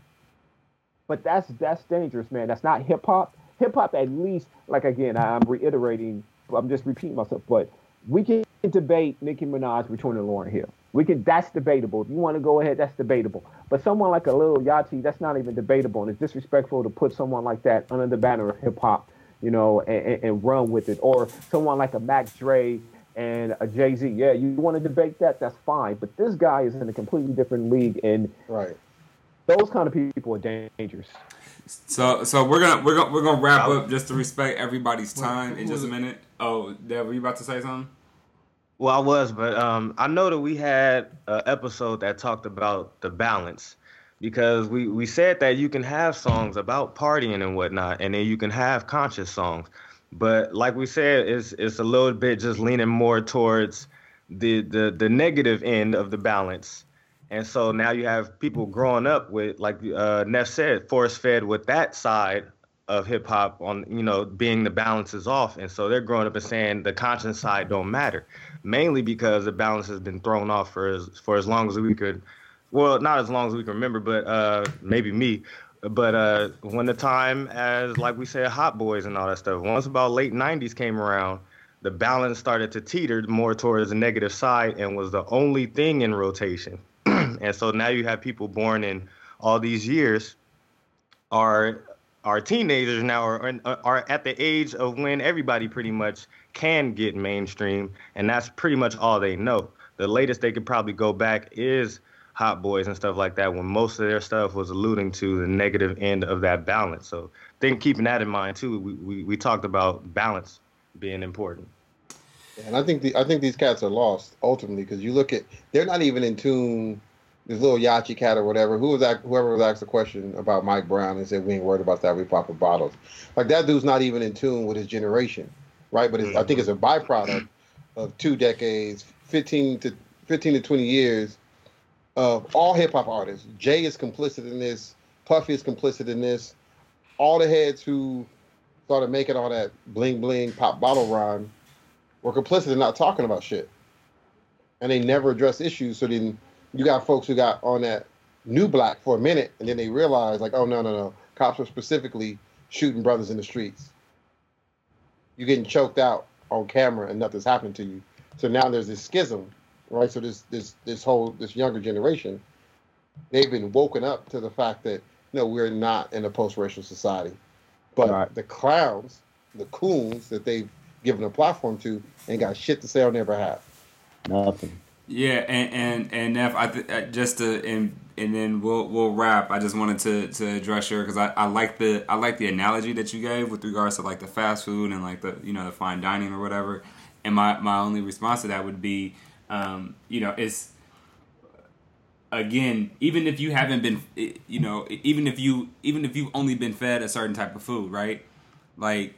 But that's that's dangerous, man. That's not hip hop. Hip hop, at least, like again, I'm reiterating. I'm just repeating myself, but we can debate Nicki Minaj returning Lauryn Hill. We can. That's debatable. If you want to go ahead, that's debatable. But someone like a Lil Yachty, that's not even debatable, and it's disrespectful to put someone like that under the banner of hip hop, you know, and, and, run with it. Or someone like a Mac Dre and a Jay Z. Yeah, you want to debate that? That's fine. But this guy is in a completely different league, and right those kind of people are dangerous. So, so we're gonna we're gonna we're gonna wrap up just to respect everybody's time in just a minute. Oh, Dev, were you about to say something? Well, I was, but um, I know that we had an episode that talked about the balance because we, we said that you can have songs about partying and whatnot, and then you can have conscious songs. But like we said, it's it's a little bit just leaning more towards the the the negative end of the balance and so now you have people growing up with, like uh, Neff said, force fed with that side of hip hop on you know being the balance is off, and so they're growing up and saying the conscience side don't matter, mainly because the balance has been thrown off for as for as long as we could, well not as long as we can remember, but uh, maybe me. But uh, when the time as like we said, Hot Boys and all that stuff, once about late '90s came around, the balance started to teeter more towards the negative side and was the only thing in rotation. And so now you have people born in all these years are are teenagers now are uh, are at the age of when everybody pretty much can get mainstream and that's pretty much all they know. The latest they could probably go back is Hot Boys and stuff like that when most of their stuff was alluding to the negative end of that balance. So think keeping that in mind too, we, we, we talked about balance being important. And I think the I think these cats are lost ultimately because you look at they're not even in tune. This little Yachty cat or whatever, who was that? Whoever was asked a question about Mike Brown and said we ain't worried about that, we pop bottles. Like that dude's not even in tune with his generation, right? But I think it's a mm-hmm. byproduct of two decades, fifteen to fifteen to twenty years of all hip hop artists. Jay is complicit in this. Puffy is complicit in this. All the heads who started making all that bling bling pop bottle rhyme were complicit in not talking about shit. And they never address issues. So then you got folks who got on that new black for a minute and then they realized like, oh no, no, no. Cops are specifically shooting brothers in the streets. You're getting choked out on camera and nothing's happened to you. So now there's this schism, right? So this this this whole this younger generation, they've been woken up to the fact that no, we're not in a post-racial society. But right. the clowns, the coons that they've given a platform to ain't got shit to say on their behalf. Nothing. Yeah, and and and Neff, I th- uh, just to and and then we'll we'll wrap. I just wanted to to address your because I, I like the I like the analogy that you gave with regards to like the fast food and like the you know the fine dining or whatever. And my my only response to that would be, um, you know, it's again even if you haven't been you know even if you even if you've only been fed a certain type of food right like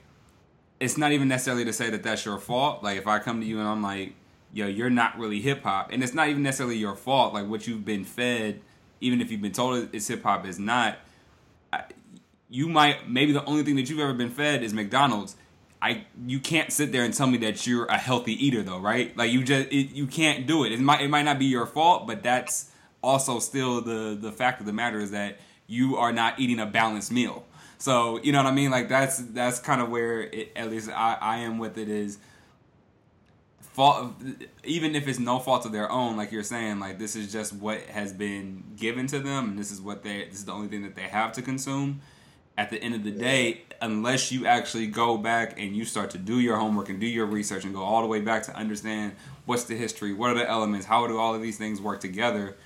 it's not even necessarily to say that that's your fault. Like if I come to you and I'm like, yo, you're not really hip hop, and it's not even necessarily your fault. Like what you've been fed, even if you've been told it's hip hop, is not. You might maybe the only thing that you've ever been fed is McDonald's. I you can't sit there and tell me that you're a healthy eater though, right? Like you just it, you can't do it. It might it might not be your fault, but that's also still the the fact of the matter is that you are not eating a balanced meal. So you know what I mean? Like that's that's kind of where it, at least I, I am with it is fault even if it's no fault of their own like you're saying like this is just what has been given to them and this is what they this is the only thing that they have to consume at the end of the day unless you actually go back and you start to do your homework and do your research and go all the way back to understand what's the history what are the elements how do all of these things work together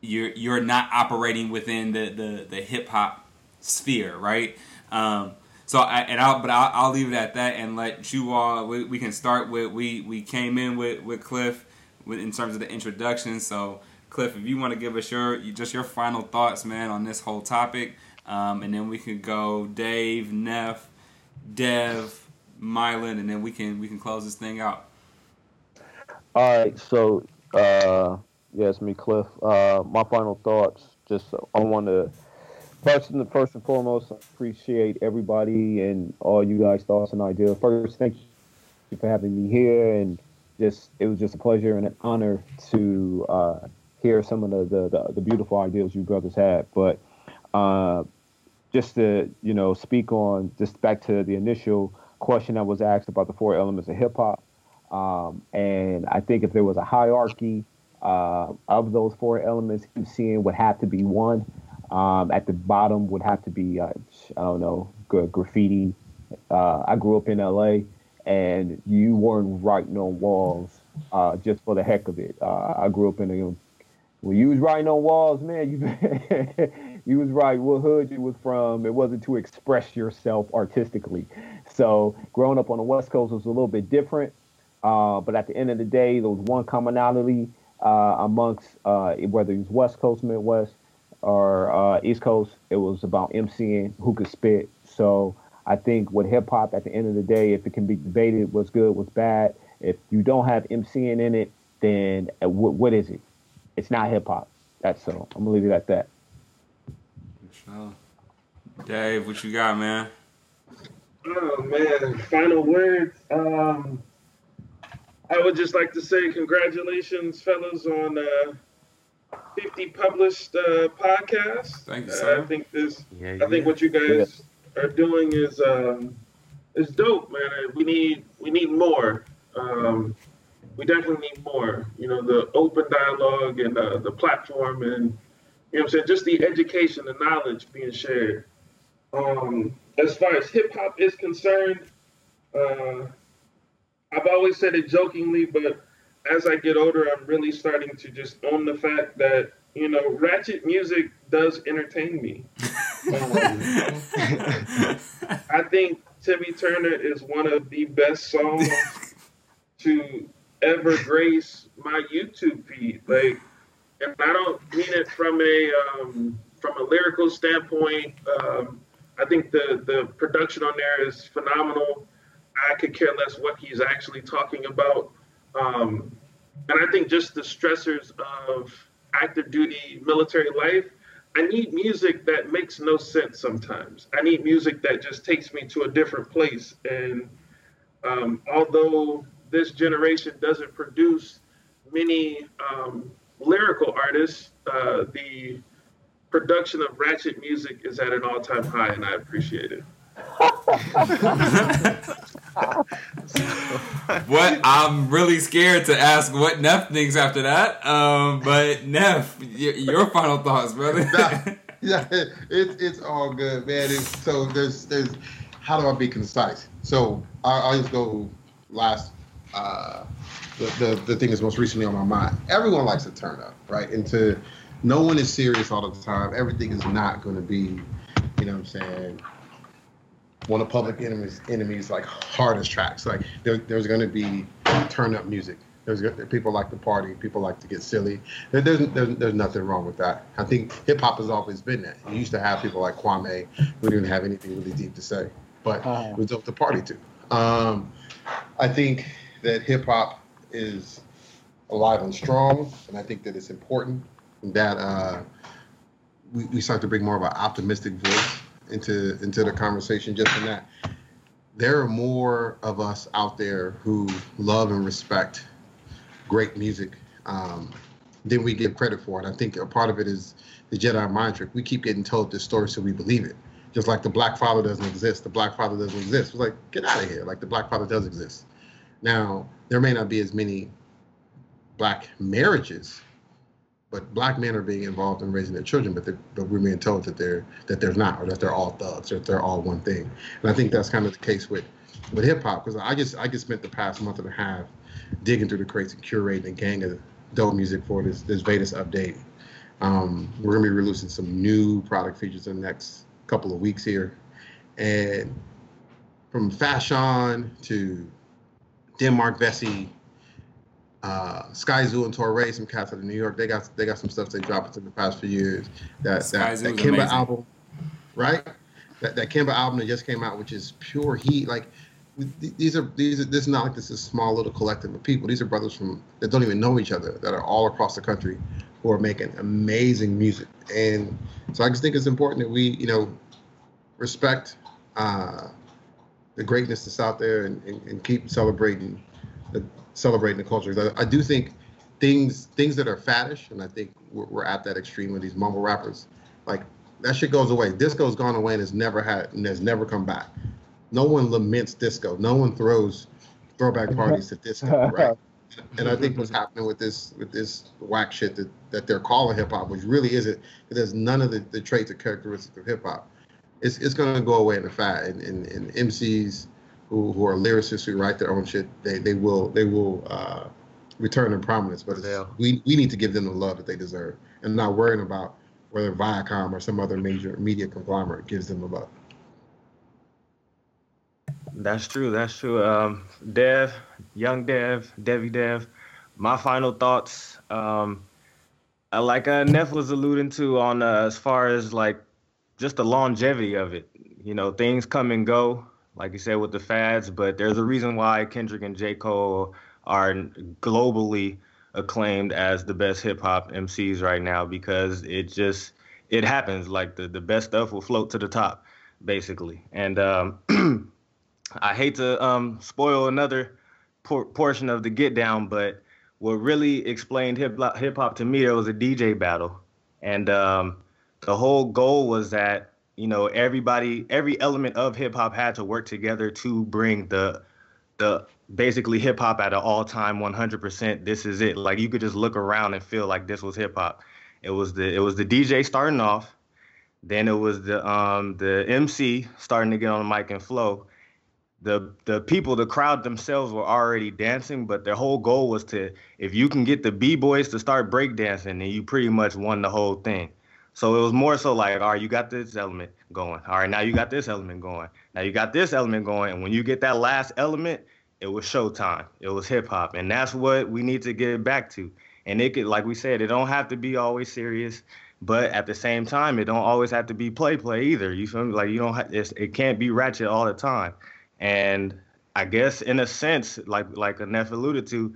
you're you're not operating within the the, the hip hop sphere, right? Um, so I and I'll but I'll, I'll, leave it at that and let you all. We, we, can start with we we came in with with Cliff with, in terms of the introduction. So Cliff, if you want to give us your just your final thoughts, man, on this whole topic, um, and then we can go Dave, Neff, Dev, Mylon, and then we can we can close this thing out. All right, so uh, yes, me, Cliff. Uh, my final thoughts. Just I want to first and first and foremost, I appreciate everybody and all you guys' thoughts and ideas. First, thank you for having me here, and just it was just a pleasure and an honor to uh, hear some of the, the, the, the, beautiful ideas you brothers had. But uh, just to you know speak on just back to the initial question that was asked about the four elements of hip hop, um, and I think if there was a hierarchy uh, of those four elements, seeing would have to be one. Um, at the bottom would have to be, uh, I don't know, graffiti. Uh, I grew up in LA, and you weren't writing on walls uh, just for the heck of it. Uh, I grew up in a, when you was writing on walls, man, you (laughs) you was right what hood you was from. It wasn't to express yourself artistically. So growing up on the West Coast was a little bit different. Uh, but at the end of the day, there was one commonality uh, amongst whether it was West Coast, Midwest, or uh, East Coast, it was about MCing who could spit. So I think with hip hop, at the end of the day, if it can be debated what's good, what's bad, if you don't have MCing in it, then uh, what, what is it? It's not hip hop. That's so. I'm gonna leave it at that. Sure. Dave, what you got, man? Oh man, final words. Um, I would just like to say congratulations, fellas, on uh, 50 published uh, podcasts. Thank you, Uh. I think this. Yeah, I think what you guys are doing is um, is dope, man. We need we need more. Um, we definitely need more. You know, the open dialogue and uh, the platform, and you know, what I'm saying just the education, the knowledge being shared. Um, as far as hip hop is concerned, uh, I've always said it jokingly, but as I get older, I'm really starting to just own the fact that you know, ratchet music does entertain me. Um, I think Timmy Turner is one of the best songs to ever grace my YouTube feed. Like, and I don't mean it from a um, from a lyrical standpoint. Um, I think the the production on there is phenomenal. I could care less what he's actually talking about. Um, and I think just the stressors of active duty military life, I need music that makes no sense sometimes. I need music that just takes me to a different place. And um, although this generation doesn't produce many um, lyrical artists, uh, the production of ratchet music is at an all time high, and I appreciate it. (laughs) what I'm really scared to ask what Neff thinks after that. Um, but Neff, y- your final thoughts, brother. (laughs) yeah, it, it's all good, man. It's, so there's there's how do I be concise? So I, I'll just go last. Uh, the, the the thing that's most recently on my mind. Everyone likes to turn up, right? And to no one is serious all the time. Everything is not going to be, you know, what I'm saying. One of Public Enemy's enemies like hardest tracks. Like there, there's going to be turn up music. There's people like to party. People like to get silly. There, there's, there's there's nothing wrong with that. I think hip hop has always been that. You used to have people like Kwame who didn't have anything really deep to say, but it was to party to. Um, I think that hip hop is alive and strong, and I think that it's important that uh, we, we start to bring more of an optimistic voice into into the conversation. Just in that, there are more of us out there who love and respect great music um, than we give credit for, and I think a part of it is the Jedi mind trick. We keep getting told this story, so we believe it. Just like the Black Father doesn't exist, the Black Father doesn't exist. It's like get out of here. Like the Black Father does exist. Now there may not be as many black marriages, but black men are being involved in raising their children, but, but we're being told that they're that they're not, or that they're all thugs, or that they're all one thing. And I think that's kind of the case with with hip hop, because I just I just spent the past month and a half digging through the crates and curating a gang of dope music for this this Vaytus update. Um, we're gonna be releasing some new product features in the next couple of weeks here, and from Fashawn to Denmark Vesey, uh, Skyzoo and Torae, some cats out of New York. They got they got some stuff they dropped in the past few years. That Sky that, that Kemba amazing. album, right? That that Kemba album that just came out, which is pure heat. Like these are these are this is not like this is a small little collective of people. These are brothers from that don't even know each other that are all across the country who are making amazing music. And so I just think it's important that we you know respect uh, the greatness that's out there and, and, and keep celebrating the celebrating the culture. I, I do think things things that are faddish, and I think we're, we're at that extreme with these mumble rappers. Like that shit goes away. Disco's gone away and has never had and has never come back. No one laments disco. No one throws throwback (laughs) parties to disco, right? (laughs) And I think what's happening with this with this whack shit that, that they're calling hip hop, which really isn't, it has none of the, the traits or characteristics of hip hop. It's it's gonna go away in a fad. And, and, and MCs who, who are lyricists who write their own shit, they, they will they will uh, return in prominence. But Yeah. we we need to give them the love that they deserve, and not worrying about whether Viacom or some other major media conglomerate gives them the love. That's true. That's true. Um, Dev, young Dev, Devi Dev. My final thoughts. Um, like uh, Neff was alluding to on uh, as far as like just the longevity of it. You know, things come and go, like you said with the fads. But there's a reason why Kendrick and J. Cole are globally acclaimed as the best hip hop MCs right now because it just it happens. Like the the best stuff will float to the top. basically. And um, (clears throat) I hate to um, spoil another por- portion of the get down, but what really explained hip hop to me there was a DJ battle, and um, the whole goal was that you know everybody, every element of hip hop had to work together to bring the the basically hip hop at an all time 100%. This is it. Like you could just look around and feel like this was hip hop. It was the it was the DJ starting off, then it was the um the MC starting to get on the mic and flow, the the people, the crowd themselves were already dancing, but their whole goal was to if you can get the b boys to start breakdancing, then you pretty much won the whole thing. So it was more so like, all right, you got this element going. All right, now you got this element going. Now you got this element going, and when you get that last element, it was showtime. It was hip hop, and that's what we need to get back to. And it could, like we said, it don't have to be always serious, but at the same time, it don't always have to be play play either. You feel me? Like you don't, have, it can't be ratchet all the time. And I guess in a sense, like like Neff alluded to,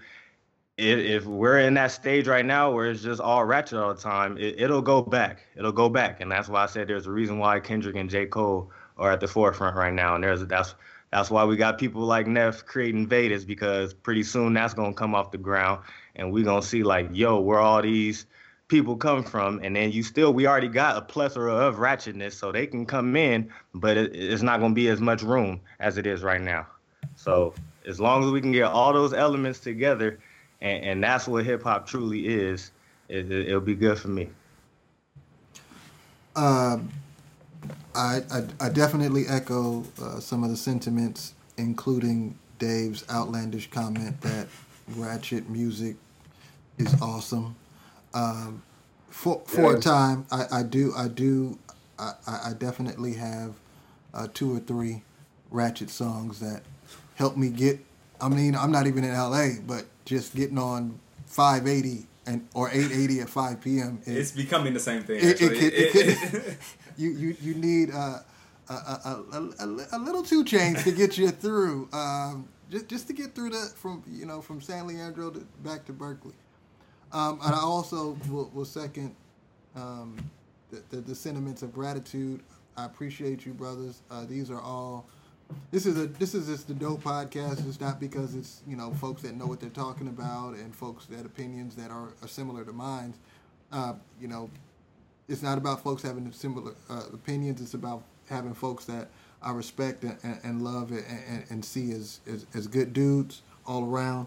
if, we're in that stage right now where it's just all ratchet all the time, it, it'll go back. It'll go back, and that's why I said there's a reason why Kendrick and J. Cole are at the forefront right now. And there's that's that's why we got people like Neff creating Vaytus because pretty soon that's gonna come off the ground, and we're gonna see like, yo, where all these people come from, and then you still we already got a plethora of ratchetness, so they can come in, but it, it's not to be as much room as it is right now. So as long as we can get all those elements together, and, and that's what hip hop truly is, it, will be good for me. Um, I, I, I definitely echo uh, some of the sentiments, including Dave's outlandish comment that ratchet music is awesome. Um, for for a time, I, I do I do I, I definitely have uh, two or three ratchet songs that help me get. I mean, I'm not even in LA, but just getting on 580 and or 880 at 5 p.m. It, it's becoming the same thing. It, it, (laughs) (laughs) you you you need uh, a, a, a, a, little 2 Chainz to get you through. Um, just just to get through the from you know from San Leandro to, back to Berkeley. Um, and I also will, will second um, the, the, the, sentiments of gratitude. I appreciate you, brothers. Uh, these are all. This is a this is just the dope podcast. It's not because it's you know folks that know what they're talking about and folks that opinions that are, are similar to mine. Uh, you know, it's not about folks having similar uh, opinions. It's about having folks that I respect and, and, and love and, and, and, see as, as, as good dudes all around.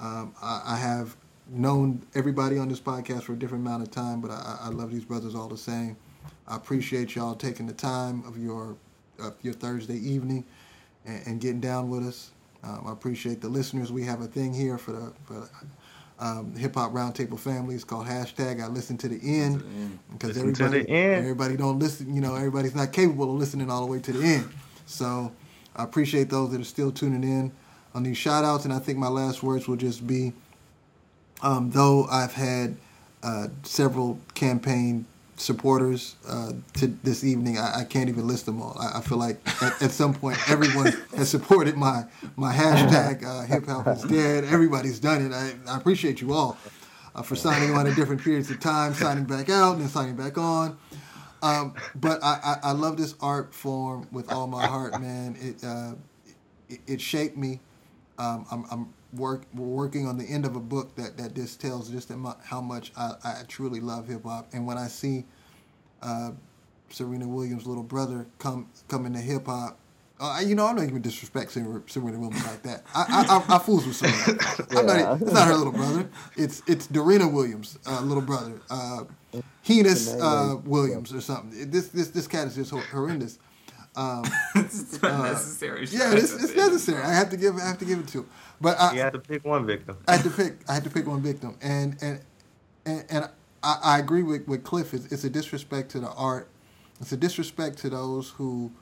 Um, I, I, have known everybody on this podcast for a different amount of time, but I, I love these brothers all the same. I appreciate y'all taking the time of your your Thursday evening and, and getting down with us. Um, I appreciate the listeners. We have a thing here for the for um, hip hop roundtable family. It's called hashtag I listen to the end because everybody everybody don't listen. You know, everybody's not capable of listening all the way to the end. So I appreciate those that are still tuning in on these shout outs. And I think my last words will just be um, though I've had uh, several campaign supporters uh, to this evening, I, I, can't even list them all. I, I feel like at, at, some point everyone has supported my my hashtag uh, Hip Hop is Dead. Everybody's done it. I, I appreciate you all uh, for signing on at different periods of time, signing back out and then signing back on. Um, but I, I, love this art form with all my heart, man. It uh, it, it, shaped me. Um, I'm, I'm work we're working on the end of a book that that just tells just how much I, I truly love hip hop. And when I see uh, Serena Williams' little brother come come into hip hop. Uh, you know, I don't even disrespect Serena, Serena Williams like that. I I, I, I fools with Serena. yeah. not, it's not her little brother. It's it's Dorena Williams' uh, little brother. Uh, Henis uh, Williams or something. This this this cat is just horrendous. Um, (laughs) it's unnecessary. Uh, yeah, it's, it's necessary. I have to give I have to give it to him. But I, you had to pick one victim. I had to pick. I had to pick one victim, and and and, and I, I agree with with Cliff. It's, it's a disrespect to the art. It's a disrespect to those who.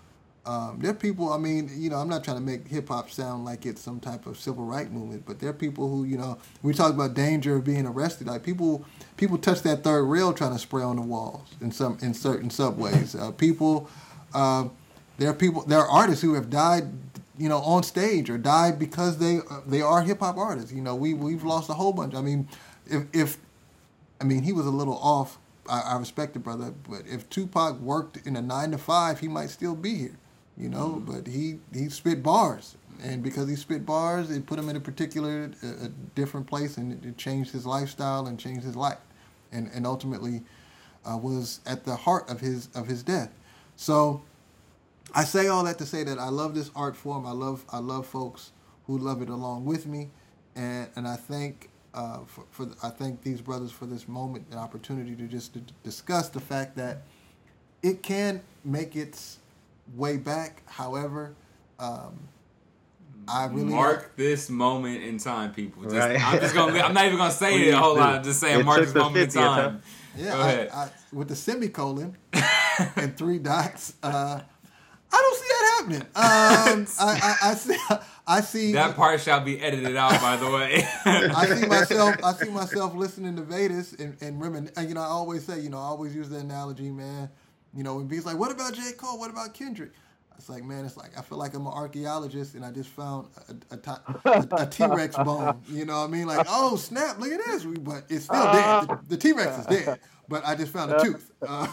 Um, there are people. I mean, you know, I'm not trying to make hip hop sound like it's some type of civil rights movement, but there are people who, you know, we talk about danger of being arrested. Like people, people touch that third rail trying to spray on the walls in some in certain subways. Uh, people, uh, there are people, there are artists who have died you know, on stage or died because they uh, they are hip hop artists. You know, we we've lost a whole bunch. I mean, if if I mean he was a little off I, I respect the brother, but if Tupac worked in a nine to five, he might still be here, you know. But he he spit bars, and because he spit bars, it put him in a particular, a, a different place, and it, it changed his lifestyle and changed his life, and and ultimately uh, was at the heart of his of his death. So I say all that to say that I love this art form. I love I love folks who love it along with me, and and I thank uh, for, for I thank these brothers for this moment and opportunity to just to discuss the fact that it can make its way back. However, um, I really mark this moment in time, people. Just, Right. I'm just gonna. I'm not even gonna say (laughs) it a whole lot. I'm just saying It mark this the moment in 50th, huh? time. Yeah, Go I. I, with the semicolon (laughs) and three dots. Uh, I don't see that happening. Um, (laughs) I, I, I see. I see. That part shall be edited out, by the way. (laughs) I see myself. I see myself listening to Vaytus and and remin. and, You know, I always say. You know, I always use the analogy, man. You know, when B's like, "What about J. Cole? What about Kendrick?" It's like, man, it's like I feel like I'm an archaeologist and I just found a, a, ti- a, a T-Rex (laughs) bone. You know what I mean? Like, oh snap, look at this, but it's still dead. The, the T-Rex is dead, but I just found a tooth uh,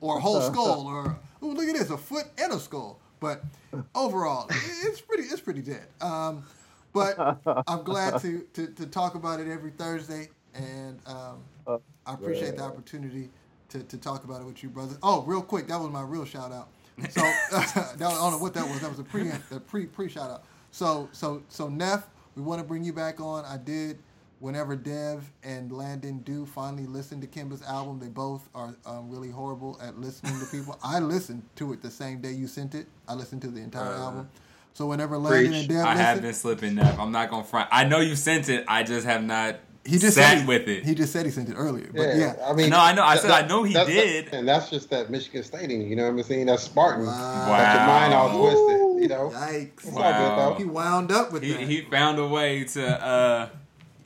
or a whole (laughs) skull, or oh look at this, a foot and a skull. But overall, (laughs) it's pretty, it's pretty dead. Um, but I'm glad to, to to talk about it every Thursday, and um, I appreciate the opportunity to, to talk about it with you, brothers. Oh, real quick, that was my real shout out. So (laughs) that, I don't know what that was. That was a pre a pre pre shout out. So so so Neff, we want to bring you back on. I did. Whenever Dev and Landon do finally listen to Kemba's album, they both are um, really horrible at listening to people. I listened to it the same day you sent it. I listened to the entire Uh, album. So whenever Landon Preach. and Dev I listen, have been slipping that. I'm not gonna front. I know you sent it. I just have not he just sat said he, with it. He just said he sent it earlier. But yeah, I mean, No, I know. I said I know he that's- did. and that's just that Michigan State in you. You know what I'm saying? That's Spartan. Wow. Got your mind all twisted. You know, yikes. it's all good. He wound up with he, that. he found a way to uh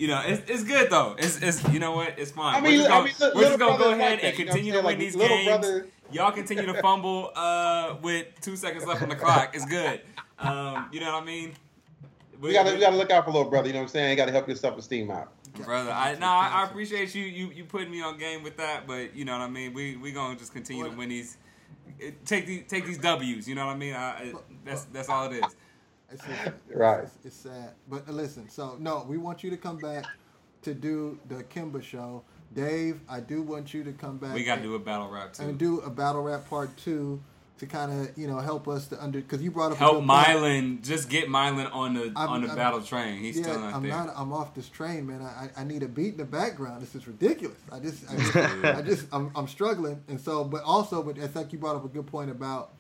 you know it's, it's good though. It's, it's you know what? It's fine. I we're just gonna, I mean, li- we're just gonna go ahead like that, and you know continue to win saying? these games. brother- y'all continue to fumble uh with two seconds left on the clock. It's good. Um you know what I mean? We gotta, we gotta look out for little brother. You know what I'm saying? You gotta help your self esteem out. brother I no I, I appreciate you you you putting me on game with that but you know what I mean? We we gonna just continue to win these take these take these W's you know what I mean? I, I- that's that's all it is It's, it's, Right. It's, it's sad. But uh, listen, so no, we want you to come back to do the Kemba show. Dave, I do want you to come back. we gotta do a battle rap too and do a battle rap part two to kind of you know help us to under because you brought up a Help good point. Just get Mylon on the I'm- on the I'm- battle train. He's yeah, still not I'm there. not. I'm off this train, man. I, I I need a beat in the background. This is ridiculous. I just, I (laughs) just, I just I'm, I'm struggling. And so, but also, but I think you brought up a good point about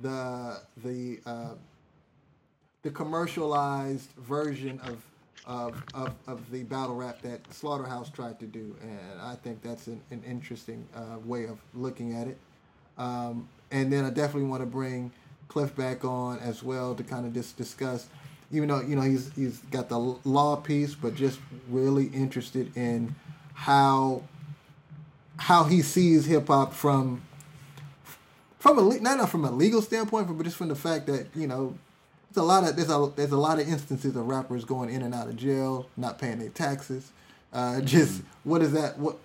the the uh, the commercialized version of, of of of the battle rap that Slaughterhouse tried to do, and I think that's an, an interesting uh, way of looking at it. Um, and then I definitely want to bring Cliff back on as well to kind of just discuss, even though you know he's he's got the law piece, but just really interested in how how he sees hip hop from from a not not from a legal standpoint, but just from the fact that you know there's a lot of there's a there's a lot of instances of rappers going in and out of jail, not paying their taxes. Uh, just what is that? What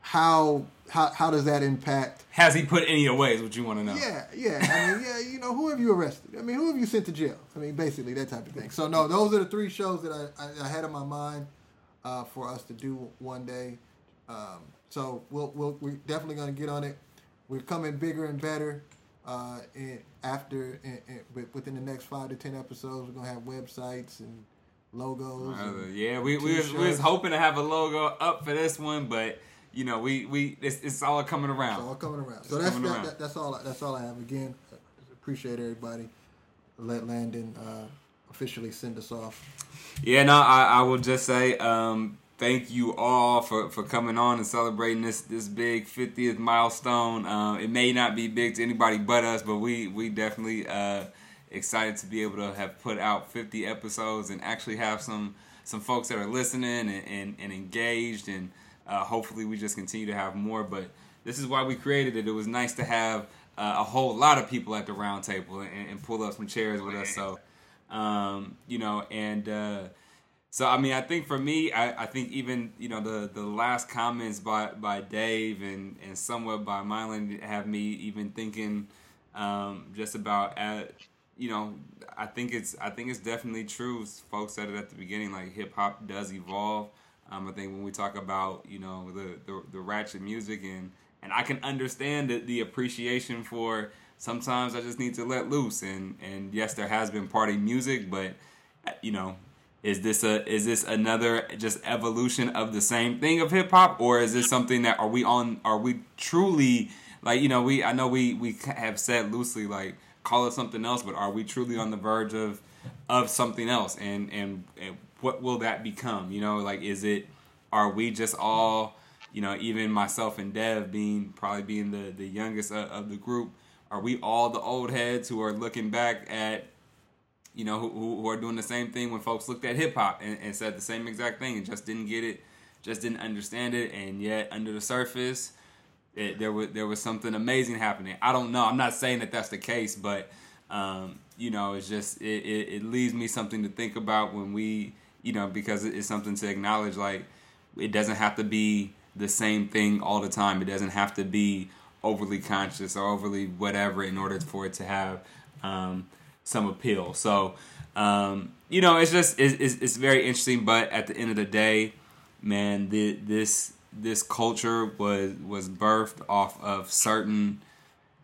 how how how does that impact? Has he put any away? Is what you want to know? Yeah, yeah. I mean, yeah. You know, who have you arrested? I mean, who have you sent to jail? I mean, basically that type of thing. So no, those are the three shows that I, I, I had in my mind uh, for us to do one day. Um, so we'll, we'll we're definitely gonna get on it. We're coming bigger and better. Uh, in, after in, with- within the next five to ten episodes, we're gonna have websites and logos. Uh, and- yeah, we, we, was, we was hoping to have a logo up for this one, but you know, we, we it's, it's all coming It's all around. coming around. So that's that, around. that- that's all. That's all I have. Again, appreciate everybody. Let Landon uh, officially send us off. Yeah, no, I, I will just say um, thank you all for, for coming on and celebrating this this big 50th milestone. Um, it may not be big to anybody but us, but we we definitely uh, excited to be able to have put out 50 episodes and actually have some some folks that are listening and, and, and engaged and uh, hopefully we just continue to have more. But this is why we created it. It was nice to have uh, a whole lot of people at the round table and, and pull up some chairs with us. So um, you know, and uh, So I mean, I think for me, I, I think even you know the the last comments by by Dave and and somewhat by Mylon have me even thinking um, just about at uh, you know I think it's I think it's definitely true. Folks said it at the beginning, like hip hop does evolve. Um, I think when we talk about you know the, the the ratchet music and and I can understand the, the appreciation for sometimes I just need to let loose and and yes, there has been party music, but you know is this a is this another just evolution of the same thing of hip hop, or is this something that are we on? Are we truly like you know we I know we we have said loosely like call it something else, but are we truly on the verge of of something else? And and, and what will that become? You know, like is it are we just all you know even myself and Dev being probably being the the youngest of, of the group, are we all the old heads who are looking back at you know, who, who are doing the same thing when folks looked at hip hop and, and, said the same exact thing and just didn't get it, just didn't understand it, and yet under the surface, it, there was there was something amazing happening. I don't know. I'm not saying that that's the case, but um, you know, it's just it, it, it leaves me something to think about when we, you know, because it's something to acknowledge. Like it doesn't have to be the same thing all the time. It doesn't have to be overly conscious or overly whatever in order for it to have. Um, some appeal. So, um, you know, it's just it's, it's, it's, very interesting. But at the end of the day, man, the, this this culture was was birthed off of certain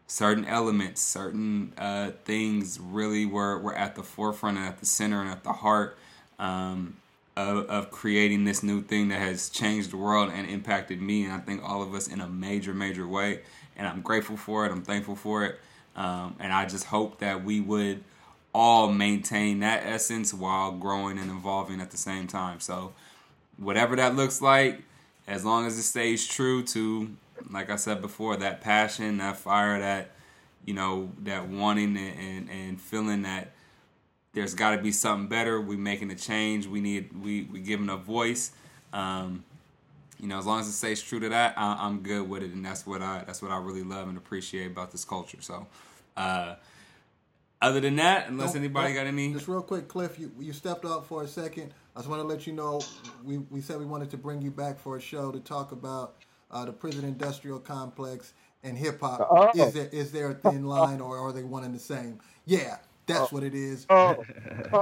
certain elements, certain uh, things really were were at the forefront and at the center and at the heart. Um, of, of creating this new thing that has changed the world and impacted me and I think all of us in a major, major way. And I'm grateful for it. I'm thankful for it. Um, and I just hope that we would all maintain that essence while growing and evolving at the same time. So, whatever that looks like, as long as it stays true to, like I said before, that passion, that fire, that you know, that wanting and and, and feeling that there's got to be something better. We making a change. We need we we giving a voice. Um, you know, as long as it stays true to that, I, am good with it, and that's what I that's what I really love and appreciate about this culture. So, uh, other than that, unless don't, anybody don't, got any, just real quick, Cliff, you you stepped off for a second. I just want to let you know we we said we wanted to bring you back for a show to talk about uh, the prison industrial complex and hip hop. Oh. Is there is there a thin line, or are they one and the same? Yeah, that's what it is. Oh.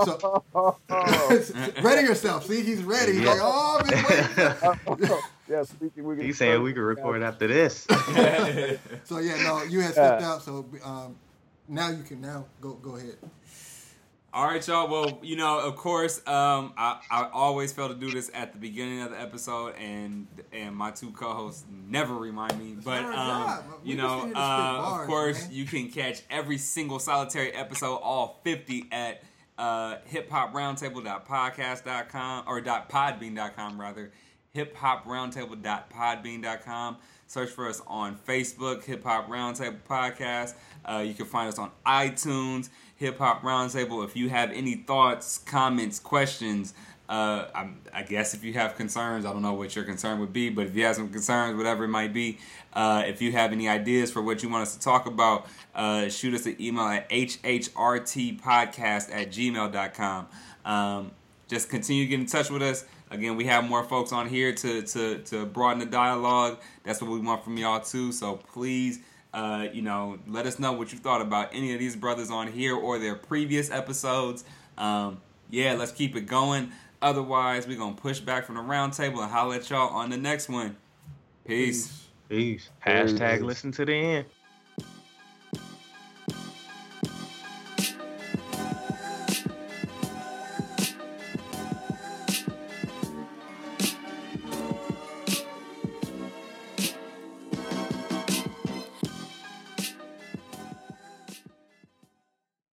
so, (laughs) ready yourself. See, he's ready. He's like, oh, I've been waiting. (laughs) yeah, speaking, he's saying we can record after this. (laughs) so yeah, no, you had stepped out. So um, now you can now go go ahead. All right, y'all. Well, you know, of course, um, I, I always fail to do this at the beginning of the episode, and and my two co-hosts never remind me. but um, you know, uh, of course, you can catch every single solitary episode, all fifty, at uh, hiphoproundtable.podcast.com or dot .podbean.com rather, hiphoproundtable.podbean.com. Search for us on Facebook, Hip Hop Roundtable Podcast. Uh, you can find us on iTunes. Hip Hop Roundtable. If you have any thoughts, comments, questions, uh, I, guess if you have concerns, I don't know what your concern would be, but if you have some concerns, whatever it might be, uh, if you have any ideas for what you want us to talk about, uh, shoot us an email at hhrtpodcast at gmail.com. Um, just continue to get in touch with us. Again, we have more folks on here to, to, to broaden the dialogue. That's what we want from y'all too. So please uh, you know, let us know what you thought about any of these brothers on here or their previous episodes. Um, yeah, let's keep it going. Otherwise, we're gonna push back from the roundtable and holler at y'all on the next one. Peace. Peace. Peace. Hashtag listen to the end.